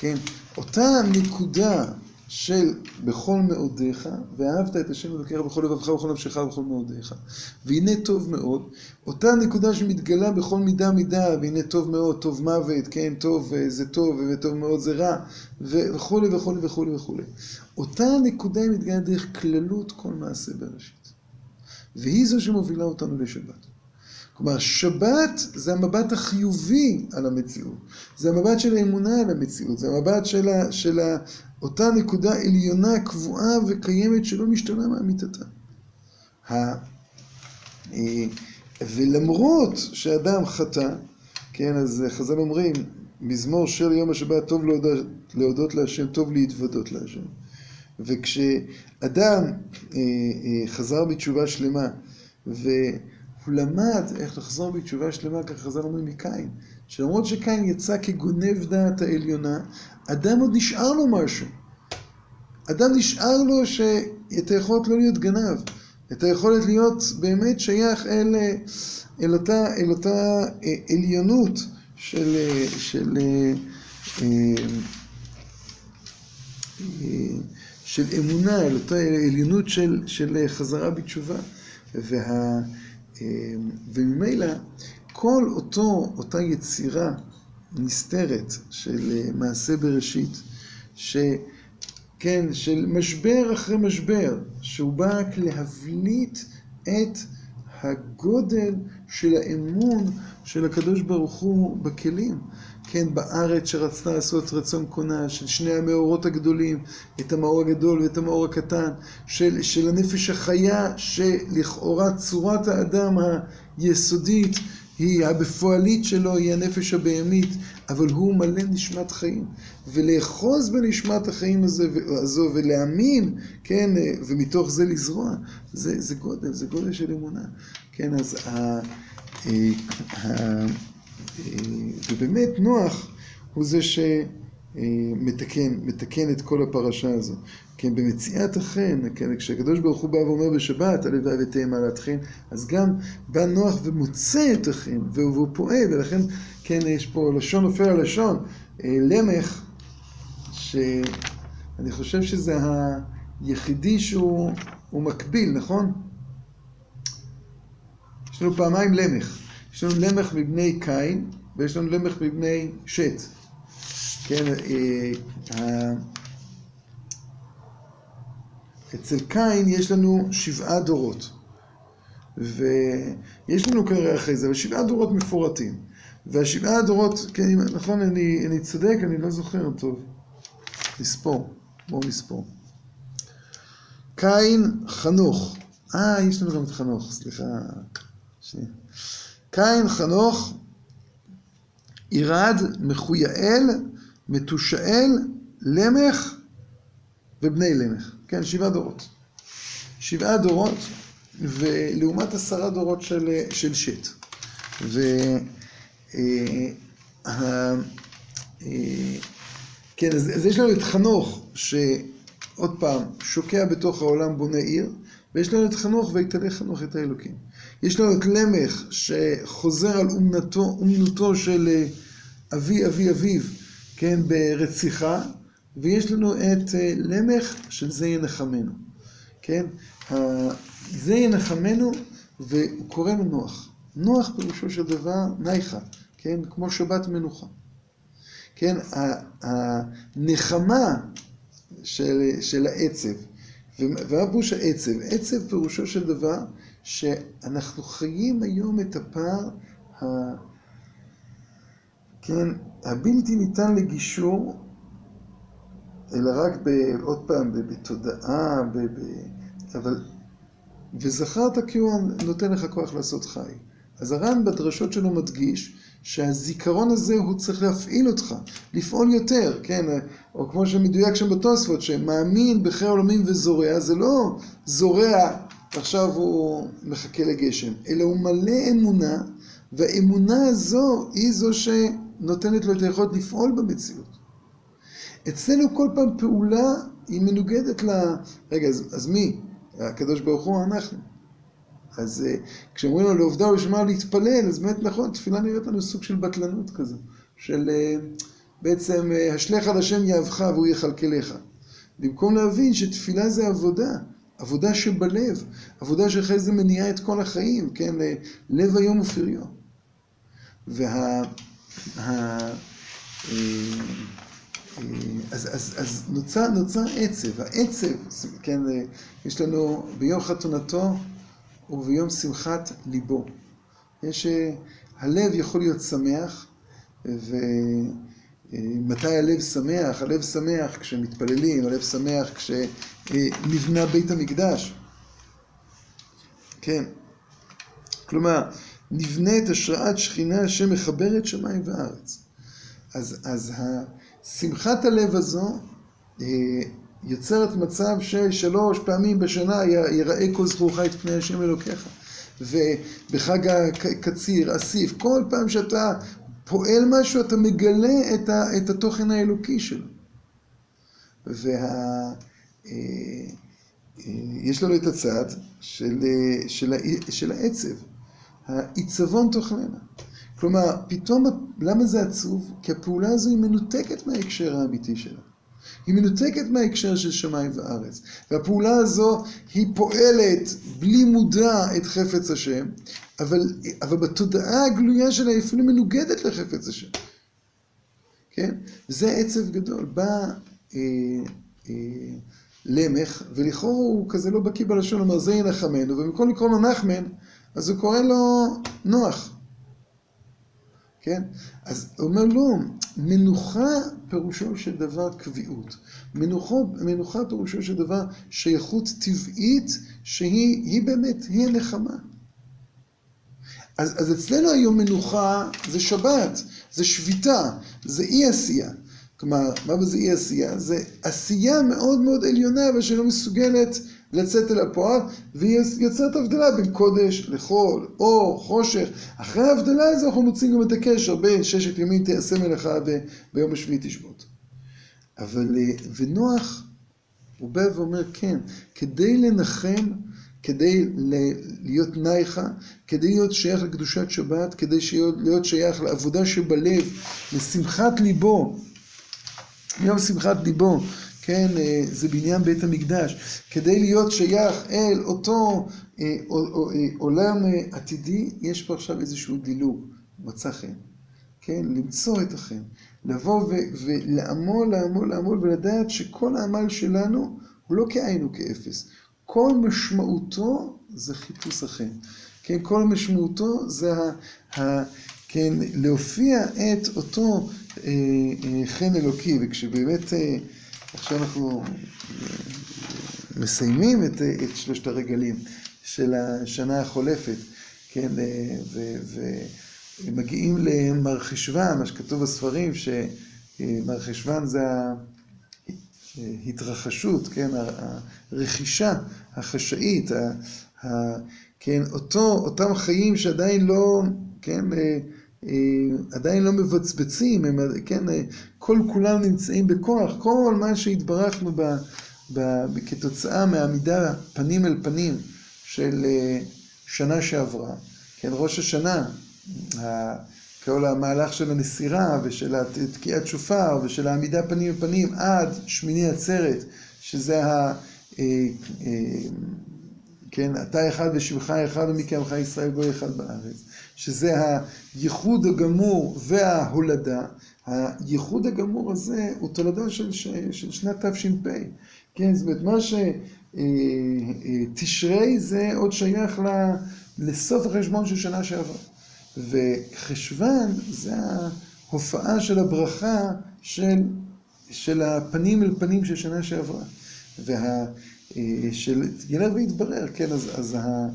כן, אותה נקודה של בכל מאודיך, ואהבת את השם אלוקיך בכל לבבך ובכל נפשך ובכל מאודיך. והנה טוב מאוד, אותה נקודה שמתגלה בכל מידה מידה, והנה טוב מאוד, טוב מוות, כן, טוב זה טוב, וטוב מאוד זה רע, וכולי וכולי וכולי וכולי. אותה נקודה מתגלה דרך כללות כל מעשה בראשית. והיא זו שמובילה אותנו לשבת. כלומר, שבת זה המבט החיובי על המציאות. זה המבט של האמונה על המציאות. זה המבט של, ה, של ה, אותה נקודה עליונה, קבועה וקיימת שלא משתנה מאמיתתה. אה, ולמרות שאדם חטא, כן, אז חז"ל אומרים, מזמור של יום השבת טוב להודות, להודות להשם, טוב להתוודות להשם. וכשאדם אה, אה, חזר בתשובה שלמה, ו... הוא למד איך לחזור בתשובה שלמה, ככה חז"ל אומרים מקין, שלמרות שקין יצא כגונב דעת העליונה, אדם עוד נשאר לו משהו. אדם נשאר לו שאת היכולת לא להיות גנב, את היכולת להיות באמת שייך אל, אל, אותה, אל אותה אה, עליונות של, של, אה, אה, של אמונה, אל אותה עליונות של, של חזרה בתשובה. וה... אמ, וממילא כל אותו, אותה יצירה נסתרת של אה, מעשה בראשית, ש... כן, של משבר אחרי משבר, שהוא בא רק להבליט את הגודל של האמון של הקדוש ברוך הוא בכלים. כן, בארץ שרצתה לעשות רצון קונה, של שני המאורות הגדולים, את המאור הגדול ואת המאור הקטן, של, של הנפש החיה, שלכאורה צורת האדם היסודית היא הבפועלית שלו, היא הנפש הבהמית, אבל הוא מלא נשמת חיים. ולאחוז בנשמת החיים הזה, הזו ולהאמין, כן, ומתוך זה לזרוע, זה, זה גודל, זה גודל של אמונה. כן, אז ה... אה, ובאמת נוח הוא זה שמתקן, מתקן את כל הפרשה הזו. כן, במציאת החן, כן, כשהקדוש ברוך הוא בא ואומר בשבת, הלוואי ותהא מעלת חן, אז גם בא נוח ומוצא את החן, והוא פועל, ולכן, כן, יש פה לשון נופל על לשון, אה, למך, שאני חושב שזה היחידי שהוא מקביל, נכון? יש לנו פעמיים למך. יש לנו למך מבני קין, ויש לנו למך מבני שת. כן, אה, אצל קין יש לנו שבעה דורות. ויש לנו כנראה אחרי זה, אבל שבעה דורות מפורטים. והשבעה דורות, כן, נכון, אני, אני צודק, אני לא זוכר טוב. נספור, בואו נספור. קין, חנוך. אה, יש לנו גם את חנוך, סליחה. שנייה. קין, חנוך, ירד, מחויאל, מתושאל, למך ובני למך. כן, שבעה דורות. שבעה דורות, ולעומת עשרה דורות של, של שת. ו... אה, אה, כן, אז, אז יש לנו את חנוך, שעוד פעם, שוקע בתוך העולם, בונה עיר, ויש לנו את חנוך, ויתלה חנוך את האלוקים. יש לנו את למך, שחוזר על אומנתו, אומנותו של אה, אבי אבי אביו, כן, ברציחה, ויש לנו את אה, למך של זה ינחמנו, כן? זה ינחמנו, והוא קורא לו נוח. נוח פירושו של דבר נייחה, כן? כמו שבת מנוחה. כן? הנחמה של, של העצב, ומה פירוש העצב? עצב פירושו של דבר שאנחנו חיים היום את הפער ה... כן, הבלתי ניתן לגישור, אלא רק ב... עוד פעם, בתודעה, ב... ב... אבל... וזכרת כי הוא נותן לך כוח לעשות חי. אז הר"ן בדרשות שלו מדגיש שהזיכרון הזה הוא צריך להפעיל אותך, לפעול יותר, כן? או כמו שמדויק שם בתוספות, שמאמין בחיי העולמים וזורע, זה לא זורע ועכשיו הוא מחכה לגשם, אלא הוא מלא אמונה, והאמונה הזו היא זו שנותנת לו את היכולת לפעול במציאות. אצלנו כל פעם פעולה היא מנוגדת ל... רגע, אז, אז מי? הקדוש ברוך הוא אנחנו. אז uh, כשאומרים לו לעובדה ולשמה להתפלל, אז באמת נכון, תפילה נראית לנו סוג של בטלנות כזו, של uh, בעצם uh, השלך על השם יהבך והוא יכלכלך. במקום להבין שתפילה זה עבודה, עבודה שבלב, עבודה שאחרי זה מניעה את כל החיים, כן, לב היום ופריו. וה... ה, אה, אז, אז, אז נוצר, נוצר עצב, העצב, כן, יש לנו ביום חתונתו וביום שמחת ליבו. יש, הלב יכול להיות שמח, ומתי הלב שמח? הלב שמח כשמתפללים, הלב שמח כשנבנה בית המקדש. כן. כלומר, נבנה את השראת שכינה שמחברת שמיים וארץ. אז, אז שמחת הלב הזו אה, יוצרת מצב ששלוש פעמים בשנה יראה כל זכורך את פני השם אלוקיך. ובחג הקציר, אסיף, כל פעם שאתה פועל משהו אתה מגלה את, ה, את התוכן האלוקי שלו. וה... אה, אה, יש לנו את הצד של, של, של העצב, העיצבון תוכננה. כלומר, פתאום, למה זה עצוב? כי הפעולה הזו היא מנותקת מההקשר האמיתי שלה. היא מנותקת מההקשר של שמיים וארץ. והפעולה הזו היא פועלת בלי מודע את חפץ השם, אבל, אבל בתודעה הגלויה שלה היא אפילו מנוגדת לחפץ השם. כן? זה עצב גדול. בא אה, אה, למך, ולכאורה הוא כזה לא בקיא בלשון, אומר זה ינחמנו, ובמקום לקרוא לו נחמן, אז הוא קורא לו נוח. כן? אז הוא אומר לא, מנוחה פירושו של דבר קביעות. מנוחה, מנוחה פירושו של דבר שייכות טבעית שהיא באמת, היא הנחמה. אז, אז אצלנו היום מנוחה זה שבת, זה שביתה, זה אי עשייה. כלומר, מה זה אי עשייה? זה עשייה מאוד מאוד עליונה אבל שלא מסוגלת לצאת אל הפועל, והיא יוצרת הבדלה בין קודש לחול, אור, חושך. אחרי ההבדלה הזו אנחנו מוצאים גם את הקשר בין ששת ימים תעשה מלאכה וביום השביעי תשבות. אבל, אה, ונוח, הוא בא ואומר, כן, כדי לנחם, כדי להיות נייחה, כדי להיות שייך לקדושת שבת, כדי להיות שייך לעבודה שבלב, לשמחת ליבו, יום שמחת ליבו, כן, אה, זה בניין בית המקדש, כדי להיות שייך אל אותו אה, אה, עולם עתידי, יש פה עכשיו איזשהו דילוג, מצא חן, כן, למצוא את החן, לבוא ולעמול, לעמול, לעמול ולדעת שכל העמל שלנו הוא לא כאין הוא כאפס, כל משמעותו זה חיפוש החן, כן, כל משמעותו זה ה... ה כן, להופיע את אותו אה, אה, חן אלוקי, וכשבאמת אה, עכשיו אנחנו מסיימים את, את שלושת הרגלים של השנה החולפת, כן, ומגיעים למר חשוון, מה שכתוב בספרים, שמר חשוון זה ההתרחשות, כן, הרכישה החשאית, כן, אותו, אותם חיים שעדיין לא, כן, אה, עדיין לא מבצבצים, הם, כן, אה, כל כולם נמצאים בכוח, כל מה שהתברכנו ב, ב, כתוצאה מעמידה פנים אל פנים של אה, שנה שעברה, כן, ראש השנה, כל המהלך של הנסירה ושל תקיעת שופר ושל העמידה פנים אל פנים עד שמיני עצרת, שזה ה... כן, אתה אחד ושמך אחד ומקיימך ישראל גוי אחד בארץ. שזה הייחוד הגמור וההולדה. הייחוד הגמור הזה הוא תולדה של, של שנת תש"פ. כן, זאת אומרת, מה שתשרי אה, אה, זה עוד שייך לסוף החשבון של שנה שעברה. וחשוון זה ההופעה של הברכה של, של הפנים אל פנים של שנה שעברה. וה... אה, של ילך ויתברר, כן, אז, אז ה...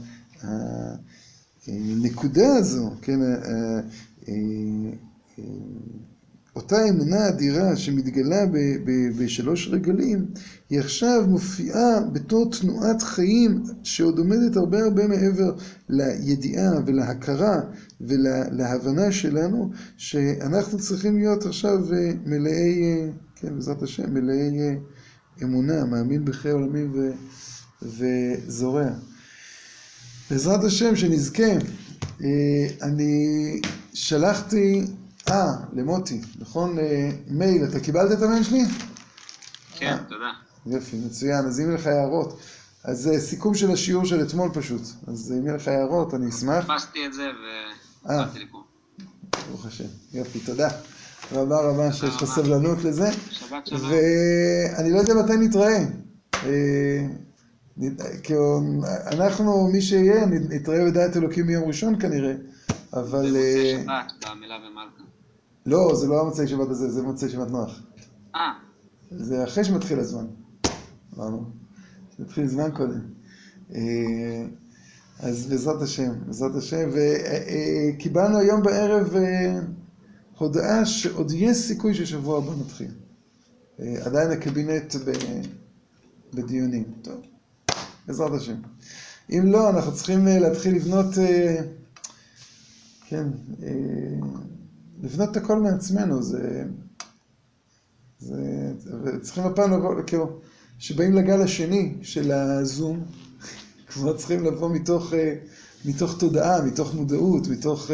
הנקודה הזו, כן, אותה אמונה אדירה שמתגלה בשלוש רגלים, היא עכשיו מופיעה בתור תנועת חיים שעוד עומדת הרבה הרבה מעבר לידיעה ולהכרה ולהבנה שלנו, שאנחנו צריכים להיות עכשיו מלאי, כן, בעזרת השם, מלאי אמונה, מאמין בחיי עולמים וזורע. בעזרת השם שנזכה. אה, אני שלחתי, אה, למוטי, נכון? אה, מייל, אתה קיבלת את המייל שלי? כן, תודה. יופי, מצוין. אז אם יהיו לך הערות, אז זה סיכום של השיעור של אתמול פשוט. אז אם יהיו לך הערות, אני אשמח. חיפשתי את זה אה. ובאתי לפה. ברוך השם. יופי, תודה. רבה רבה שיש לך. סבלנות לזה. ואני לא יודע מתי נתראה. אה, כאילו, אנחנו, מי שיהיה, נתראה בדעת אלוקים ביום ראשון כנראה. אבל... במוצאי אה, שבת, במילה ומלכה. לא, זה לא המוצאי שבת הזה, זה מוצאי שבת נוח. אה, זה אחרי שמתחיל הזמן. אמרנו. שמתחיל זמן קודם. אה, אז בעזרת השם, בעזרת השם. וקיבלנו היום בערב אה, הודעה שעוד יש סיכוי ששבוע הבא נתחיל. אה, עדיין הקבינט בדיונים. טוב, בעזרת השם. אם לא, אנחנו צריכים אה, להתחיל לבנות, אה, כן, אה, לבנות את הכל מעצמנו. זה... זה, וצריכים הפעם לבוא, כאילו, שבאים לגל השני של הזום, כבר צריכים לבוא מתוך, מתוך תודעה, מתוך מודעות, מתוך,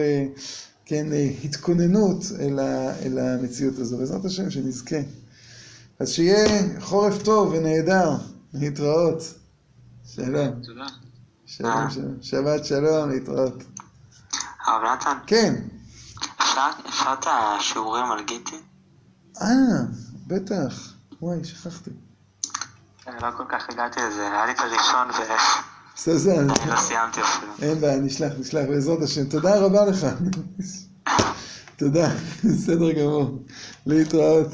כן, התכוננות אל, ה, אל המציאות הזו. בעזרת השם, שנזכה. אז שיהיה חורף טוב ונהדר, להתראות. שלום, תודה. שלום, שלום. שבת שלום, להתראות. הרב נתן, כן, אפשר את השיעורים על גיטי? אה, בטח. וואי, שכחתי. לא כל כך הגעתי לזה, היה לי את הראשון בסדר. ואני לא סיימתי אפילו. אין בעיה, נשלח, נשלח, בעזרת השם. תודה רבה לך. תודה, בסדר גמור. להתראות.